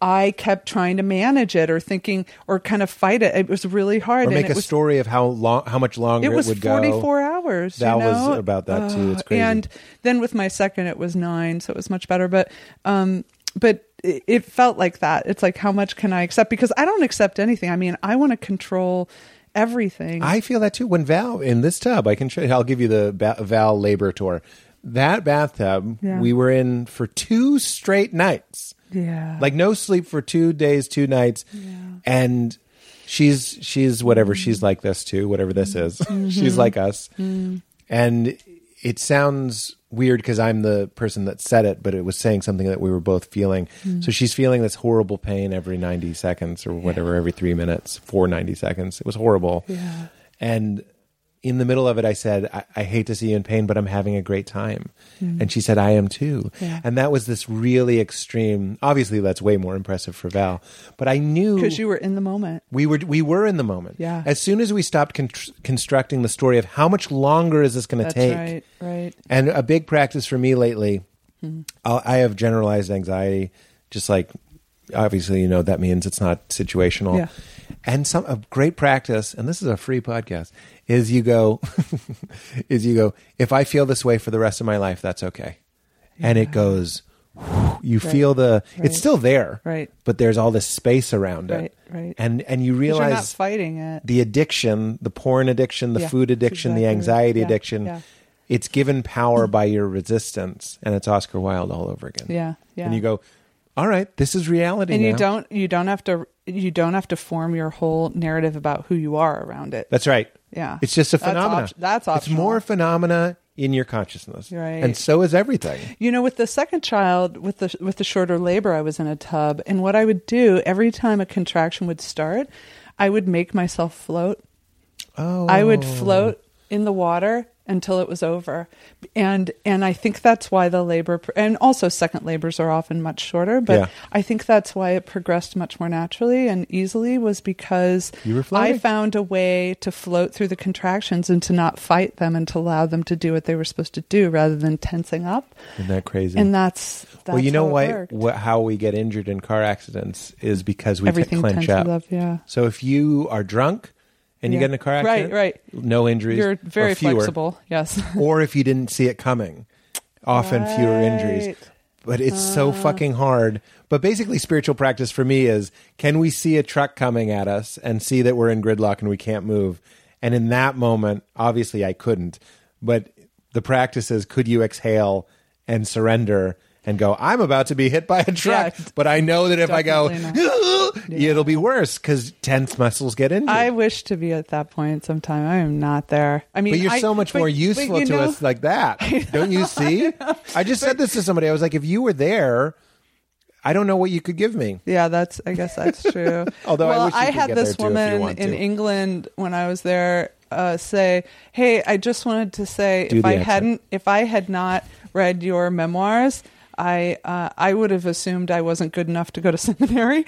I kept trying to manage it or thinking or kind of fight it. It was really hard. Or and make a was, story of how long, how much longer it was it, was would 44 go. hours. Val you know? was about that, too. It's Ugh. crazy. And then with my second, it was nine, so it was much better. But, um, but it, it felt like that. It's like, how much can I accept? Because I don't accept anything. I mean, I want to control everything. I feel that too. When Val in this tub, I can show you. I'll give you the ba- Val labor tour. That bathtub, Yeah. we were in for two straight nights. Yeah. like no sleep for two days, two nights, and she's she's whatever. Mm. She's like this too, whatever this mm. is. Mm-hmm. she's like us, mm. and it sounds weird because I'm the person that said it, but it was saying something that we were both feeling. So she's feeling this horrible pain every 90 seconds or whatever, every three minutes, for 90 seconds. It was horrible, Yeah. and in the middle of it, I said, I, I hate to see you in pain, but I'm having a great time. Mm-hmm. And she said, I am too. Yeah. And that was this really extreme. Obviously, that's way more impressive for Val. But I knew because you were in the moment. we were we were in the moment. Yeah. As soon as we stopped con- constructing the story of how much longer is this going to take, right. Right. and a big practice for me lately. Hmm. I'll, I have generalized anxiety, just like obviously you know that means it's not situational. Yeah. And some a great practice, and this is a free podcast, is you go, [LAUGHS] is you go. If I feel this way for the rest of my life, that's okay, and it goes. You feel the Right. it's still there, Right. But there's all this space around Right, it, right. And and you 'Cause you're not realize fighting it. the addiction, the porn addiction, the Yeah, food addiction, the exactly right. anxiety Yeah, addiction. yeah. It's given power mm. by your resistance, and it's Oscar Wilde all over again. Yeah. Yeah. And you go, all right, this is reality. and you don't you don't have to you don't have to form your whole narrative about who you are around it. That's right. Yeah. It's just a phenomenon. That's op- that's It's more phenomena in your consciousness, Right. And so is everything. You know, with the second child, with the with the shorter labor, I was in a tub, and what I would do every time a contraction would start, I would make myself float. Oh, I would float in the water until it was over, and and I think that's why the labor and also second labors are often much shorter, but Yeah. I think that's why it progressed much more naturally and easily was because. I found a way to float through the contractions and to not fight them and to allow them to do what they were supposed to do rather than tensing up. Isn't that crazy? And that's, that's well, you know why? worked. Wh- how we get injured in car accidents is because we Everything clench up. up, yeah. So if you are drunk and you Yeah. get in a car Right, accident, right. Right, no injuries, You're very fewer. flexible. Yes. [LAUGHS] or if you didn't see it coming, often fewer injuries. But it's so uh. fucking hard. But basically, spiritual practice for me is can we see a truck coming at us and see that we're in gridlock and we can't move? And in that moment, obviously I couldn't. But the practice is could you exhale and surrender and go, I'm about to be hit by a truck. Yeah, but I know that if I go, definitely [LAUGHS] it'll be worse because tense muscles get injured. I wish to be at that point sometime. I am not there. I mean, But you're I- so much but- more useful to know- us like that. [LAUGHS] Don't you see? I, just said this to somebody. I was like, if you were there, I don't know what you could give me. Yeah, that's. I guess that's [LAUGHS] true. Although I well, wish you could had this there, too, if you woman in. England when I was there uh, say, "Hey, I just wanted to say Do if I accent. hadn't, if I had not read your memoirs." I uh, I would have assumed I wasn't good enough to go to [LAUGHS] seminary,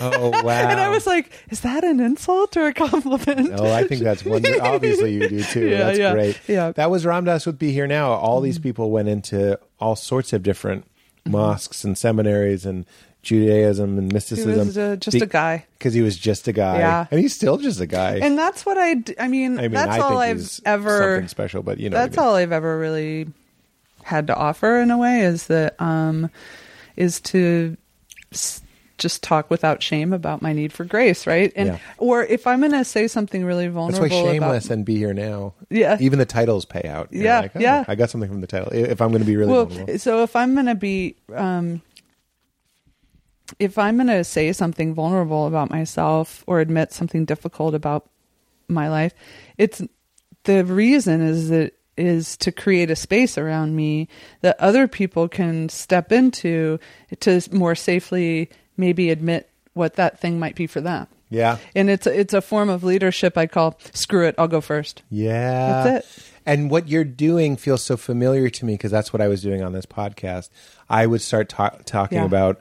Oh wow! and I was like, "Is that an insult or a compliment?" Oh, I think that's wonderful. Obviously, you do too. Yeah, that's yeah, great. yeah. That was Ram Dass would Be Here Now. All these people went into all sorts of different Mm-hmm. mosques and seminaries and Judaism and He mysticism. was uh, just a guy. because he was just a guy. Yeah. and he's still just a guy. And that's what I. d- I mean, I mean, that's I all think I've he's ever. something special. But you know, what I that's mean. all I've ever really had to offer in a way is that um, is to s- just talk without shame about my need for grace, right? And Yeah. or if I'm going to say something really vulnerable, That's why shameless about and be here now. Yeah. Even the titles pay out. You're Yeah, like, oh, yeah. I got something from the title. If I'm going to be really well, vulnerable. so if I'm going to be um if I'm going to say something vulnerable about myself or admit something difficult about my life, it's the reason is that is to create a space around me that other people can step into to more safely maybe admit what that thing might be for them. Yeah. And it's a, it's a form of leadership I call screw it, I'll go first. Yeah. That's it. And what you're doing feels so familiar to me because that's what I was doing on this podcast. I would start ta- talking Yeah. about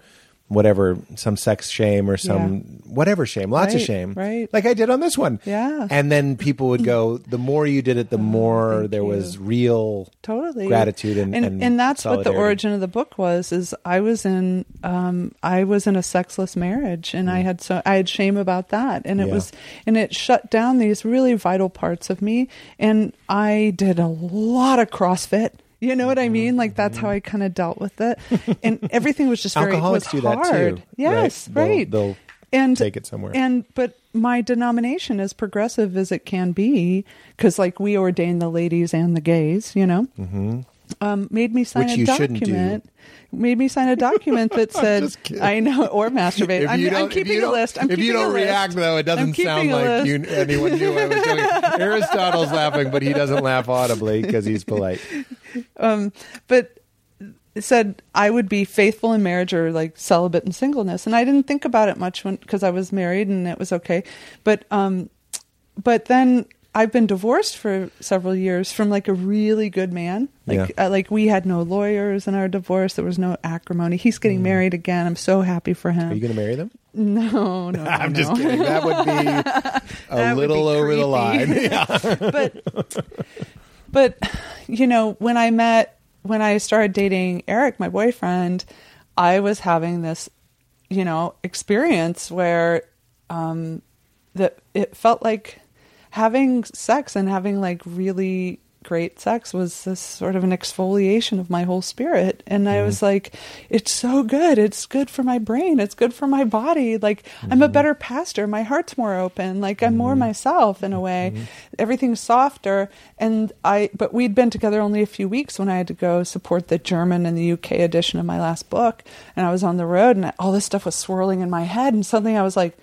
whatever, some sex shame or some whatever shame, lots of Right, shame. right. Like I did on this one. Yeah. And then people would go, the more you did it, the more thank there was real totally gratitude and, and, that's what the solidarity. origin of the book was is i was in um i was in a sexless marriage and i had so i had shame about that and it Mm. Yeah. was and it shut down these really vital parts of me and i did a lot of crossfit you know what I mean? Like that's how mm-hmm. I kind of dealt with it, [LAUGHS] and everything was just very Alcoholics was do that hard. too, Yes, right? They'll- they'll and take it somewhere. And but my denomination, as progressive as it can be, because like we ordain the ladies and the gays, you know, mm-hmm. Um, made me sign. Which a you shouldn't do. document. Made me sign a document [LAUGHS] that said, "I know," or masturbate. I'm, I'm keeping a list. I'm if you don't react, though, it doesn't sound like you, anyone knew I was doing. [LAUGHS] Aristotle's laughing, but he doesn't laugh audibly because he's polite. Um, but it said I would be faithful in marriage or like celibate in singleness, and I didn't think about it much when because I was married and it was okay. But um, but then I've been divorced for several years from like a really good man. Like Yeah. uh, like we had no lawyers in our divorce. There was no acrimony. He's getting married again. I'm so happy for him. Mm. Are you going to marry them? no, no, [LAUGHS] I'm no. just kidding. That would be [LAUGHS] a little be over the line. [LAUGHS] Yeah. but but you know when i met when i started dating eric my boyfriend i was having this you know experience where um that it felt like having sex and having like really great sex was this sort of an exfoliation of my whole spirit. And i was mm. like it's so good. It's good for my brain. It's good for my body. Like i'm a mm. better pastor. My heart's more open. Like i'm more mm. myself in a way. Mm-hmm. Everything's softer. And i but we'd been together only a few weeks when i had to go support the german and the uk edition of my last book. And i was on the road and all this stuff was swirling in my head. And suddenly i was like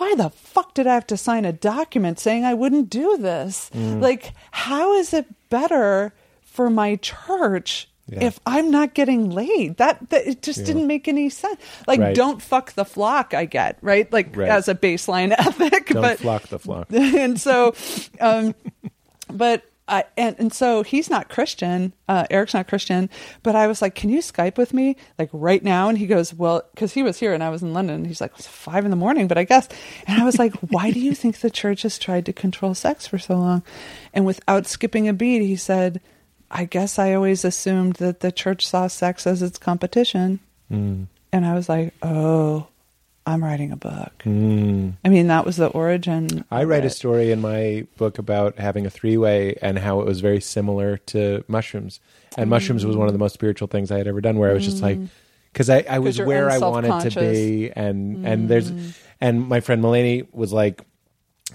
why the fuck did I have to sign a document saying I wouldn't do this? Mm. Like, how is it better for my church Yeah. if I'm not getting laid? That, that it just didn't make any sense. Like, Right. don't fuck the flock. I get right, like Right. as a baseline [LAUGHS] ethic, Don't but flock the flock. [LAUGHS] and so, um, but I and and so he's not Christian. Uh, Eric's not Christian. But I was like, "Can you Skype with me like right now?" And he goes, "Well, because he was here and I was in London." He's like, "It's five in the morning," but I guess. And I was like, [LAUGHS] "Why do you think the church has tried to control sex for so long?" And without skipping a beat, he said, "I guess I always assumed that the church saw sex as its competition." Mm. And I was like, "Oh." I'm writing a book. Mm. I mean, that was the origin. I write a story in my book about having a three way and how it was very similar to mushrooms. And mushrooms was one of the most spiritual things I had ever done, where I was just like, because I, I was Mm. where I wanted to be, and and there's and my friend Mulaney was like,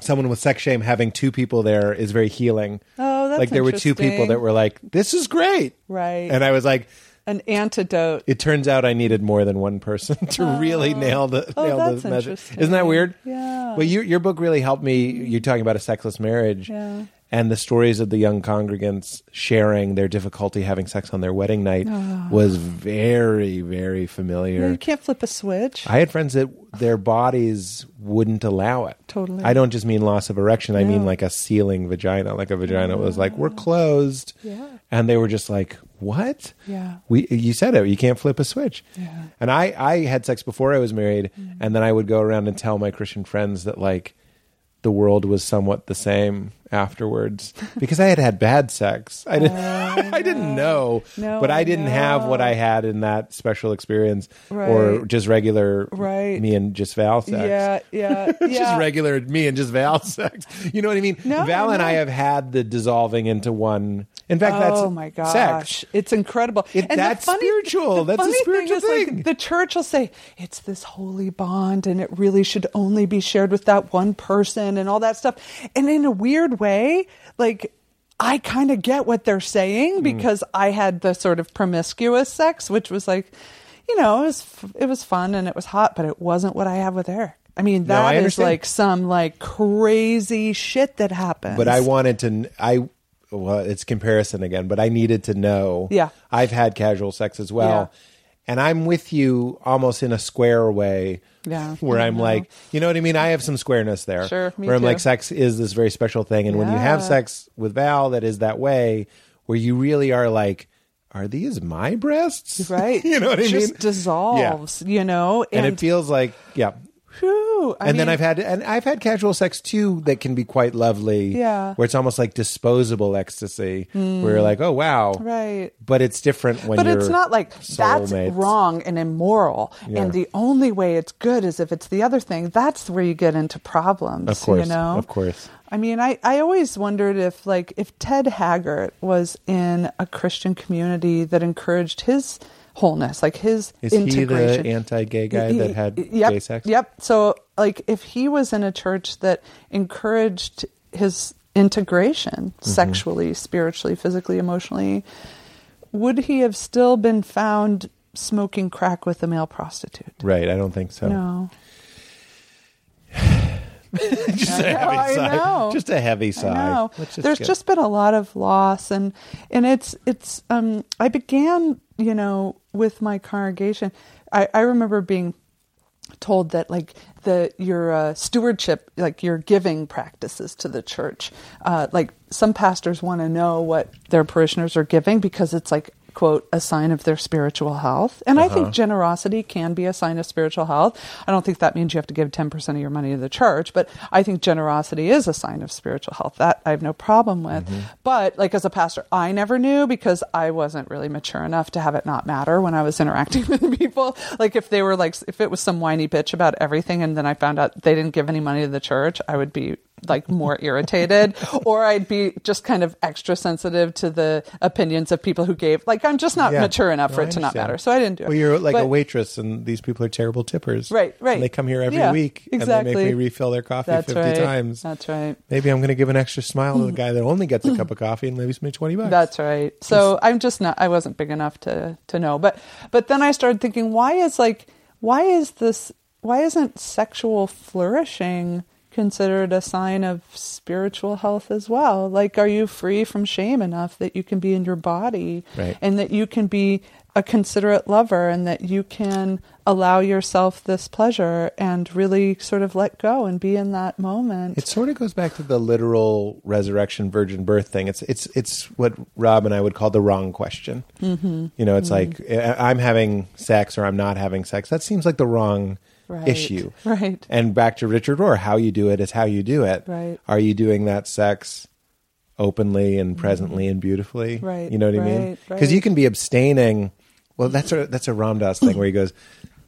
someone with sex shame having two people there is very healing. Oh, that's like there were two people that were like, this is great, Right. and I was like. An antidote. It turns out I needed more than one person [LAUGHS] to oh. really nail the Oh, nail that's the. Isn't that weird? Yeah. Well, your your book really helped me. You're talking about a sexless marriage, Yeah. and the stories of the young congregants sharing their difficulty having sex on their wedding night ah. was very very Yeah, familiar. you can't flip a switch. I had friends that their bodies wouldn't allow it. Totally. I don't just mean loss of erection. I mean like a sealing vagina. Like a vagina ah. was like, we're closed. Yeah. And they were just like, what? Yeah. We, you said it. You can't flip a switch. Yeah. And I, I had sex before I was married. Mm. And then I would go around and tell my Christian friends that like the world was somewhat the same afterwards because I had had bad sex. I didn't. [LAUGHS] I didn't oh, know, Oh, No, but I didn't have what. I had in that special experience, or just regular Right. me and just Val sex. Yeah, yeah, [LAUGHS] yeah. just regular me and just Val [LAUGHS] sex. You know what I mean? No, Val and no. I have had the dissolving into one. In fact, that's oh my gosh, sex. it's incredible. It- the that's spiritual. the That's a spiritual thing. Thing. like, the church will say it's this holy bond, and it really should only be shared with that one person, and all that stuff. And in a weird way, like. I kind of get what they're Mm. saying because I had the sort of promiscuous sex, which was like, you know, it was it was fun and it was hot, but it wasn't what I have with Eric. I mean, No, I that is like some like crazy shit that happens. But I wanted to. I well, it's comparison again. But I needed to know. Yeah. I've had casual sex as well, and I'm with you almost in a square way. Yeah, where I'm like, you know what I mean? I have some squareness there. Sure, me where I'm too. like, sex is this very special thing, and when you have Yeah. sex with Val, that is that way, where you really are like, are these my breasts? right? [LAUGHS] you know what I It mean? Just dissolves, you know, and, it feels like, yeah. I and then I've had and I've had casual sex too that can be quite lovely. Yeah. Where it's almost like disposable ecstasy. Where you're like, oh wow. right. But it's different when But you're it's not like that's wrong and immoral, Yeah. and the only way it's good is if it's the other thing. That's where you get into problems. Of course. you know, Of course. I mean, I, I always wondered if like if Ted Haggard was in a Christian community that encouraged his wholeness, like his Is he the anti-gay guy He- that had yep, gay sex? Yep. So like if he was in a church that encouraged his integration Mm-hmm. sexually, spiritually, physically, emotionally, would he have still been found smoking crack with a male prostitute? Right. I don't think so. No. [SIGHS] [LAUGHS] just a know, heavy I sigh. know. Just a heavy sigh. I know. Let's There's just been a lot of loss, and and it's it's. Um, I began, you know, with my congregation. I, I remember being told that like the your uh, stewardship, like your giving practices to the church, uh, like some pastors want to know what their parishioners are giving because it's like quote a sign of their spiritual health. And i Uh-huh. think generosity can be a sign of spiritual health. I don't think that means you have to give 10% of your money to the church but i think generosity is a sign of spiritual health. That i have no problem with. Mm-hmm. but like as a pastor i never knew because i wasn't really mature enough to have it not matter when i was interacting [LAUGHS] with people. Like if they were like if it was some whiny bitch about everything and then i found out they didn't give any money to the church i would be like more irritated [LAUGHS] or i'd be just kind of extra sensitive to the opinions of people who gave like i'm just not Yeah. mature enough No, for it to not matter so i didn't do it Well, you're like a waitress, and these people are terrible tippers. Right, right. And they come here every Yeah, week, and they make me refill their coffee that's 50 right times. that's right Maybe I'm going to give an extra smile to the [LAUGHS] guy that only gets a cup of coffee and leaves me 20 bucks. That's right. So I'm just not. I wasn't big enough to to know. But but then I started thinking, why is like why is this? Why isn't sexual flourishing considered a sign of spiritual health as well? Like, are you free from shame enough that you can be in your body Right. and that you can be a considerate lover and that you can allow yourself this pleasure and really sort of let go and be in that moment? It sort of goes back to the literal resurrection virgin birth thing. It's it's it's what Rob and I would call the wrong question. Mm-hmm. You know, it's like I- I'm having sex or I'm not having sex. That seems like the wrong Right. issue. [LAUGHS] Right. And back to Richard Rohr, how you do it is how you do it. Right. Are you doing that sex openly and presently and beautifully? Mm-hmm. Right, You know what I mean? right, Because you can be abstaining. Well, that's a that's a Ram Dass thing where he goes.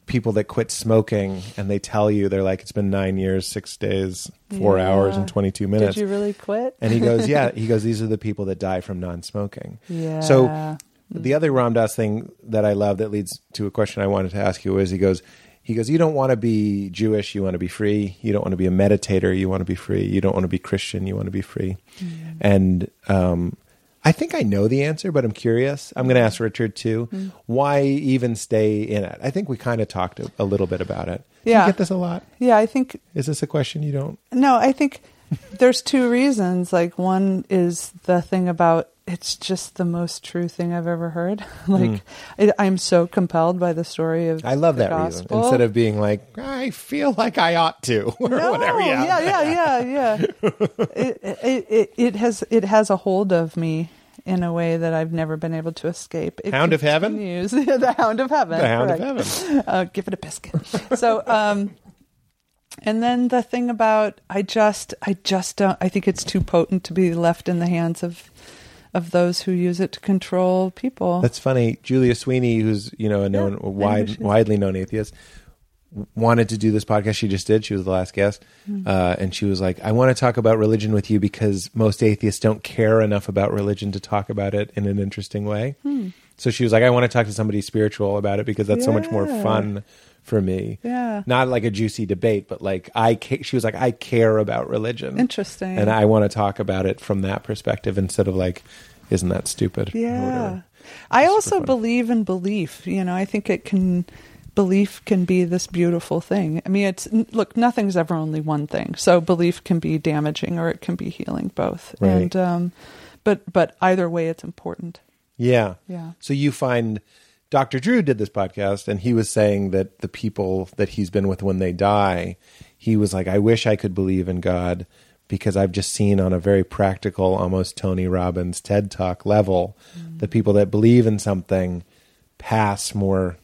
People that quit smoking and they tell you they're like it's been nine years, six days, four Yeah. hours, and twenty two minutes. Did you really quit? And he goes, yeah. He [LAUGHS] goes, these are the people that die from non-smoking. Yeah. So the other Ram Dass thing that I love that leads to a question I wanted to ask you is he goes, he goes, you don't want to be Jewish, you want to be free. You don't want to be a meditator, you want to be free. You don't want to be Christian, you want to be free. And um, I think I know the answer, but I'm curious. I'm going to ask Richard too. Why even stay in it? I think we kind of talked a, a little bit about it. Do Yeah. you get this a lot? yeah, I think Is this a question you don't? No, I think there's two reasons. Like one is the thing about it's just the most true thing I've ever heard. [LAUGHS] like it, I'm so compelled by the story of Hmm. I love that reason. Instead of being like, I feel like I ought to, [LAUGHS] or no, whatever. Yeah, yeah, yeah, yeah, yeah. [LAUGHS] it, it, it, it has it has a hold of me in a way that I've never been able to escape. It Hound of heaven? continues. the hound of heaven. The hound of heaven. uh, give it a biscuit. so, um, And then the thing about I just I just don't I think it's too potent to be left in the hands of of those who use it to control people. That's funny. Julia Sweeney, who's you know a known, Yeah, wide, widely known atheist, wanted to do this podcast. She just did. She was the last guest, Hmm. uh, and she was like, "I want to talk about religion with you because most atheists don't care enough about religion to talk about it in an interesting way." Hmm. So she was like, "I want to talk to somebody spiritual about it because that's so much more fun for me." Yeah. not like a juicy debate, but like I. Ca- she was like, "I care about religion." Interesting. and I want to talk about it from that perspective instead of like, "Isn't that stupid?" Yeah. I also believe in belief. You know, I think it can belief can be this beautiful thing. I mean, it's look, nothing's ever only one thing. So belief can be damaging or it can be healing both. Right. And um but but either way it's important. Yeah. Yeah. So you find Dr. Drew did this podcast and he was saying that the people that he's been with when they die, he was like, I wish I could believe in God because I've just seen on a very practical, almost Tony Robbins TED Talk level, the people that believe in something pass more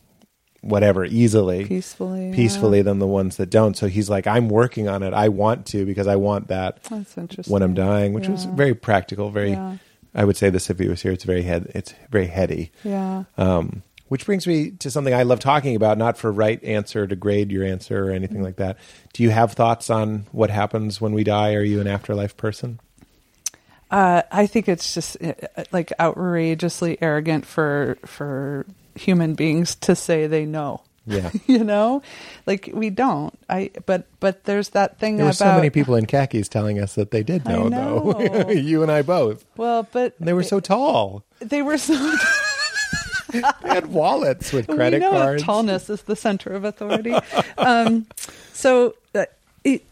whatever easily Peacefully. yeah. peacefully than the ones that don't. So he's like, I'm working on it. I want to because I want that That's interesting. when I'm dying, which was very practical, very Yeah. I would say this if he was here, it's very head it's very heady. Yeah. Um, which brings me to something I love talking about, not for right answer to grade your answer or anything like that. Do you have thoughts on what happens when we die? Are you an afterlife person? Uh, I think it's just uh, like outrageously arrogant for for human beings to say they know. Yeah. [LAUGHS] you know, like we don't. I but but there's that thing There were about so many people in khakis telling us that they did I know, though. [LAUGHS] you and I both. Well, but And they were so tall. they were so. [LAUGHS] They had wallets with [LAUGHS] credit we know cards. tallness is the center of authority. um, so uh, it,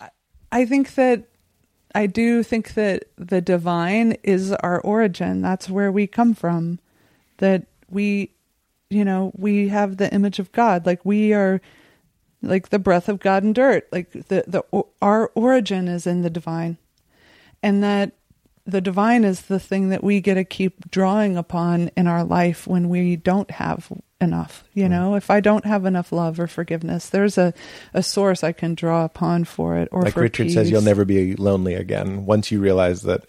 I- I think that I do think that the divine is our origin. That's where we come from. That we, you know, we have the image of God. Like we are, like the breath of God in dirt. Like the the our origin is in the divine, and that the divine is the thing that we get to keep drawing upon in our life when we don't have enough you know if i don't have enough love or forgiveness there's a, a source i can draw upon for it or like Richard says, you'll never be lonely again once you realize that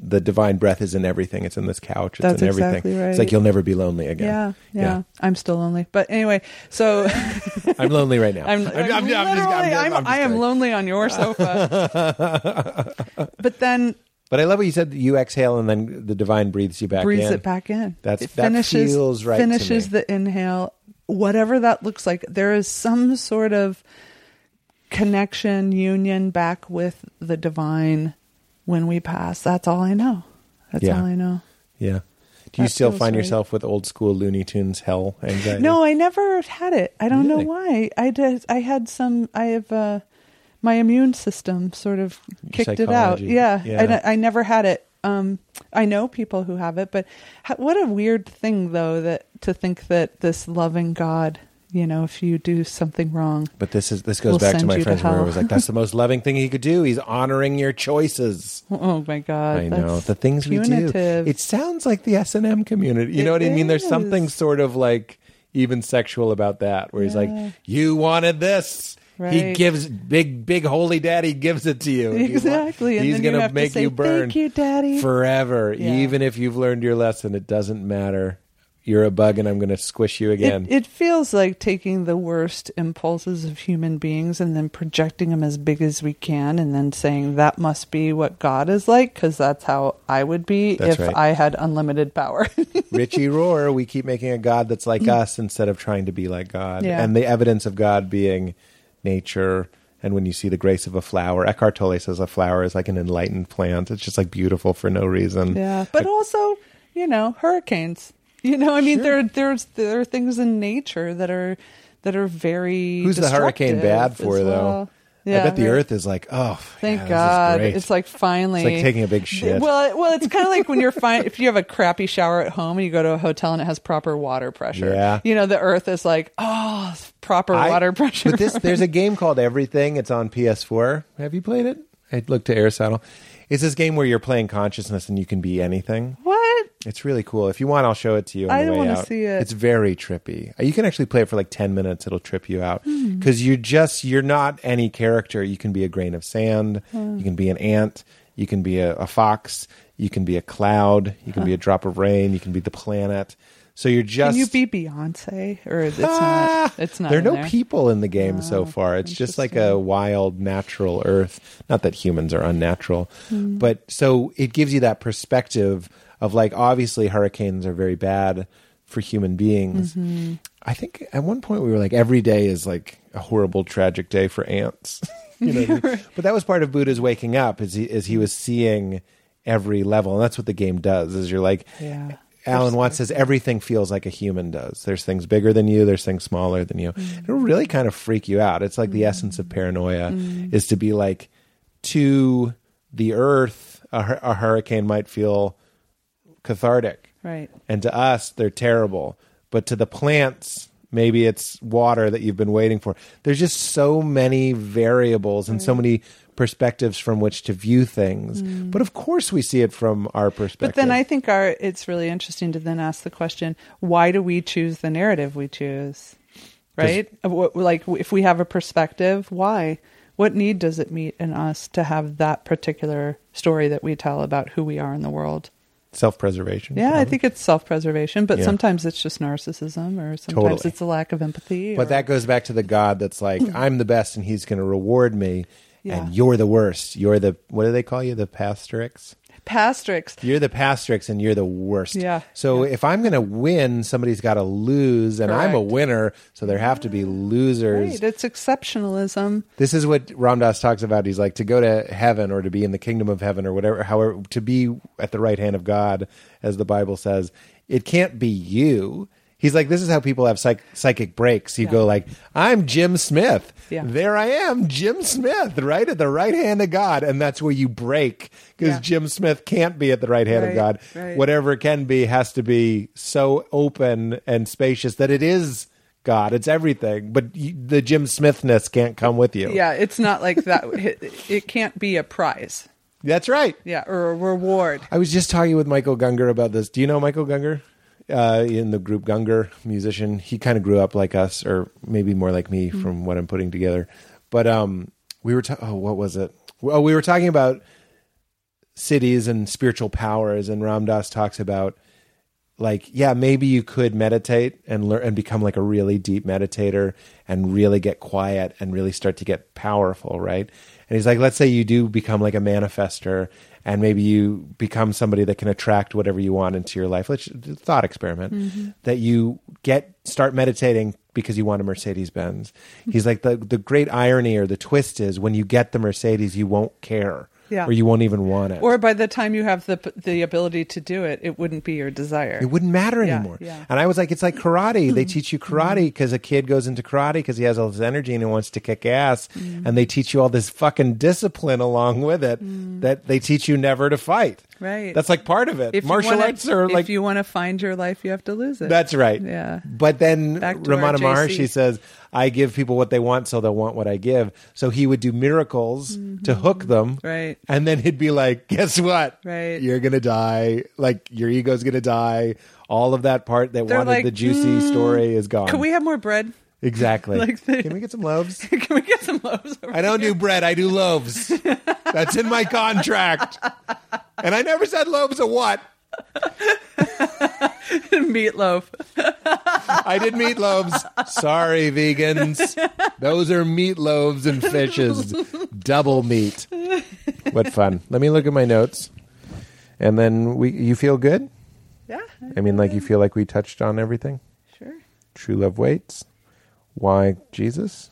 the divine breath is in everything. It's in this couch. It's That's in everything. exactly right. It's like you'll never be lonely again. yeah, yeah i'm still lonely but anyway so [LAUGHS] I'm lonely right now. I'm, I'm, I'm- I'm literally, just- I'm, I'm just I am lonely on your sofa. [LAUGHS] but then But I love what you said. You exhale and then the divine breathes you back breathes in. it back in. That's- it that feels right to Finishes the inhale, whatever that looks like. There is some sort of connection, union back with the divine when we pass. That's all I know. That's Yeah. all I know. Yeah. Do you That still find right. yourself with old school Looney Tunes hell anxiety? No, I never had it. I don't Really? know why. I did. I had some. I have. Uh, my immune system sort of kicked it out. Yeah, Yeah. I, I never had it. Um, I know people who have it, but ha- what a weird thing, though, that to think that this loving God, you know, if you do something wrong, But this is this goes back to my you to friends where hell. was like that's the most loving thing he could do. He's honoring your choices. [LAUGHS] oh my God, I know the things we do. It sounds like the S and M community. You know It what I mean? There's something sort of like even sexual about that, where he's like, "You wanted this." He gives big, big holy daddy gives it to you. If you want- Exactly, He's gonna make say, you burn "Thank you, Daddy." forever, Yeah. even if you've learned your lesson. It doesn't matter. You're a bug, and I'm going to squish you again. It, it feels like taking the worst impulses of human beings and then projecting them as big as we can, and then saying that must be what God is like, because that's how I would be That's if right. I had unlimited power. [LAUGHS] Richie Rohr, we keep making a God that's like us instead of trying to be like God. Mm. Yeah. And the evidence of God being nature. And when you see the grace of a flower, Eckhart Tolle says a flower is like an enlightened plant. It's just like beautiful for no reason. yeah, but also, you know, hurricanes. [LAUGHS] You know, I mean, there there's there are things in nature that are that are very. Who's the hurricane bad for, as though? Yeah, I bet the right. Earth is like, oh, Thank yeah, this is God. It's like finally. It's like taking a big shit. Well, well, it's kind of like when you're [LAUGHS] fine. If you have a crappy shower at home and you go to a hotel and it has proper water pressure. Yeah. You know, the Earth is like, oh, proper I- water pressure. But this, there's a [LAUGHS] game called Everything. It's on PS4. Have you played it? I looked to Aristotle. It's this game where you're playing consciousness and you can be anything. what? It's really cool. If you want, I'll show it to you. On I the way wanna see it. It's very trippy. You can actually play it for like ten minutes. It'll trip you out Hmm. because you're just you're not any character. You can be a grain of sand. You can be an ant. You can be a, a fox. You can be a cloud. You can be a drop of rain. You can be the planet. So you're just. Can you be Beyonce or it's Ah! not? It's not. There are no there? people in the game so Oh, far. It's just like a wild, natural Earth. Not that humans are unnatural, Hmm. but so it gives you that perspective of like obviously hurricanes are very bad for human beings. Mm-hmm. I think at one point we were like every day is like a horrible, tragic day for ants. [LAUGHS] you know, I mean? [LAUGHS] but that was part of Buddha's waking up. Is he is he was seeing every level, and that's what the game does. Is you're like. Yeah. Alan Watts says everything feels like a human does. There's things bigger than you. There's things smaller than you. Mm. It'll really kind of freak you out. It's like the essence of paranoia Mm. is to be like to the earth, a, a hurricane might feel cathartic, Right. and to us, they're terrible. But to the plants, maybe it's water that you've been waiting for. There's just so many variables and so many perspectives from which to view things. But of course, we see it from our perspective. Mm. But then I think our it's really interesting to then ask the question: Why do we choose the narrative we choose? Right? Like if we have a perspective, why? What need does it meet in us to have that particular story that we tell about who we are in the world? Self-preservation. Yeah, I think it's self-preservation, but Yeah. sometimes it's just narcissism, or sometimes Totally. it's a lack of empathy. But or- that goes back to the God that's like, [CLEARS THROAT] I'm the best and he's going to reward me. Yeah. And you're the worst. You're the, what do they call you? The pastrix? Pastrix. You're the pastrix and you're the worst. Yeah. So if I'm going to win, somebody's got to lose. And I'm a winner. So there have to be losers. Right, it's exceptionalism. This is what Ram Dass talks about. He's like to go to heaven or to be in the kingdom of heaven or whatever, however, to be at the right hand of God, as the Bible says. It can't be you. He's like, this is how people have psych- psychic breaks. You Yeah. go like, I'm Jim Smith. Yeah. There I am, Jim Smith, right at the right hand of God. And that's where you break because Yeah. Jim Smith can't be at the right hand of God. right. Whatever can be has to be so open and spacious that it is God. It's everything. But the Jim Smithness can't come with you. Yeah, it's not like that. it, [LAUGHS] it can't be a prize. That's right. Yeah, or a reward. I was just talking with Michael Gungor about this. Do you know Michael Gungor? Uh, in the group Gungor, musician. He kind of grew up like us, or maybe more like me from what I'm putting together. But um, we were, ta- oh, what was it? Oh, we were talking about cities and spiritual powers, and Ram Dass talks about like, yeah, maybe you could meditate and learn and become like a really deep meditator and really get quiet and really start to get powerful, right? And he's like, let's say you do become like a manifester and maybe you become somebody that can attract whatever you want into your life. Let's thought experiment mm-hmm. that you get start meditating because you want a Mercedes Benz. Mm-hmm. He's like the the great irony or the twist is when you get the Mercedes, you won't care. Yeah. Or you won't even want it. Or by the time you have the the ability to do it, it wouldn't be your desire. It wouldn't matter Yeah, anymore. yeah. And I was like, it's like karate. They [LAUGHS] teach you karate because a kid goes into karate because he has all this energy and he wants to kick ass. Mm. And they teach you all this fucking discipline along with it that they teach you never to fight. Right. That's like part of it. If Martial wanna- arts are like. if you want to find your life, you have to lose it. that's right. Yeah. But then Back to our Ramana Maharshi says, I give people what they want so they'll want what I give. So he would do miracles to hook them. Mm-hmm. Right. And then he'd be like, guess what? Right. You're going to die. Like your ego's going to die. All of that part that They're wanted like, the juicy "Mm, story is gone. Can we have more bread? exactly. [LAUGHS] like the- Can we get some loaves? [LAUGHS] Can we get some loaves? I don't do bread. I do loaves. [LAUGHS] That's in my contract. And I never said loaves of what? [LAUGHS] meatloaf. I did meatloaves. Sorry, vegans. Those are meatloaves and fishes. Double meat. What fun. Let me look at my notes. And then we you feel good? Yeah, I mean like you feel like we touched on everything? sure. True love waits. Why Jesus?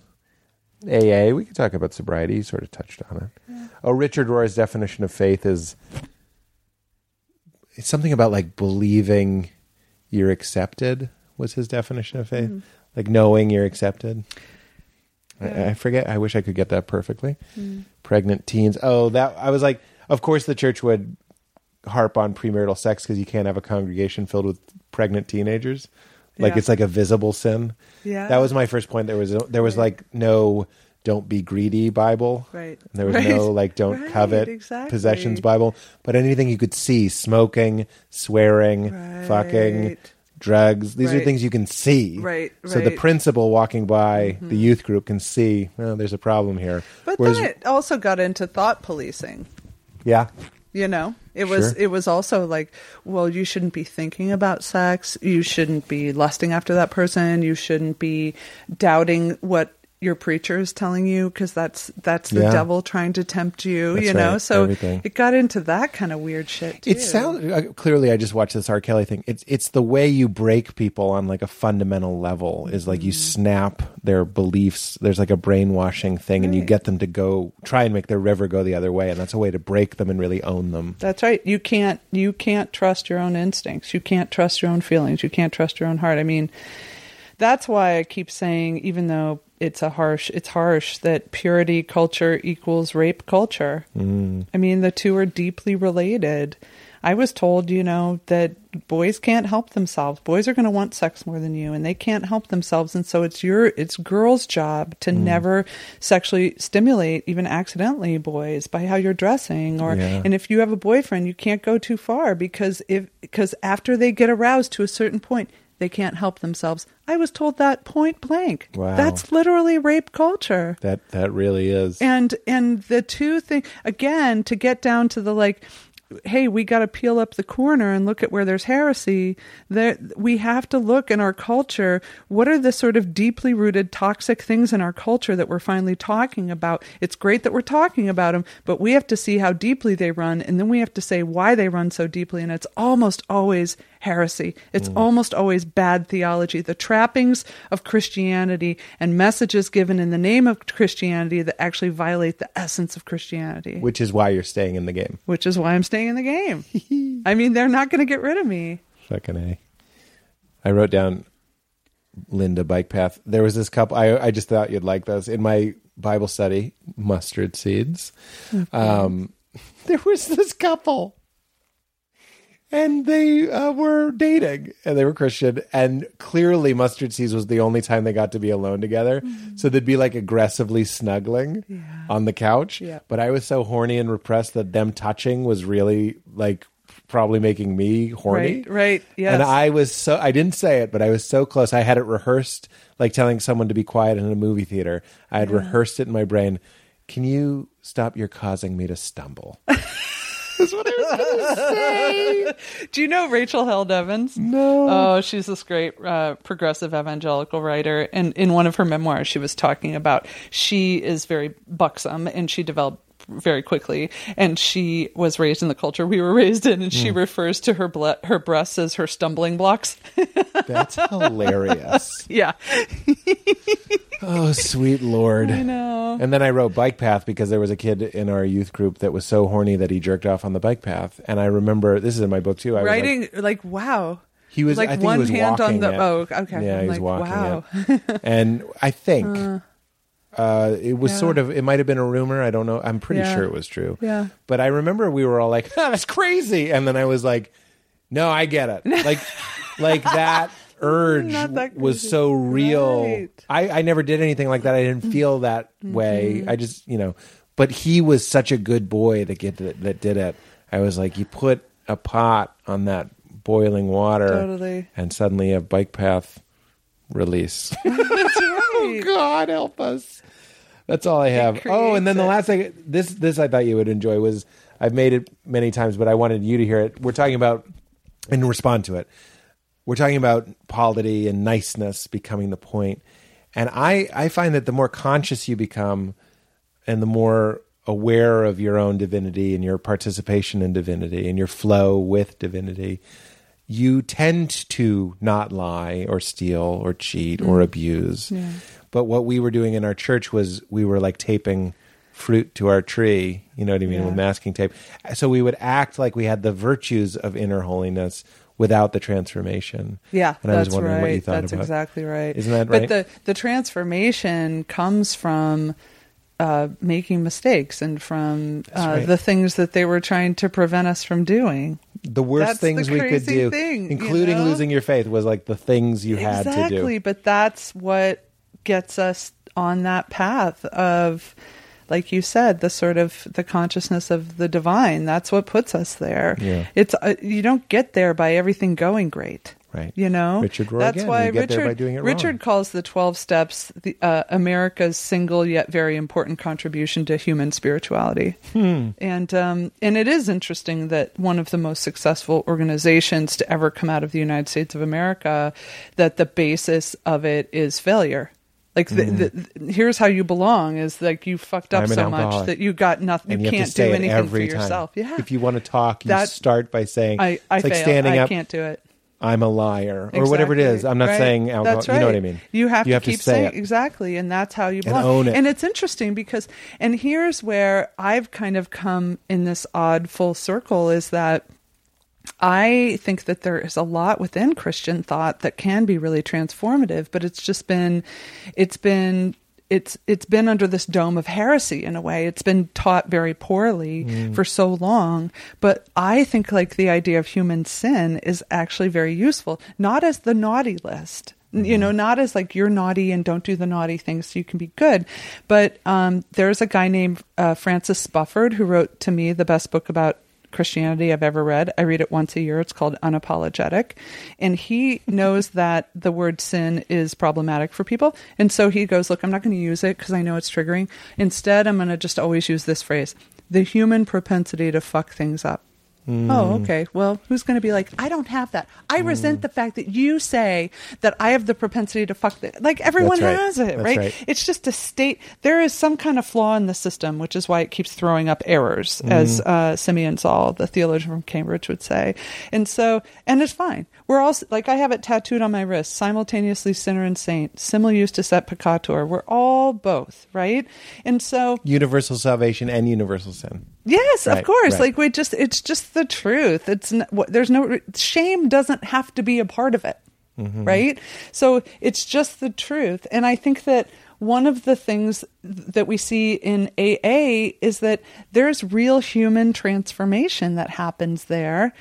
AA, we could talk about sobriety. You sort of touched on it. Oh, Richard Rohr's definition of faith is it's something about like believing you're accepted was his definition of faith. Mm-hmm. Like knowing you're accepted. I, I forget. I wish I could get that perfectly. Mm. Pregnant teens. Oh, that I was like, of course the church would harp on premarital sex because you can't have a congregation filled with pregnant teenagers. Like Yeah. it's like a visible sin. Yeah. That was my first point. There was there was like no don't be greedy Bible. Right. And there was Right. no like don't Right, covet exactly. possessions Bible, but anything you could see, smoking, swearing, fucking, drugs. These are things you can see. Right, So the principal walking by mm-hmm. the youth group can see, well, there's a problem here. But Whereas, then it also got into thought policing. yeah. You know, it was Sure. it was also like, well, you shouldn't be thinking about sex. You shouldn't be lusting after that person. You shouldn't be doubting what your preacher is telling you because that's that's the Yeah. devil trying to tempt you. That's you know, right, so everything. it got into that kind of weird shit. Too. It sounds uh, clearly. I just watched this R. Kelly thing. It's it's the way you break people on like a fundamental level. Is like you Mm-hmm. snap their beliefs. There's like a brainwashing thing, and you get them to go try and make their river go the other way, and that's a way to break them and really own them. That's right. You can't you can't trust your own instincts. You can't trust your own feelings. You can't trust your own heart. I mean, that's why I keep saying even though it's a harsh it's harsh that purity culture equals rape culture. Mm. I mean, the two are deeply related. I was told, you know, that boys can't help themselves. Boys are going to want sex more than you and they can't help themselves and so it's your it's girls' job to never sexually stimulate even accidentally boys by how you're dressing or Yeah. and if you have a boyfriend, you can't go too far because if because after they get aroused to a certain point, they can't help themselves. I was told that point blank. Wow. That's literally rape culture. That that really is. And and the two thing again to get down to the like hey we got to peel up the corner and look at where there's heresy there we have to look in our culture what are the sort of deeply rooted toxic things in our culture that we're finally talking about it's great that we're talking about them but we have to see how deeply they run and then we have to say why they run so deeply and it's almost always heresy it's almost always bad theology the trappings of christianity and messages given in the name of christianity that actually violate the essence of christianity which is why you're staying in the game. which is why I'm staying in the game. [LAUGHS] I mean, they're not going to get rid of me. Fucking a. I wrote down Linda bike path. There was this couple. I I just thought you'd like those. in my Bible study. Mustard seeds. Um, [LAUGHS] there was this couple, and they uh, were dating, and they were Christian, and clearly mustard seeds was the only time they got to be alone together. So they'd be like aggressively snuggling Yeah. on the couch. Yeah. But I was so horny and repressed that them touching was really like probably making me horny. Right, right. Yes. And I was so I didn't say it, but I was so close. I had it rehearsed, like telling someone to be quiet in a movie theater. I had rehearsed it in my brain. Can you stop? You're causing me to stumble. [LAUGHS] That's what I was going to say. Do you know Rachel Held Evans? No. Oh, she's this great uh, progressive evangelical writer. And in one of her memoirs, she was talking about she is very buxom and she developed very quickly and she was raised in the culture we were raised in and she refers to her ble- her breasts as her stumbling blocks [LAUGHS] That's hilarious. yeah [LAUGHS] Oh, sweet Lord. i know And then I wrote bike path because there was a kid in our youth group that was so horny that he jerked off on the bike path. And I remember this is in my book too. I was like- writing like, wow He was like I think one he was hand on the it. oh okay Yeah, I'm he was like, walking wow. And I think [LAUGHS] uh, it was Yeah. sort of it might have been a rumor. I don't know. I'm pretty Yeah. sure it was true. Yeah. But I remember we were all like, oh, [LAUGHS] "That's crazy," and then I was like, "No, I get it." [LAUGHS] Like, like that [LAUGHS] urge that was so real. Right. I I never did anything like that. I didn't feel that way. Mm-hmm. I just you know. But he was such a good boy that get that, that did it. I was like, you put a pot on that boiling water, Totally. and suddenly a bike path release. Oh God, help us! That's all I have. Oh, and then the last thing, this this I thought you would enjoy was I've made it many times, but I wanted you to hear it. We're talking about and respond to it. We're talking about polity and niceness becoming the point. point, and I I find that the more conscious you become, and the more aware of your own divinity and your participation in divinity and your flow with divinity, you tend to not lie or steal or cheat or abuse. But what we were doing in our church was we were like taping fruit to our tree, you know what I mean, with masking tape. So we would act like we had the virtues of inner holiness without the transformation. Yeah, And I was that's wondering right. what you thought that's about exactly right. Isn't that but right? the the transformation comes from uh, making mistakes and from uh, right. the things that they were trying to prevent us from doing. The worst That's things the we could do, thing, you including know? losing your faith, was like the things you had exactly, to do. Exactly, but that's what gets us on that path of like you said the sort of the consciousness of the divine that's what puts us there Yeah. it's uh, you don't get there by everything going great Right. you know Richard Rohr that's again, why you get there richard by doing it wrong. richard calls the 12 steps the, uh, america's single yet very important contribution to human spirituality Hmm. and um, and it is interesting that one of the most successful organizations to ever come out of the United States of America, that the basis of it is failure. Like the, the, here's how you belong is like you fucked up so much that you got nothing. You, you, can't have to say do anything for time. yourself. Yeah, If you want to talk, you That- start by saying, I I it's like standing I up. can't do it. I'm a liar, or whatever it is. I'm not Right. saying alcohol. That's You know what I mean? You have you to have keep to say saying it. exactly, and that's how you And own it. And it's interesting because, and here's where I've kind of come in this odd full circle is that I think that there is a lot within Christian thought that can be really transformative, but it's just been, it's been. It's it's been under this dome of heresy in a way. It's been taught very poorly for so long. But I think like the idea of human sin is actually very useful, not as the naughty list, you know, not as like you're naughty and don't do the naughty things so you can be good. But um, there's a guy named uh, Francis Spufford who wrote to me the best book about Christianity I've ever read. I read it once a year. It's called Unapologetic. And he knows that the word sin is problematic for people. And so he goes, Look, I'm not going to use it because I know it's triggering. Instead, I'm going to just always use this phrase the human propensity to fuck things up. Hmm. Oh, okay. Well, who's going to be like, I don't have that. I resent the fact that you say that I have the propensity to fuck. The-. Like everyone right. has it, right? right. It's just a state. There is some kind of flaw in the system, which is why it keeps throwing up errors, as uh, Simeon Saul, the theologian from Cambridge, would say. And so, and it's fine. We're all like I have it tattooed on my wrist, simultaneously sinner and saint, simul justus et peccator. We're all both, right? And so, Universal salvation and universal sin. Yes, Right, of course. right. Like we just it's just the truth. It's n- what there's no shame doesn't have to be a part of it. Mm-hmm. Right? So it's just the truth. And I think that one of the things that we see in AA is that there's real human transformation that happens there.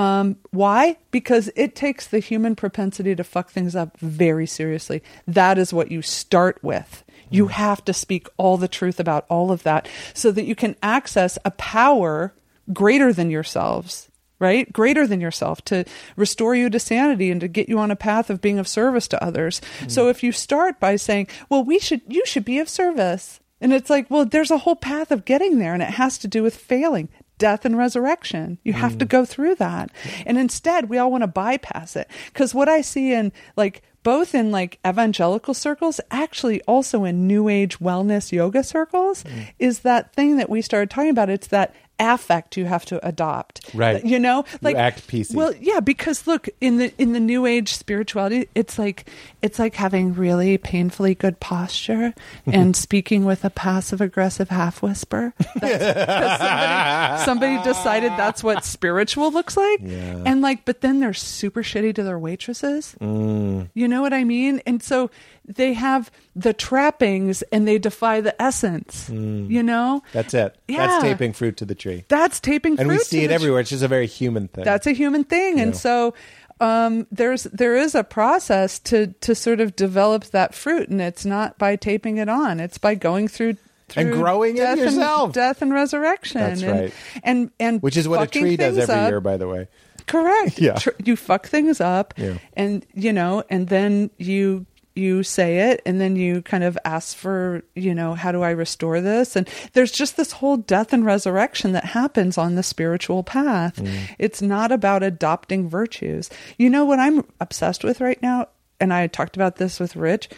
Um, why? Because it takes the human propensity to fuck things up very seriously. That is what you start with. You have to speak all the truth about all of that so that you can access a power greater than yourselves, right? Greater than yourself to restore you to sanity and to get you on a path of being of service to others. So if you start by saying, well, we should, you should be of service. And it's like, well, there's a whole path of getting there and it has to do with failing. Death and resurrection. You have to mm. go through that. And instead, we all want to bypass it. Because what I see in like both in like evangelical circles, actually also in new age wellness yoga circles, mm. is that thing that we started talking about. It's that affect you have to adopt. Right. You know, like act PC. Well, yeah, because look in the in the new age spirituality, it's like it's like having really painfully good posture and speaking with a passive aggressive half whisper. [LAUGHS] Somebody, somebody decided that's what spiritual looks like, Yeah. and like, but then they're super shitty to their waitresses. Mm. You know what I mean? And so they have the trappings and they defy the essence. You know, That's it. Yeah. That's taping fruit to the tree. that's taping And we see it everywhere. It's just a very human thing. that's a human thing and so um, there's there is a process to to sort of develop that fruit and it's not by taping it on it's by going through And growing it death and- yourself. death and resurrection That's and, right. and and Which is what a tree does every up. year, by the way. Correct. [LAUGHS] Yeah. Tr- you fuck things up, Yeah. and you know, and then you you say it, and then you kind of ask for, you know, how do I restore this? And there's just this whole death and resurrection that happens on the spiritual path. Mm. It's not about adopting virtues. You know what I'm obsessed with right now, and I talked about this with Rich.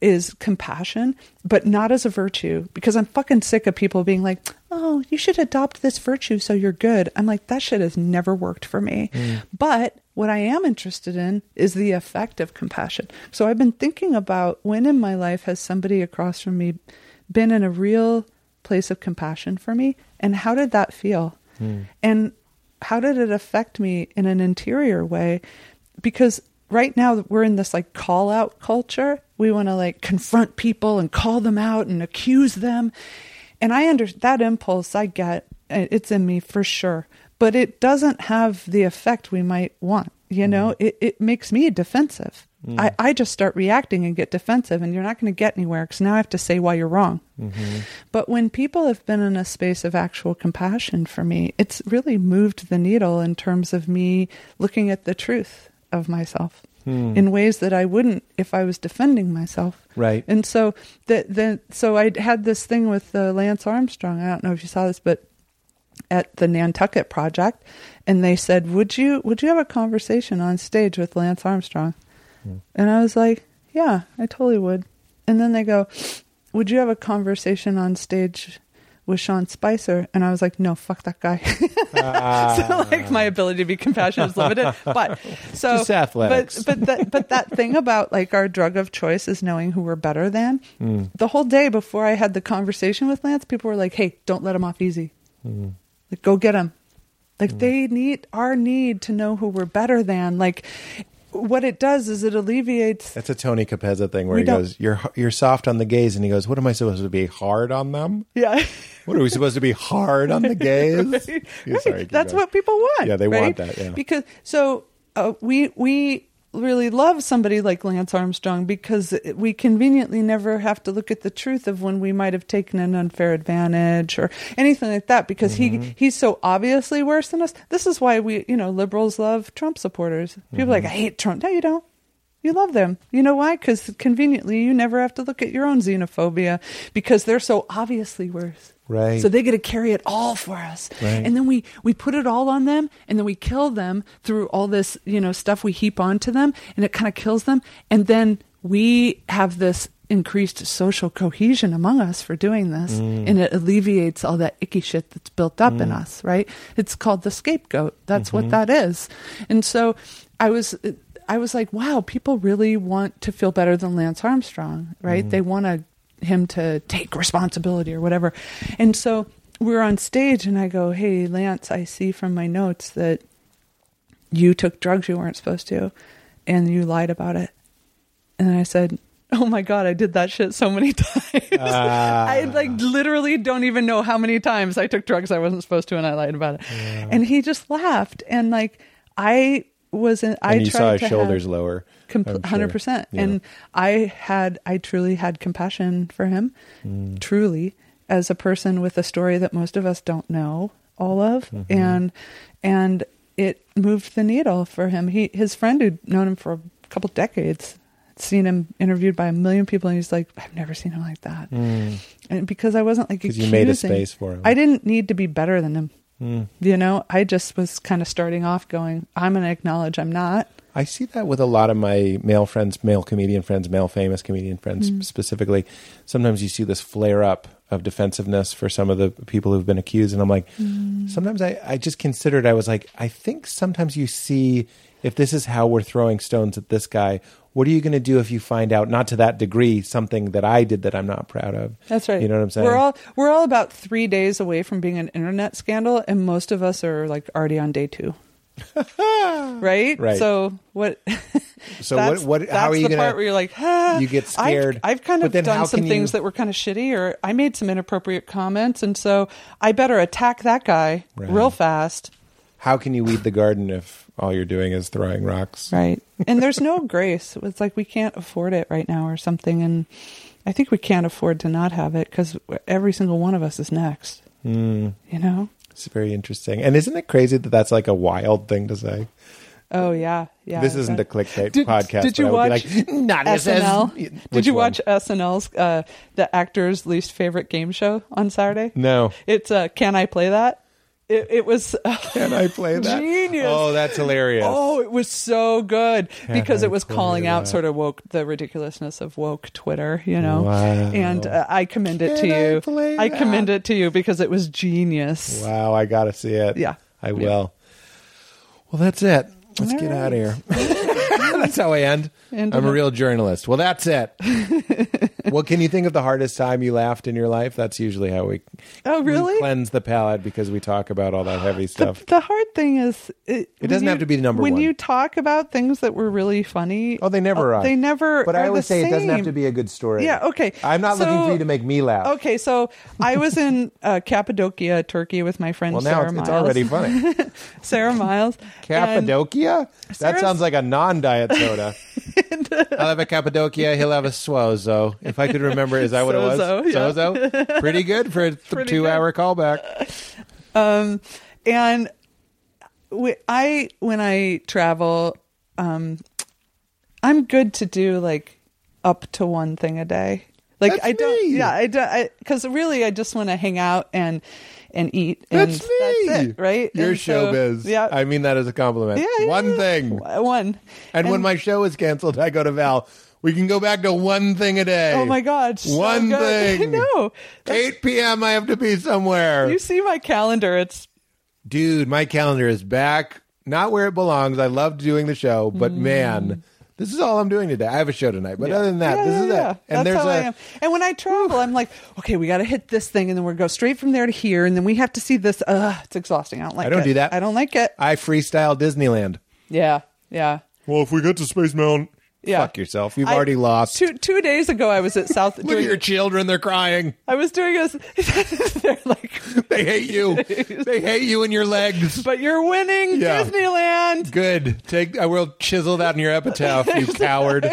Is compassion, but not as a virtue, because I'm fucking sick of people being like, oh, you should adopt this virtue so you're good. I'm like, that shit has never worked for me. But what I am interested in is the effect of compassion. So I've been thinking about when in my life has somebody across from me been in a real place of compassion for me, and how did that feel? Hmm. And how did it affect me in an interior way? Because right now we're in this like call out culture. We want to like confront people and call them out and accuse them. And I under that impulse I get it's in me for sure, but it doesn't have the effect we might want. You know, mm-hmm. it, it makes me defensive. Mm. I, I just start reacting and get defensive, and you're not going to get anywhere because now I have to say why you're wrong. Mm-hmm. But when people have been in a space of actual compassion for me, it's really moved the needle in terms of me looking at the truth of myself hmm. in ways that I wouldn't if I was defending myself. Right. And so that then so I had this thing with uh, Lance Armstrong. I don't know if you saw this, but at the Nantucket Project, and they said, "Would you would you have a conversation on stage with Lance Armstrong?" Hmm. And I was like, "Yeah, I totally would." And then they go, "Would you have a conversation on stage with Sean Spicer?" And I was like, "No, fuck that guy." [LAUGHS] so ah. like my ability to be compassionate is limited, but so Just athletics. But but that but that thing about like our drug of choice is knowing who we're better than. Hmm. The whole day before I had the conversation with Lance, people were like, "Hey, don't let him off easy. Hmm. Like, go get them. Like they need our need to know who we're better than. Like what it does is it alleviates That's a Tony Capezza thing where he don't- goes, "You're you're soft on the gays," and he goes, "What am I supposed to be hard on them? yeah. [LAUGHS] What are we supposed to be hard on the gays?" [LAUGHS] Right, sorry, That's going. what people want. Yeah, they right? want that, yeah. Because so uh, we we really love somebody like Lance Armstrong because we conveniently never have to look at the truth of when we might have taken an unfair advantage or anything like that because Mm-hmm. he he's so obviously worse than us. This is why we you know liberals love Trump supporters. People are like I Mm-hmm. hate Trump. No, you don't. You love them. You know why? Because conveniently, you never have to look at your own xenophobia because they're so obviously worse. Right. So they get to carry it all for us. Right. And then we, we put it all on them and then we kill them through all this, you know, stuff we heap onto them and it kind of kills them. And then we have this increased social cohesion among us for doing this mm. and it alleviates all that icky shit that's built up in mm. us, right? It's called the scapegoat. That's what mm-hmm. that is. And so I was I was like, wow, people really want to feel better than Lance Armstrong, right? Mm. They want to him to take responsibility or whatever. And so we're on stage and I go, "Hey Lance, I see from my notes that you took drugs you weren't supposed to and you lied about it." And I said, "Oh my god, I did that shit so many [LAUGHS] times. Ah. I like literally don't even know how many times I took drugs I wasn't supposed to and I lied about it." And he just laughed and like I was in, I and you tried saw his to shoulders lower. Sure. hundred percent. Yeah. And I had, I truly had compassion for him, Mm. truly, as a person with a story that most of us don't know all of, Mm-hmm. and and it moved the needle for him. He, his friend who'd known him for a couple decades, seen him interviewed by a million people, and he's like, I've never seen him like that. And because I wasn't like accusing, you made a space for him. I didn't need to be better than him. Mm. You know, I just was kind of starting off going, I'm going to acknowledge I'm not. I see that with a lot of my male friends, male comedian friends, male famous comedian friends Mm. specifically. Sometimes you see this flare up of defensiveness for some of the people who've been accused. And I'm like, Mm. sometimes I, I just considered, I was like, I think sometimes you see if this is how we're throwing stones at this guy, what are you going to do if you find out, not to that degree, something that I did that I'm not proud of? That's right. You know what I'm saying? We're all we're all about three days away from being an internet scandal, and most of us are like already on day two. [LAUGHS] right. Right. So what? [LAUGHS] So what- what- how are you the gonna- part where you're like, ah, you get I've- scared, I've, kind of done some things you- that were kind of shitty, or I made some inappropriate comments, and so I better attack that guy Right. real fast. How can you weed the garden if all you're doing is throwing rocks? Right. And there's no grace. It's like we can't afford it right now or something. And I think we can't afford to not have it because every single one of us is next. Mm, You know? it's very interesting. And isn't it crazy that that's like a wild thing to say? Oh, yeah. Yeah. this isn't a clickbait Did- podcast. did you watch like, says- SNL? Did you one? watch SNL's uh, the actor's least favorite game show on Saturday? No. It's uh, Can I Play That? It, it was [LAUGHS] Can I play that? Genius. Oh, that's hilarious. Oh, it was so good because I it was play calling out that? sort of woke the ridiculousness of woke Twitter, you know. Wow. And uh, I commend it Can to I you. play I commend it to you because it was genius. Wow, I got to see it. Yeah. I Yeah. will. Well, that's it. Let's All get right. out of here. [LAUGHS] that's how I end. End I'm it. a real journalist. Well, that's it. [LAUGHS] well, can you think of the hardest time you laughed in your life? That's usually how we, Oh, we really? cleanse the palate because we talk about all that heavy stuff. The hard thing is, it, when doesn't you- have to be the number when one. When you talk about things that were really funny. Oh, they never uh, are. They never. But I always the say it doesn't have to be a good story. Yeah, okay. I'm not looking for you to make me laugh. Okay, so I was in uh, Cappadocia, Turkey, with my friend Well, now Sarah it's, it's Miles. already funny. [LAUGHS] Sarah Miles. and- Cappadocia? That Sarah's- sounds like a non-diet soda. [LAUGHS] I'll have a Cappadocia. He'll have a Swozo. [LAUGHS] If I could remember, is that what it was? [LAUGHS] Sozo, yeah. Sozo? Pretty good for a [LAUGHS] th- two-hour callback. Um, and we, I, when I travel, um, I'm good to do like up to one thing a day. Like That's I don't, me. yeah, I don't, because really I just want to hang out and and eat. And That's me. That's it, right? You're And so- showbiz. Yeah. I mean that as a compliment. yeah, one yeah. thing. One. And, when my show is canceled, I go to Val. We can go back to one thing a day. Oh my God. so One good. [LAUGHS] thing. I know. 8 p.m. I have to be somewhere. You see my calendar. It's Dude, my calendar is back. Not where it belongs. I loved doing the show, but man, this is all I'm doing today. I have a show tonight, but other than that, Mm. Yeah, this yeah, is yeah. it. And That's there's how I a am. And when I travel, I'm like, okay, we got to hit this thing, and then we're go straight from there to here, and then we have to see this. Ugh, it's exhausting. I don't like. I don't it. do that. I don't like it. I freestyle Disneyland. Yeah, yeah, Well, if we get to Space Mountain, yeah. fuck yourself. You've I- already lost. Two two days ago, I was at South. Look at your children; they're crying. I was doing a. [LAUGHS] they're like, They hate you. [LAUGHS] they hate you and your legs. but you're winning Yeah. Disneyland. Good. Take. I will chisel that in your epitaph, you [LAUGHS] coward.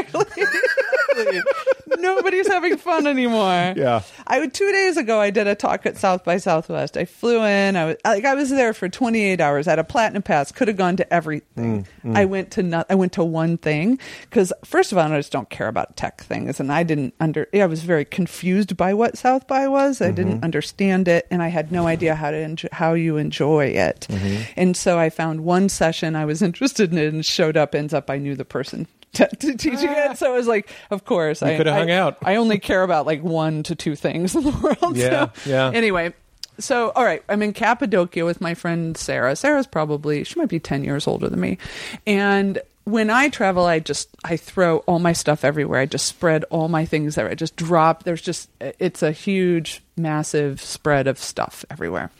Nobody's having fun anymore. Yeah. I two days ago I did a talk at South by Southwest. I flew in. I was like I was there for 28 hours. I had a platinum pass. Could have gone to everything. Mm, I went to not. I went to one thing because first of all I just don't care about tech things, and I didn't under. I was very confused by what South by was. I Mm-hmm. didn't understand it, and I had no idea how to enjoy, how you enjoy it. Mm-hmm. And so I found one session I was [LAUGHS] interested in, and showed up. Ends up I knew the person. T- t- teaching it, [LAUGHS] so it was like, of course, I coulda I- hung out. I only care about like one to two things in the [LAUGHS] world. Yeah, so, yeah. Anyway, so all right, I'm in Cappadocia with my friend Sarah. Sarah's probably she might be ten years older than me, and when I travel, I just I throw all my stuff everywhere. I just spread all my things there. I just drop. There's just it's a huge, massive spread of stuff everywhere.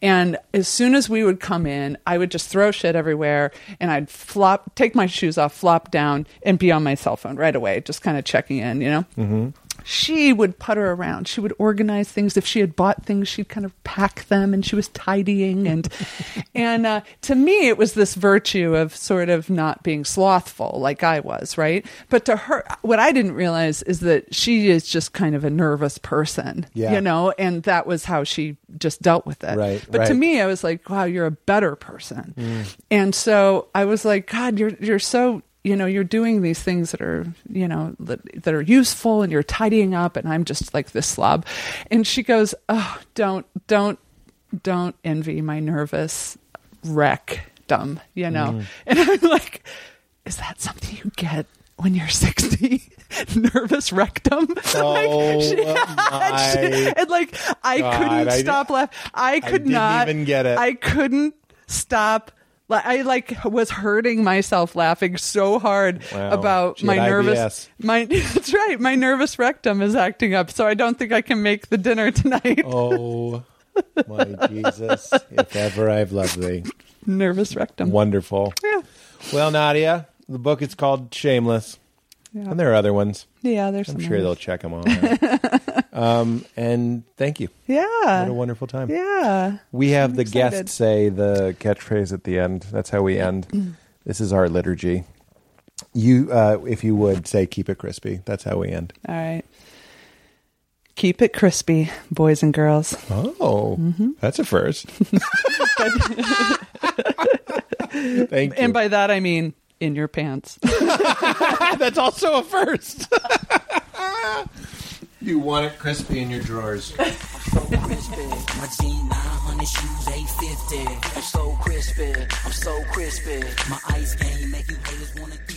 And as soon as we would come in, I would just throw shit everywhere, and I'd flop, take my shoes off, flop down, and be on my cell phone right away, just kind of checking in, you know. Mm-hmm she would putter around. She would organize things. If she had bought things, she'd kind of pack them, and she was tidying. And [LAUGHS] and uh, to me, it was this virtue of sort of not being slothful like I was, right? But to her, what I didn't realize is that she is just kind of a nervous person, Yeah. you know, and that was how she just dealt with it. Right, But to me, I was like, wow, you're a better person. And so I was like, God, you're you're so you know you're doing these things that are you know that, that are useful and you're tidying up and i'm just like this slob. And she goes oh don't don't don't envy my nervous wreck dumb you know? Mm. [LAUGHS] And i'm like is that something you get when you're 60 [LAUGHS] nervous rectum [LAUGHS] Oh, she- my and like i God, couldn't I- stop laughing. I could didn't not even get it. i couldn't stop like I like was hurting myself laughing so hard Wow. about She my nervous IBS. my [LAUGHS] that's right my nervous rectum is acting up so I don't think I can make the dinner tonight Oh my Jesus! If ever I've loved thee, nervous rectum wonderful. yeah Well, Nadia, the book is called Shameless, yeah and there are other ones. yeah there's I'm sure others. they'll check them all out. [LAUGHS] um, and thank you. Yeah. What a wonderful time. yeah We have the excited. guest say the catchphrase at the end. That's how we end. this is our liturgy. You, uh, if you would say, "Keep it crispy." That's how we end. all right keep it crispy boys and girls Oh, that's a first. [LAUGHS] [LAUGHS] Thank you. and by that I mean in your pants [LAUGHS] [LAUGHS] that's also a first. you want it crispy in your drawers. [LAUGHS] so crispy. My G900 shoes 850. I'm so crispy. I'm so crispy. My ice game make you haters wanna eat.